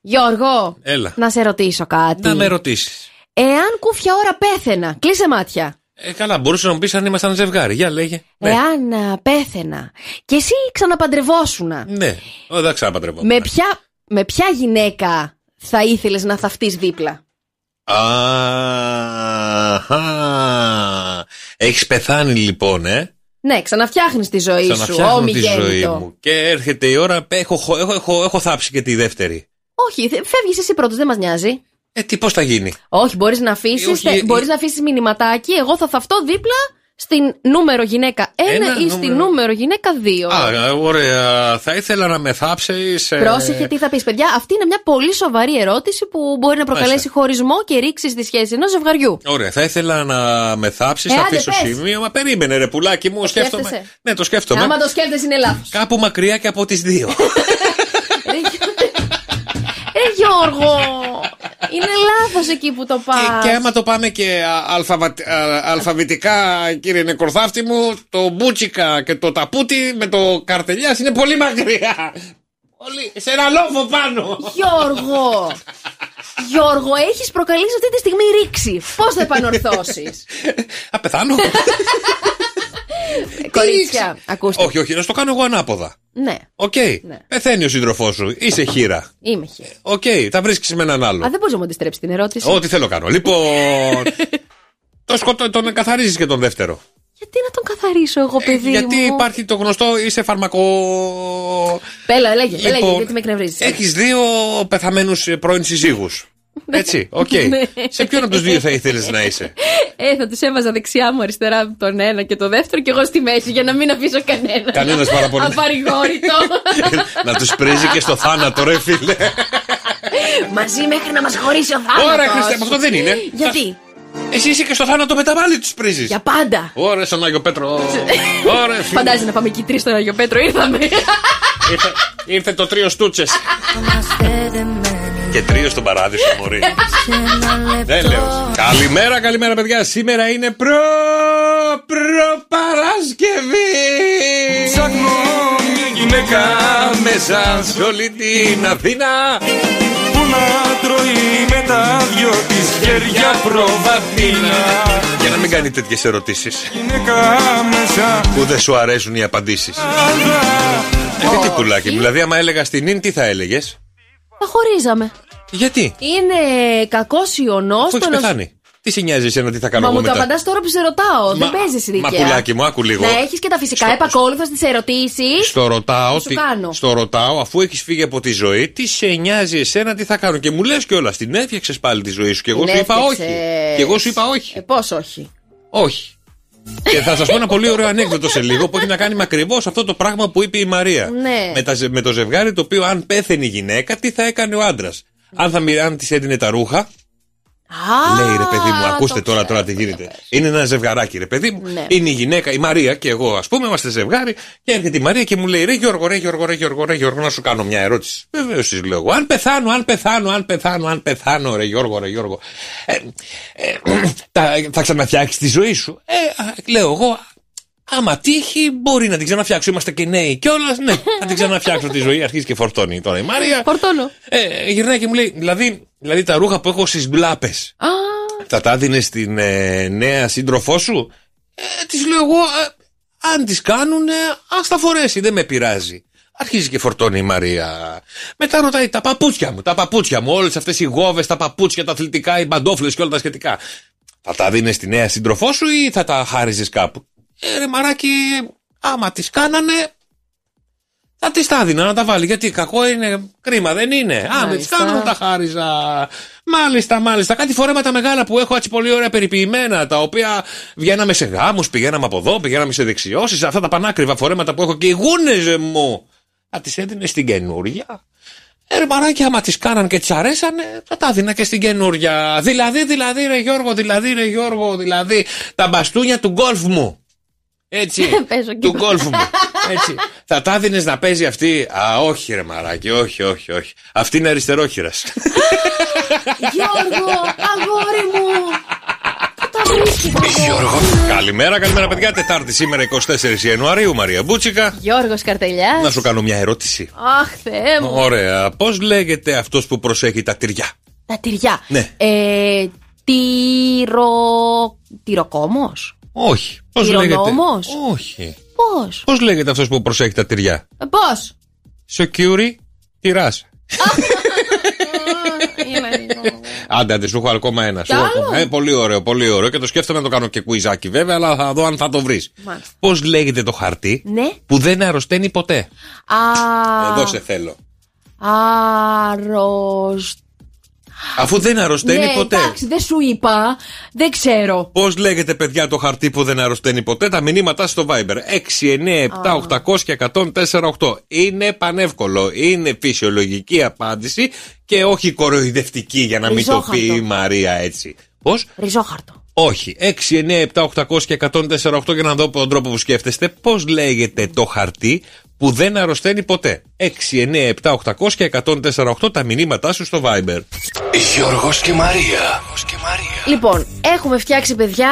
Γιώργο, Έλα. να σε ρωτήσω κάτι. Να με ρωτήσεις. Εάν κούφια ώρα πέθαινα, κλείσε μάτια. Ε, καλά, μπορούσε να μου πεις αν ήμασταν ζευγάρι. Για λέγε. Ναι. Εάν α, πέθαινα και εσύ ξαναπαντρευόσουνα, Ναι, Ω, δεν ξαναπαντρεύω. με, ποια, με ποια γυναίκα θα ήθελες να θαυτείς δίπλα; Αχα. Έχεις πεθάνει λοιπόν, ε; Ναι, ξαναφτιάχνεις τη ζωή σου. Ξαναφτιάχνω τη ζωή ομιγέννητο. μου. Και έρχεται η ώρα. Έχω, έχω, έχω, έχω θάψει και τη δεύτερη. Όχι, φεύγεις εσύ πρώτος, δεν μας νοιάζει. Ε, τι, πώς θα γίνει; Όχι, μπορείς να αφήσεις όχι, ε, μπορείς να αφήσεις μηνυματάκι. Εγώ θα θαυτώ δίπλα στην νούμερο γυναίκα 1 Ένα ή στην νούμερο γυναίκα 2. Α, ωραία. Θα ήθελα να με θάψεις. Πρόσεχε τι θα πεις, παιδιά. Αυτή είναι μια πολύ σοβαρή ερώτηση που μπορεί να προκαλέσει Μάλιστα. χωρισμό και ρήξη στη σχέση ενός ζευγαριού. Ωραία, θα ήθελα να με θάψεις. Ε, θα άντε, αφήσω πες. σημείο. Μα περίμενε, ρε πουλάκι μου. σκέφτομαι. σκέφτεσαι; Ναι, το σκέφτομαι. Άμα το σκέφτεσαι είναι λάθος. Κάπου μακριά και από τις δύο. Ε, Γιώργο! Είναι λάθος εκεί που το πα. και άμα το πάμε και α, αλφαβα- α, αλφαβητικά, κύριε Νεκορθάφτη μου, το μπούτσικα και το ταπούτι με το καρτελιάς είναι πολύ μακριά. Πολύ. Σε ένα λόφο πάνω. Γιώργο! Γιώργο, έχεις προκαλέσει αυτή τη στιγμή ρήξη. Πώς θα επανορθώσεις; Θα πεθάνω. Κορίτσια, ακούστε. όχι, όχι, να στο κάνω εγώ ανάποδα. Ναι, Οκ. Πεθαίνει ο σύντροφός σου. Είσαι χήρα. είμαι χήρα. Οκ. Θα βρίσκεις με έναν άλλο. Α, δεν μπορείς να μου αντιστρέψεις την ερώτηση. Ό,τι θέλω κάνω. Λοιπόν. το σκοτώ, τον καθαρίζεις και τον δεύτερο. Γιατί να τον καθαρίσω εγώ, παιδί Ε, Γιατί μου; υπάρχει το γνωστό είσαι φαρμακο. Έλα, λέγε, λέγε, Λοιπόν, γιατί με εκνευρίζεις. Έχεις δύο πεθαμένους πρώην συζύγους. Έτσι, οκ. Ναι. Σε ποιον από τους δύο θα ήθελες να είσαι; Ε, θα τους έβαζα δεξιά μου αριστερά τον ένα και το δεύτερο και εγώ στη μέση για να μην αφήσω κανένας. Κανέναν παραπονεμένο. Απαρηγόρητο. να τους πρήζει και στο θάνατο, ρε φίλε. Μαζί μέχρι να μας χωρίσει ο θάνατος. Ωραία, Χριστέ, αυτό δεν είναι. Γιατί; Εσύ είσαι και στο θάνατο μετά πάλι τους πρήζεις. Για πάντα. Ωραία, στον Άγιο Πέτρο. Ωραία, φίλε. Φαντάζει να πάμε εκεί τρεις στον Άγιο Πέτρο, ήρθαμε. Ήρθε, ήρθε το τρίο στούτσες. και τρίο στον παράδεισο, Μωρή. Δεν λέω. Καλημέρα, καλημέρα, παιδιά. Σήμερα είναι προ. προ-Παρασκευή. Ψάχνω μια γυναίκα μέσα σε όλη την Αθήνα. που να τρώει με τα δυο της χέρια προβαθήνα Για να μην κάνει τέτοιες ερωτήσεις Γυναίκα μέσα που δεν σου αρέσουν οι απαντήσεις. Ε, τι πουλάκι μου, δηλαδή, άμα έλεγα στην ίν, τι θα έλεγες; Θα χωρίζαμε. Γιατί, Είναι κακός ιονό. αφού έχεις πεθάνει. Τι σε νοιάζει εσένα, τι θα κάνω Μα εγώ μου το μετά; απαντάς τώρα που σε ρωτάω. Δεν Μα- παίζεις Μα δικαία. πουλάκι μου, άκου λίγο. Να έχεις και τα φυσικά επακόλουθα στις ερωτήσεις. Στο ρωτάω, σου τι- κάνω. στο ρωτάω, αφού έχεις φύγει από τη ζωή, τι σε νοιάζει εσένα, τι θα κάνω. Και μου λες κιόλας, την έφτιαξες πάλι τη ζωή σου. Και εγώ Την σου είπα όχι. έφτιαξες. Και εγώ σου είπα όχι. Ε, πώς όχι; Όχι. Και θα σας πω ένα πολύ ωραίο ανέκδοτο σε λίγο που έχει να κάνει με ακριβώς αυτό το πράγμα που είπε η Μαρία. Ναι. Με, τα, ζε- με το ζευγάρι το οποίο, αν πέθαινε η γυναίκα, τι θα έκανε ο άντρας. Αν, θα, μοιρά- αν της έδινε τα ρούχα, Α, λέει ρε παιδί μου, ακούστε το τώρα, τώρα τι γίνεται. Είναι ένα ζευγαράκι, ρε παιδί μου. Ναι. Είναι η γυναίκα, η Μαρία και εγώ, ας πούμε, είμαστε ζευγάρι. Και έρχεται η Μαρία και μου λέει: Ρε Γιώργο, ρε Γιώργο, ρε Γιώργο, ρε Γιώργο, να σου κάνω μια ερώτηση. Βεβαίως της λέω εγώ. Αν πεθάνω, αν πεθάνω, αν πεθάνω, αν πεθάνω, ρε Γιώργο, ρε Γιώργο. Ε, ε, τα, θα ξαναφτιάξεις τη ζωή σου. Ε, α, λέω εγώ, Άμα τύχει, μπορεί να την ξαναφτιάξω. Είμαστε και νέοι κιόλας. Ναι, θα την ξαναφτιάξω τη ζωή. Αρχίζει και φορτώνει τώρα η Μαρία. Φορτώνω. Ε, γυρνάει και μου λέει: δηλαδή, δηλαδή τα ρούχα που έχω στις μπλάπες Α, θα τα δίνει στην ε, νέα σύντροφό σου; Ε, τη λέω εγώ, ε, αν τις κάνουν, ας τα φορέσει, δεν με πειράζει. Αρχίζει και φορτώνει η Μαρία. Μετά ρωτάει τα παπούτσια μου, τα παπούτσια μου, όλες αυτές οι γόβες, τα παπούτσια, τα αθλητικά, οι μπαντόφλε και όλα τα σχετικά. Θα τα δίνει στη νέα σύντροφό σου ή θα τα χάριζες κάπου; Ε, ρε μαράκι, άμα τις κάνανε, θα τη τα έδινα να τα βάλει. Γιατί κακό είναι, κρίμα δεν είναι. Αν δεν τις Μάλιστα. κάνω, τα χάριζα. Μάλιστα, μάλιστα. Κάτι φορέματα μεγάλα που έχω έτσι πολύ ωραία περιποιημένα, τα οποία βγαίναμε σε γάμους, πηγαίναμε από εδώ, πηγαίναμε σε δεξιώσεις. Αυτά τα πανάκριβα φορέματα που έχω και οι γούνες μου. Θα τις έδινε στην καινούρια. Ε, ρε μαράκι, άμα τις κάναν και τις αρέσανε, θα τα δίνα και στην καινούρια. Δηλαδή, δηλαδή, ρε Γιώργο, δηλαδή, ρε Γιώργο, δηλαδή, τα μπαστούνια του γκολφ μου. Έτσι. Παίζω και του εγώ. γκολφ μου. Έτσι. θα τα δίνεις να παίζει αυτή. Α, όχι, ρε μαράκι, όχι, όχι, όχι. Αυτή είναι αριστερόχειρας. Γιώργο, αγόρι μου. Πού τα βρίσκεις, Γιώργο. καλημέρα, καλημέρα, παιδιά. Τετάρτη σήμερα 24 Ιανουαρίου, Μαρία Μπούτσικα. Γιώργος Καρτελιάς. Να σου κάνω μια ερώτηση. Αχ, Θεέ μου. Ωραία. Πώς λέγεται αυτός που προσέχει τα τυριά; Τα τυριά. Ναι. Ε, τυρο... Τυροκόμος. Όχι. Πώς λέγεται; Τυρονόμος. Όχι. Πώς; Πώς λέγεται αυτός που προσέχει τα τυριά; Ε, Πώς; Security τυράς. Άντε, άντε, σου έχω ακόμα ένα. Σου Κι έχω άλλο; ακόμα. Ε, πολύ ωραίο, πολύ ωραίο. Και το σκέφτομαι να το κάνω και κουιζάκι βέβαια, αλλά θα δω αν θα το βρεις. Μάλιστα. Πώς λέγεται το χαρτί Ναι. που δεν αρρωσταίνει ποτέ; Α, Εδώ σε θέλω. Άρρωστ. Αφού δεν αρρωσταίνει ναι, ποτέ. εντάξει, δεν σου είπα. Δεν ξέρω. Πώς λέγεται, παιδιά, το χαρτί που δεν αρρωσταίνει ποτέ, τα μηνύματα στο Viber. 6, 9, 7, 800 και 104, Είναι πανεύκολο. Είναι φυσιολογική απάντηση και όχι κοροϊδευτική για να μην το πει Ριζόχαρτο. η Μαρία έτσι. Πώς; Ριζόχαρτο. Όχι. 6, 9, 7, 800 και 104, για να δω τον τρόπο που σκέφτεστε. Πώς λέγεται το χαρτί που δεν αρρωσταίνει ποτέ. 6, 9, 7, 800 και 104, τα μηνύματά σου στο Viber. Γιώργος και Μαρία. Λοιπόν, έχουμε φτιάξει, παιδιά,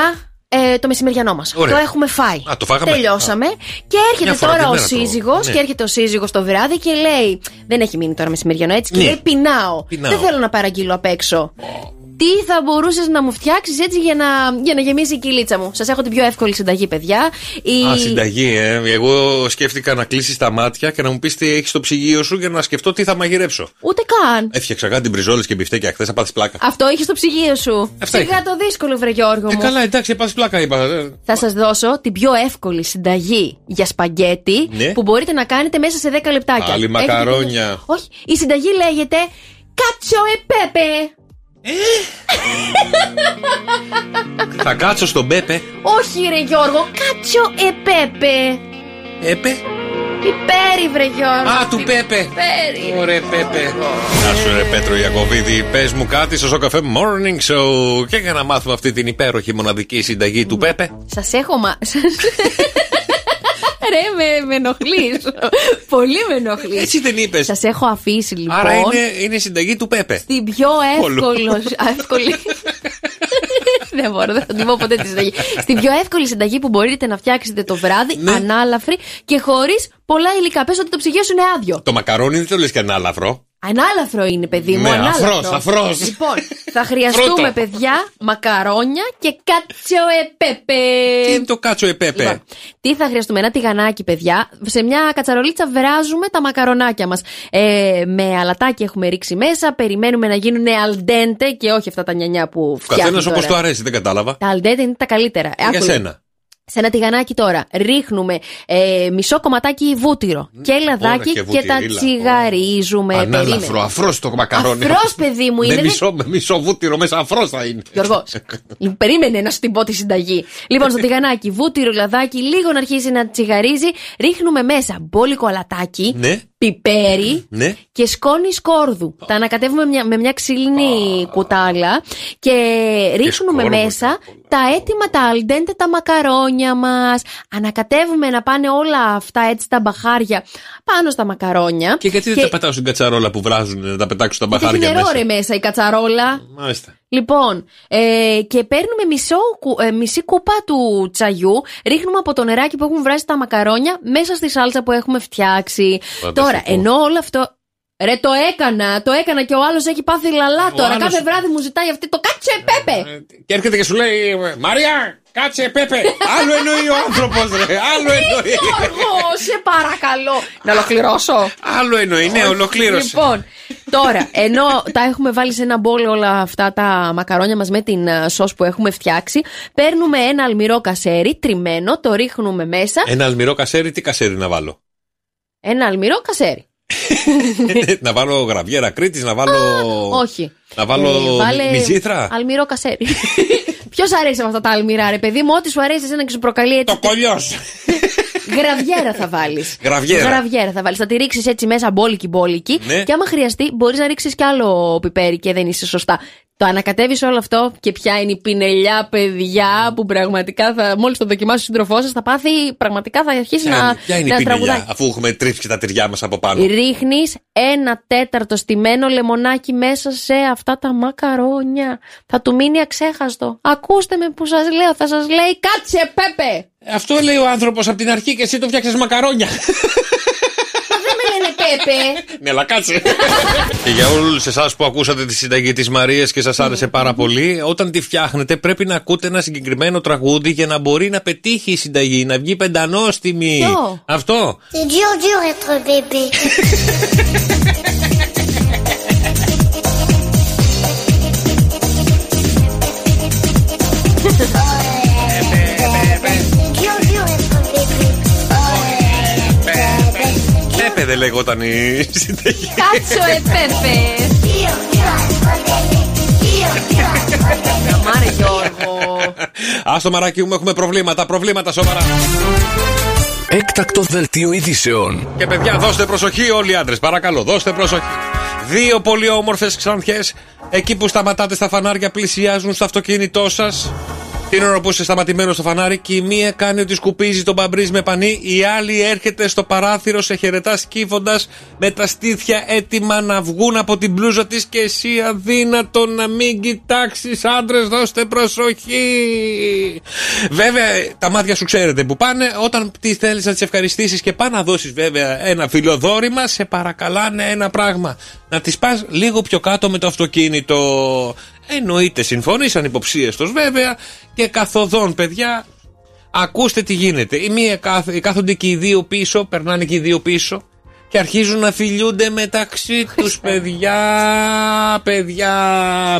ε, το μεσημεριανό μας. Ωραία. Το έχουμε φάει. Α, το φάγαμε. Τελειώσαμε. Και έρχεται Μια φορά τώρα τη ο μέρα το- σύζυγος ναι. και έρχεται ο σύζυγος το βράδυ και λέει. Δεν έχει μείνει τώρα μεσημεριανό έτσι. Και Ναι. λέει: Πεινάω. Πεινάω. Δεν θέλω να παραγγείλω απ' έξω. Τι θα μπορούσες να μου φτιάξεις έτσι για να, για να γεμίσει η κυλίτσα μου. Σας έχω την πιο εύκολη συνταγή, παιδιά. Η... Α, συνταγή, ε. Εγώ σκέφτηκα να κλείσεις τα μάτια και να μου πεις τι έχεις στο ψυγείο σου για να σκεφτώ τι θα μαγειρέψω. Ούτε καν. Έφτιαξα κάτι μπριζόλες και μπιφτέκια χθες, θα πάθεις πλάκα. Αυτό είχε στο ψυγείο σου. Αυτά Σιγά είχα. το δύσκολο, βρε Γιώργο Ε, μου. καλά, εντάξει, θα πάθεις πλάκα, είπα. Ε, Θα σας δώσω την πιο εύκολη συνταγή για σπαγκέτι Ναι. που μπορείτε να κάνετε μέσα σε 10 λεπτάκια. Πάλι Έχετε μακαρόνια. την- Όχι, η συνταγή λέγεται Κάτσο επέπε. Θα κάτσω στον Πέπε. Όχι, ρε Γιώργο, κάτσο επέπε. Έπε. Πιπέρι, βρε Γιώργο. Α, του Πέπε. Πιπέρι. Ωραία, Πέπε. Γεια σου, ρε Πέτρο Ιακοβίδη. Πες μου κάτι στο Σοκαφέ Morning Show και για να μάθουμε αυτή την υπέροχη μοναδική συνταγή του Πέπε. Σας έχω μα. Ρε, με, με ενοχλείς. Πολύ με ενοχλείς. Έτσι δεν είπες. Σας έχω αφήσει λοιπόν. Άρα είναι, είναι η συνταγή του Πέπε. Στην πιο Όλο. εύκολο, εύκολη. δεν μπορώ, δεν θα την πω ποτέ τη συνταγή. Στην πιο εύκολη συνταγή που μπορείτε να φτιάξετε το βράδυ, Ναι. ανάλαφρη και χωρίς πολλά υλικά. Πες ότι το ψυγείο σου είναι άδειο. Το μακαρόνι δεν το λες και ανάλαφρο. Ανάλαφρο είναι, παιδί μου. Ναι, ανάλαφρο. αφρός, αφρός. Λοιπόν, θα χρειαστούμε, Φρούτο. παιδιά, μακαρόνια και κάτσιο επέπε. Τι είναι το κάτσο επέπε; Λοιπόν, τι θα χρειαστούμε, ένα τηγανάκι, παιδιά. Σε μια κατσαρολίτσα βράζουμε τα μακαρονάκια μας. Ε, με αλατάκι έχουμε ρίξει μέσα. Περιμένουμε να γίνουν αλντέντε και όχι αυτά τα νιανιά που φτιάχνουν. Καθένας όπως τώρα. του αρέσει, δεν κατάλαβα. Τα αλντέντε είναι τα καλύτερα. Ε, Για άκου, σένα. Σε ένα τηγανάκι τώρα ρίχνουμε ε, μισό κομματάκι βούτυρο και λαδάκι και και, τα βούτυρίλα. τσιγαρίζουμε. Ανάλαφρο, αφρός το μακαρόνι. Αφρός, παιδί μου, είναι, Με δεν- μισό, με μισό βούτυρο μέσα, αφρός θα είναι. Γιώργος, περίμενε να σου την πω τη συνταγή. Λοιπόν, στο τηγανάκι, βούτυρο, λαδάκι, λίγο να αρχίσει να τσιγαρίζει. Ρίχνουμε μέσα μπόλικο αλατάκι, Ναι, πιπέρι ναι. και σκόνη σκόρδου. Τα ανακατεύουμε μια- με μια ξύλινη κουτάλα και ρίχνουμε σκόρδο μέσα τα έτοιμα τα αλντέντε τα μακαρόνια μας. Ανακατεύουμε να πάνε όλα αυτά έτσι τα μπαχάρια πάνω στα μακαρόνια. Και γιατί δεν τα πετάω στην κατσαρόλα που βράζουν να τα πετάξουν τα Γιατί έχει μπαχάρια νερό μέσα; ρε μέσα η κατσαρόλα. Μάλιστα. Λοιπόν, ε, και παίρνουμε μισό, κου- ε, μισή κούπα του τσαγιού, ρίχνουμε από το νεράκι που έχουν βράσει τα μακαρόνια μέσα στη σάλτσα που έχουμε φτιάξει. Φανταστικό. Τώρα, ενώ όλο αυτό. Ρε, το έκανα, το έκανα και ο άλλος έχει πάθει λαλά τώρα. άλλος- Κάθε βράδυ μου ζητάει αυτή το κάτσε πέπε. Και έρχεται και σου λέει Μαρία, κάτσε Πέπε. Άλλο εννοεί ο άνθρωπος, ρε. Άλλο εννοεί. Γιώργο, σε παρακαλώ. Να ολοκληρώσω. Άλλο εννοεί, ναι, ολοκλήρωσε. Λοιπόν, τώρα, ενώ τα έχουμε βάλει σε ένα μπολ όλα αυτά τα μακαρόνια μας με την α, σως που έχουμε φτιάξει, παίρνουμε ένα αλμυρό κασέρι τριμμένο, το ρίχνουμε μέσα. Ένα αλμυρό κασέρι, τι κασέρι να βάλω; Ένα αλμυρό κασέρι. να βάλω γραβιέρα Κρήτης, να βάλω. Όχι. Να βάλω Ε, βάλε μυζήθρα; Αλμυρό Ποιος αρέσει με αυτά τα αλμυρά, ρε παιδί μου, ό,τι σου αρέσει εσένα και σου προκαλεί έτσι. Το κολλιός. Γραβιέρα θα βάλεις. Γραβιέρα. Γραβιέρα θα βάλεις. Θα τη ρίξεις έτσι μέσα μπόλικη μπόλικη. Ναι. Και άμα χρειαστεί, μπορείς να ρίξεις κι άλλο πιπέρι και δεν είσαι σωστά. Το ανακατεύεις όλο αυτό και ποια είναι η πινελιά, παιδιά, που πραγματικά θα, μόλις το δοκιμάσει ο σύντροφός σας, θα πάθει, πραγματικά θα αρχίσει να, Ποια είναι να η πινελιά, τραγουδάει. αφού έχουμε τρίψει τα τυριά μας από πάνω; Ρίχνεις ένα τέταρτο στημένο λεμονάκι μέσα σε αυτά τα μακαρόνια. Θα του μείνει αξέχαστο. Ακούστε με που σας λέω, θα σας λέει κάτσε, Πέπε! Αυτό λέει ο άνθρωπος από την αρχή και εσύ το φτιάξες μακαρόνια. Δεν με λένε Πέπε! Ναι, αλλά κάτσε. και για όλους εσάς που ακούσατε τη συνταγή της Μαρίας και σας άρεσε πάρα πολύ, όταν τη φτιάχνετε πρέπει να ακούτε ένα συγκεκριμένο τραγούδι για να μπορεί να πετύχει η συνταγή, να βγει πεντανόστιμη. Ποιο; Αυτό. C'est dur, dur être bébé. Πέπε δεν λέγονταν η συνταγή. Κάτσο, ε, Πέπε! Dur, dur être bébé. Dur, dur être bébé. Μάρε Γιώργο! Α το μαράκι μου, έχουμε προβλήματα, προβλήματα σοβαρά. Έκτακτο δελτίο ειδήσεων. Και παιδιά, δώστε προσοχή όλοι οι άντρες. Παρακαλώ, δώστε προσοχή. Δύο πολύ όμορφες ξανθιές, εκεί που σταματάτε στα φανάρια, πλησιάζουν στο αυτοκίνητό σας. Την ώρα που είσαι σταματημένος στο φανάρι και η μία κάνει ότι σκουπίζει τον μπαμπρίζ με πανί, η άλλη έρχεται στο παράθυρο, σε χαιρετά σκύφοντα με τα στήθια έτοιμα να βγουν από την μπλούζα της και εσύ αδύνατο να μην κοιτάξεις. Άντρες, δώστε προσοχή. Βέβαια, τα μάτια σου ξέρετε που πάνε. Όταν τι θέλεις να τις ευχαριστήσεις και πά να δώσεις βέβαια ένα φιλοδόρημα, σε παρακαλάνε ένα πράγμα. Να τις πας λίγο πιο κάτω με το αυτοκίνητο. Εννοείται, συμφωνήσαν υποψίαστος βέβαια και καθοδόν, παιδιά. Ακούστε τι γίνεται. Η μία κάθ- κάθονται και οι δύο πίσω, περνάνε και οι δύο πίσω και αρχίζουν να φιλιούνται μεταξύ τους παιδιά, παιδιά.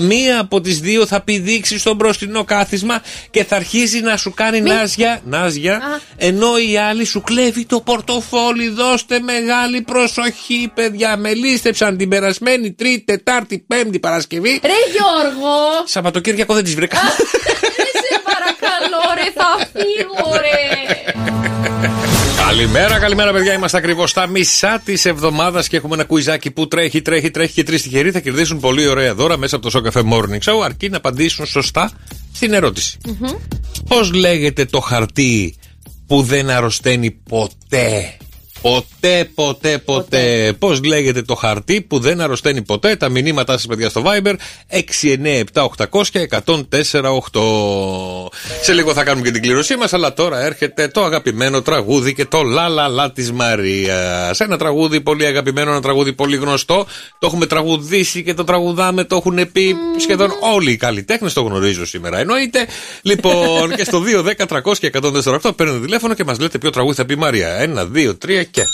Μία από τις δύο θα πηδήξει στο μπροστινό κάθισμα και θα αρχίζει να σου κάνει νάζια, νάζια ενώ η άλλη σου κλέβει το πορτοφόλι. Δώστε μεγάλη προσοχή, παιδιά. Με λίστεψαν την περασμένη Τρίτη, Τετάρτη, Πέμπτη Παρασκευή. Ρε Γιώργο! Σαββατοκύριακο δεν τις βρήκα. Σε παρακαλώ, ρε, θα φύγω, ρε! Καλημέρα, καλημέρα, παιδιά. Είμαστε ακριβώς στα μισά της εβδομάδας και έχουμε ένα κουιζάκι που τρέχει, τρέχει, τρέχει και τρεις τυχεροί θα κερδίσουν πολύ ωραία δώρα μέσα από το Σοκαφέ Morning Show αρκεί να απαντήσουν σωστά στην ερώτηση. Πώς λέγεται το χαρτί που δεν αρρωσταίνει ποτέ; Ποτέ, ποτέ, ποτέ. Πώς λέγεται το χαρτί που δεν αρρωσταίνει ποτέ; Τα μηνύματά σας, παιδιά, στο Viber 697-800 και 1048. Σε λίγο θα κάνουμε και την κλήρωσή μας, αλλά τώρα έρχεται το αγαπημένο τραγούδι και το λα λα λα της Μαρίας. Ένα τραγούδι πολύ αγαπημένο, ένα τραγούδι πολύ γνωστό. Το έχουμε τραγουδήσει και το τραγουδάμε, το έχουν πει σχεδόν όλοι οι καλλιτέχνες. Το γνωρίζω σήμερα, εννοείται. Λοιπόν, και στο 2, 10, 300 και 148 παίρνετε τηλέφωνο και μας λέτε ποιο τραγούδι θα πει η Μαρία. Ένα, δύο, τρία Tekke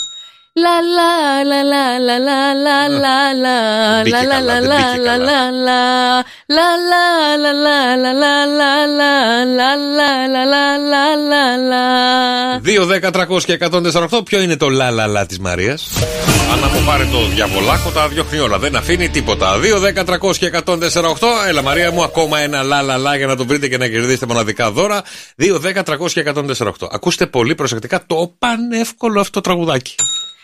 Λα λα λα λα λα λα λα λα λα Μπήκε λα λα καλά, λα δεν μπήκε λα καλά. λα λα λα λα λα λα λα λα λα λα λα λα λα λα 2, 10, 300 και 148. Ποιο είναι το λα λα λα τη Μαρία. Αν αποπάρει το διαβολάκο, τα διώχνει όλα. Δεν αφήνει τίποτα. 2, 10, 300 και 148. Έλα, Μαρία μου, ακόμα ένα λα λα λα για να το βρείτε και να κερδίσετε μοναδικά δώρα. 2, 10, 300 και 148. Ακούστε πολύ προσεκτικά το πανεύκολο αυτό τραγουδάκι.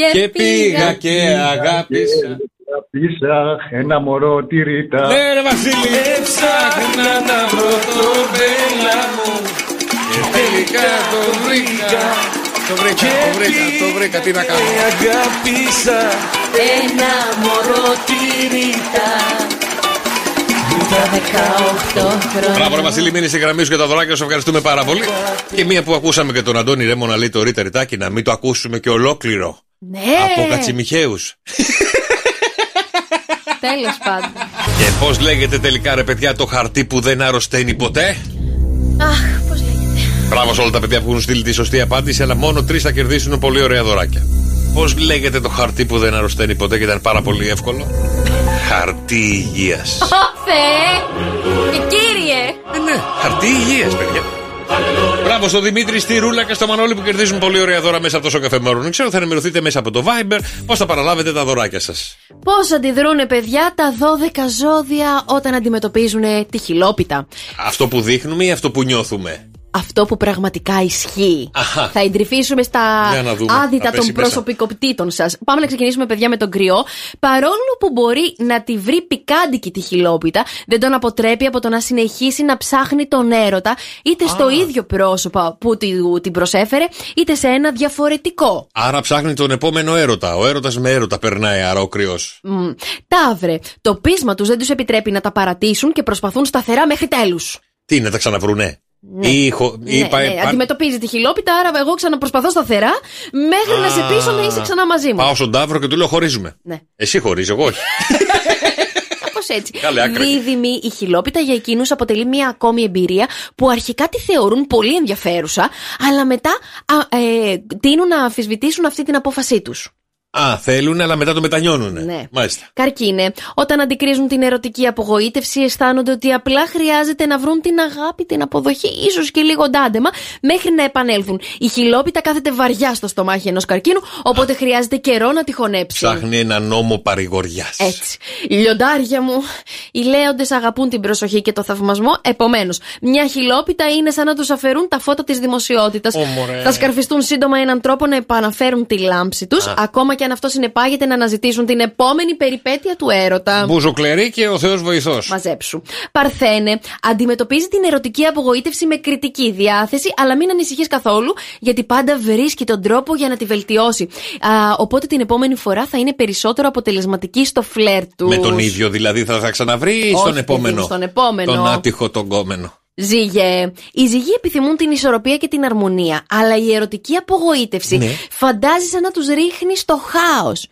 το βρήκα Και πήγα και αγάπησα. Αγάπησα ένα μωρό τυρίτα. Ναι, ρε Βασίλη. Έψαχνα να βρω το μπέλα μου Και τελικά το βρήκα. Το βρήκα, το βρήκα, το βρήκα. Τι να κάνω. Αγάπησα Ένα μωρό τυρίτα Τα 18 χρόνια Μπράβο, ρε Βασίλη, μείνεις στη γραμμή σου και τα δωράκια σου. Ευχαριστούμε πάρα πολύ. Και μία που ακούσαμε και τον Αντώνη Ρέμο να λέει το Ρίτα Ριτάκι, να μην το ακούσουμε και ολόκληρο. Ναι Από Κατσιμιχαίους. Τέλος πάντων Και πώς λέγεται τελικά, ρε παιδιά, το χαρτί που δεν αρρωσταίνει ποτέ; Αχ, πώς λέγεται Μπράβο σε όλα τα παιδιά που έχουν στείλει τη σωστή απάντηση, αλλά μόνο τρεις θα κερδίσουν πολύ ωραία δωράκια. Πώς λέγεται το χαρτί που δεν αρρωσταίνει ποτέ και ήταν πάρα πολύ εύκολο; Χαρτί υγείας. Θεέ! Και κύριε! Ε, ναι, χαρτί υγείας, παιδιά. Μπράβο στο Δημήτρη, στη Ρούλα και στο Μανώλη που κερδίζουν πολύ ωραία δώρα μέσα από το Σοκαφέ Morning. Ξέρω θα ενημερωθείτε μέσα από το Viber πώς θα παραλάβετε τα δωράκια σας. Πώς αντιδρούν, παιδιά, τα 12 ζώδια όταν αντιμετωπίζουν τη χιλόπιτα. Αυτό που δείχνουμε ή αυτό που νιώθουμε; Αυτό που πραγματικά ισχύει. Αχα. Θα εντρυφήσουμε στα Για να δούμε. άδυτα Θα πέσει των μέσα. προσωπικότητων σας. Πάμε να ξεκινήσουμε, παιδιά, με τον κρυό. Παρόλο που μπορεί να τη βρει πικάντικη τη χιλόπιτα, δεν τον αποτρέπει από το να συνεχίσει να ψάχνει τον έρωτα, είτε στο ίδιο πρόσωπο που τη- την προσέφερε, είτε σε ένα διαφορετικό. Άρα ψάχνει τον επόμενο έρωτα. Ο έρωτας με έρωτα περνάει, άρα ο κρυός. Μμ. Ταύρε, το πείσμα τους δεν τους επιτρέπει να τα παρατήσουν και προσπαθούν σταθερά μέχρι τέλους. Τι, να τα ξαναβρουνέ. Ναι. Ή, χω- ή Ναι, πάει- ναι, πά- αντιμετωπίζει τη χιλόπιτα, άρα εγώ ξαναπροσπαθώ σταθερά μέχρι να σε πείσω να είσαι ξανά μαζί μου. Πάω στον Ταύρο και του λέω χωρίζουμε. Ναι. Εσύ χωρίζεις, εγώ όχι. Κάπως έτσι. Καλή άκρη. Δίδυμη, η χιλόπιτα για εκείνους αποτελεί μια ακόμη εμπειρία που αρχικά τη θεωρούν πολύ ενδιαφέρουσα, αλλά μετά α, ε, τείνουν να αμφισβητήσουν αυτή την απόφασή τους. Α, θέλουν, αλλά μετά το μετανιώνουν. Ναι. Μάλιστα. Καρκίνε, όταν αντικρίζουν την ερωτική απογοήτευση, αισθάνονται ότι απλά χρειάζεται να βρουν την αγάπη, την αποδοχή, ίσως και λίγο ντάντεμα, μέχρι να επανέλθουν. Η χιλόπιτα κάθεται βαριά στο στομάχι ενός καρκίνου, οπότε χρειάζεται καιρό να τη χωνέψει. Ψάχνει ένα νόμο παρηγοριάς. Έτσι. Λιοντάρια μου. Οι λέοντες αγαπούν την προσοχή και το θαυμασμό. Επομένως, μια χιλόπιτα είναι σαν να τους αφαιρούν τα φώτα της δημοσιότητας. Ω, μωρέ. Θα σκαρφιστούν σύντομα έναν τρόπο να επαναφέρουν τη λάμψη τους, Α. ακόμα και αν αυτό συνεπάγεται να αναζητήσουν την επόμενη περιπέτεια του έρωτα. Μπουζοκλερή και ο Θεός βοηθός. Μαζέψου. Παρθένε, αντιμετωπίζει την ερωτική απογοήτευση με κριτική διάθεση, αλλά μην ανησυχείς καθόλου, γιατί πάντα βρίσκει τον τρόπο για να τη βελτιώσει. Α, οπότε την επόμενη φορά θα είναι περισσότερο αποτελεσματική στο φλερ τους. Με τον ίδιο δηλαδή θα, θα ξαναβρει ή Όχι, στον παιδί επόμενο; μου, στον επόμενο. Τον άτυχο τον κόμενο. Ζήγε. Οι ζυγοί επιθυμούν την ισορροπία και την αρμονία, αλλά η ερωτική απογοήτευση Ναι. φαντάζει σαν να τους ρίχνει στο χάος.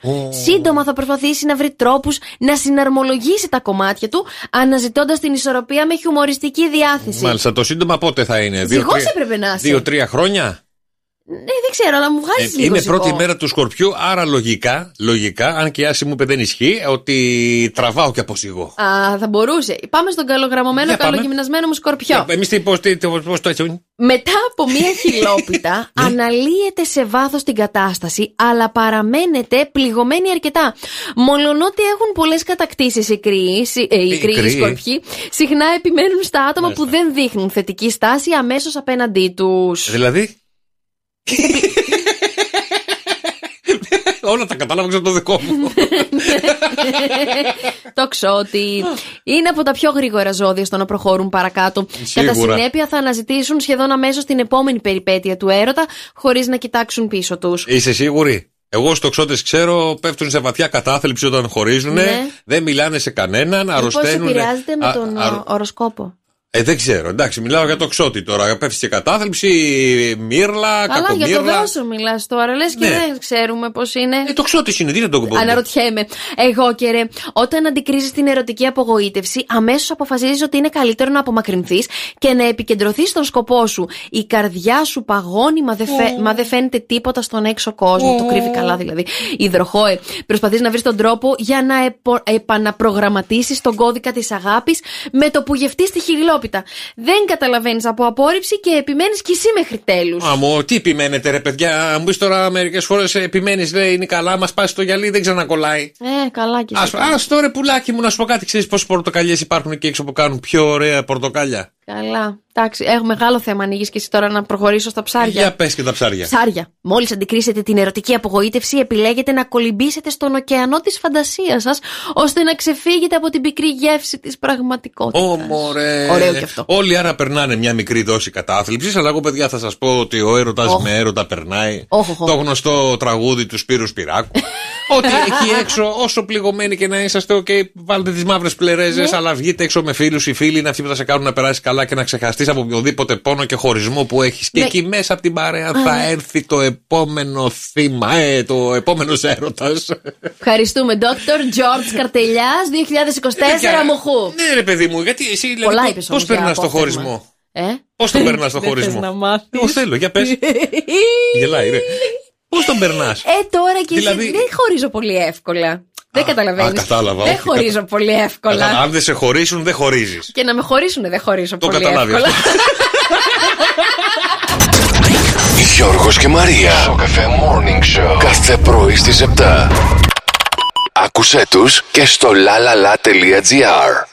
Σύντομα θα προσπαθήσει να βρει τρόπους να συναρμολογήσει τα κομμάτια του, αναζητώντας την ισορροπία με χιουμοριστική διάθεση. Μάλιστα, το σύντομα πότε θα είναι. Ζυγός τρία- έπρεπε να είσαι. Δύο-τρία χρόνια; Ναι, δεν ξέρω, αλλά μου βγάζει Ε, λίγο είναι ζυγό. πρώτη μέρα του Σκορπιού, άρα λογικά, λογικά, αν και η άση μου είπε δεν ισχύει, ότι τραβάω και από ζυγό. Α, θα μπορούσε. Πάμε στον καλογραμμωμένο, Για πάμε. καλογυμνασμένο μου σκορπιό. Εμείς τι, πώς τι, πώς- πώς το έτσι. Μετά από μία χιλόπιτα, Ναι. αναλύεται σε βάθος την κατάσταση, αλλά παραμένετε πληγωμένοι αρκετά. Μολονότι έχουν πολλές κατακτήσεις οι κρύοι, σι- ε, οι Οι κρύοι κρύοι. σκορπιοί, συχνά επιμένουν στα άτομα που δεν δείχνουν θετική στάση αμέσως απέναντί τους. Δηλαδή; Όλα τα κατάλαβα ξέρω το δικό μου. το ξότι. Είναι από τα πιο γρήγορα ζώδια στο να προχωρούν παρακάτω. Σίγουρα. Κατά συνέπεια θα αναζητήσουν σχεδόν αμέσως την επόμενη περιπέτεια του έρωτα, χωρίς να κοιτάξουν πίσω τους. Είσαι σίγουρη; Εγώ στο ξότε ξέρω πέφτουν σε βαθιά κατάθλιψη όταν χωρίζουν. Ναι. Δεν μιλάνε σε κανέναν, Μήπως αρρωσταίνουν. επηρεάζεται με Α- τον α- ο, οροσκόπο; Ε, δεν ξέρω. Εντάξει, μιλάω για το ξότι τώρα. Πέφτεις σε κατάθλιψη, μύρλα, Καλά, για το κακομύρλα. δώσο μιλάς τώρα, λες και Ναι. δεν ξέρουμε πώς είναι. Ε, το ξότι είναι, τι είναι το κουμπό. Αναρωτιέμαι. Εγώ και ρε, όταν αντικρίζεις την ερωτική απογοήτευση, αμέσως αποφασίζεις ότι είναι καλύτερο να απομακρυνθείς και να επικεντρωθείς στον σκοπό σου. Η καρδιά σου παγώνει, μα δεν, φαι- μα δεν φαίνεται τίποτα στον έξω κόσμο. Το κρύβει καλά δηλαδή. Υδροχόε. Προσπαθείς να βρεις τον τρόπο για να επο- επαναπρογραμματίσεις τον κώδικα της αγάπης με το που γευτείς τη χιλόπιτα. Δεν καταλαβαίνεις από απόρριψη και επιμένεις κι εσύ μέχρι τέλους. Αμώ, τι επιμένετε, ρε παιδιά; Μου πεις τώρα μερικές φορές επιμένεις, λέει είναι καλά, μας πάσει το γυαλί, δεν ξανακολλάει. Ε, καλά κι εσύ. Α τώρα πουλάκι μου να σου πω κάτι, ξέρεις πόσες πορτοκαλιές υπάρχουν εκεί έξω που κάνουν πιο ωραία πορτοκάλια; Καλά. Εντάξει, έχω μεγάλο θέμα. Ανοίγεις και εσύ τώρα να προχωρήσω στα ψάρια. Για πες και τα ψάρια. Ψάρια. Μόλις αντικρίσετε την ερωτική απογοήτευση, επιλέγετε να κολυμπήσετε στον ωκεανό της φαντασίας σας, ώστε να ξεφύγετε από την πικρή γεύση της πραγματικότητας. Ω, μωρέ. Ωραίο κι αυτό. Όλοι άρα περνάνε μια μικρή δόση κατάθλιψης, αλλά εγώ παιδιά θα σας πω ότι ο έρωτας Οχ. με έρωτα περνάει. Οχ, οχ, οχ. Το γνωστό τραγούδι του Σπύρου Σπυράκου. ότι εκεί έξω, όσο πληγωμένοι και να είσαστε, οκ, βάλτε τις μαύρες πλερέζες, Ναι. αλλά βγείτε έξω με φίλους. Οι φίλοι είναι αυτοί που θα σε κάνουν να περάσεις καλά και να ξεχαστείς από οποιοδήποτε πόνο και χωρισμό που έχεις. Και Ναι. εκεί μέσα από την παρέα Α, θα ναι. έρθει το επόμενο θύμα, ε, το επόμενος έρωτας. Ευχαριστούμε. Dr. George Καρτελιάς 2024 Μοχού. Ναι, ρε παιδί μου, γιατί εσύ Πολλά δηλαδή, είπες πώς όμως για περνάς το απόθεμα. χωρισμό; Ε; Πώς το περνάς το Δεν θες χωρισμό. να μάθεις. Εγώ θέλω, για πες. Γελάει, ρε. Πώς τον περνάς; Ε, τώρα και Δηλαδή- εσύ δεν χωρίζω πολύ εύκολα. Δεν καταλαβαίνεις. α, κατάλαβα, Δεν όχι, χωρίζω κατα- πολύ εύκολα. Αν δεν σε χωρίσουν, δεν χωρίζεις. Και να με χωρίσουν δεν χωρίζω Το πολύ καταλάβει εύκολα. Γιώργος και Μαρία. Στο καφέ Morning Show. Κάθε πρωί στις 7. Άκουσέ τους και στο lalala.gr.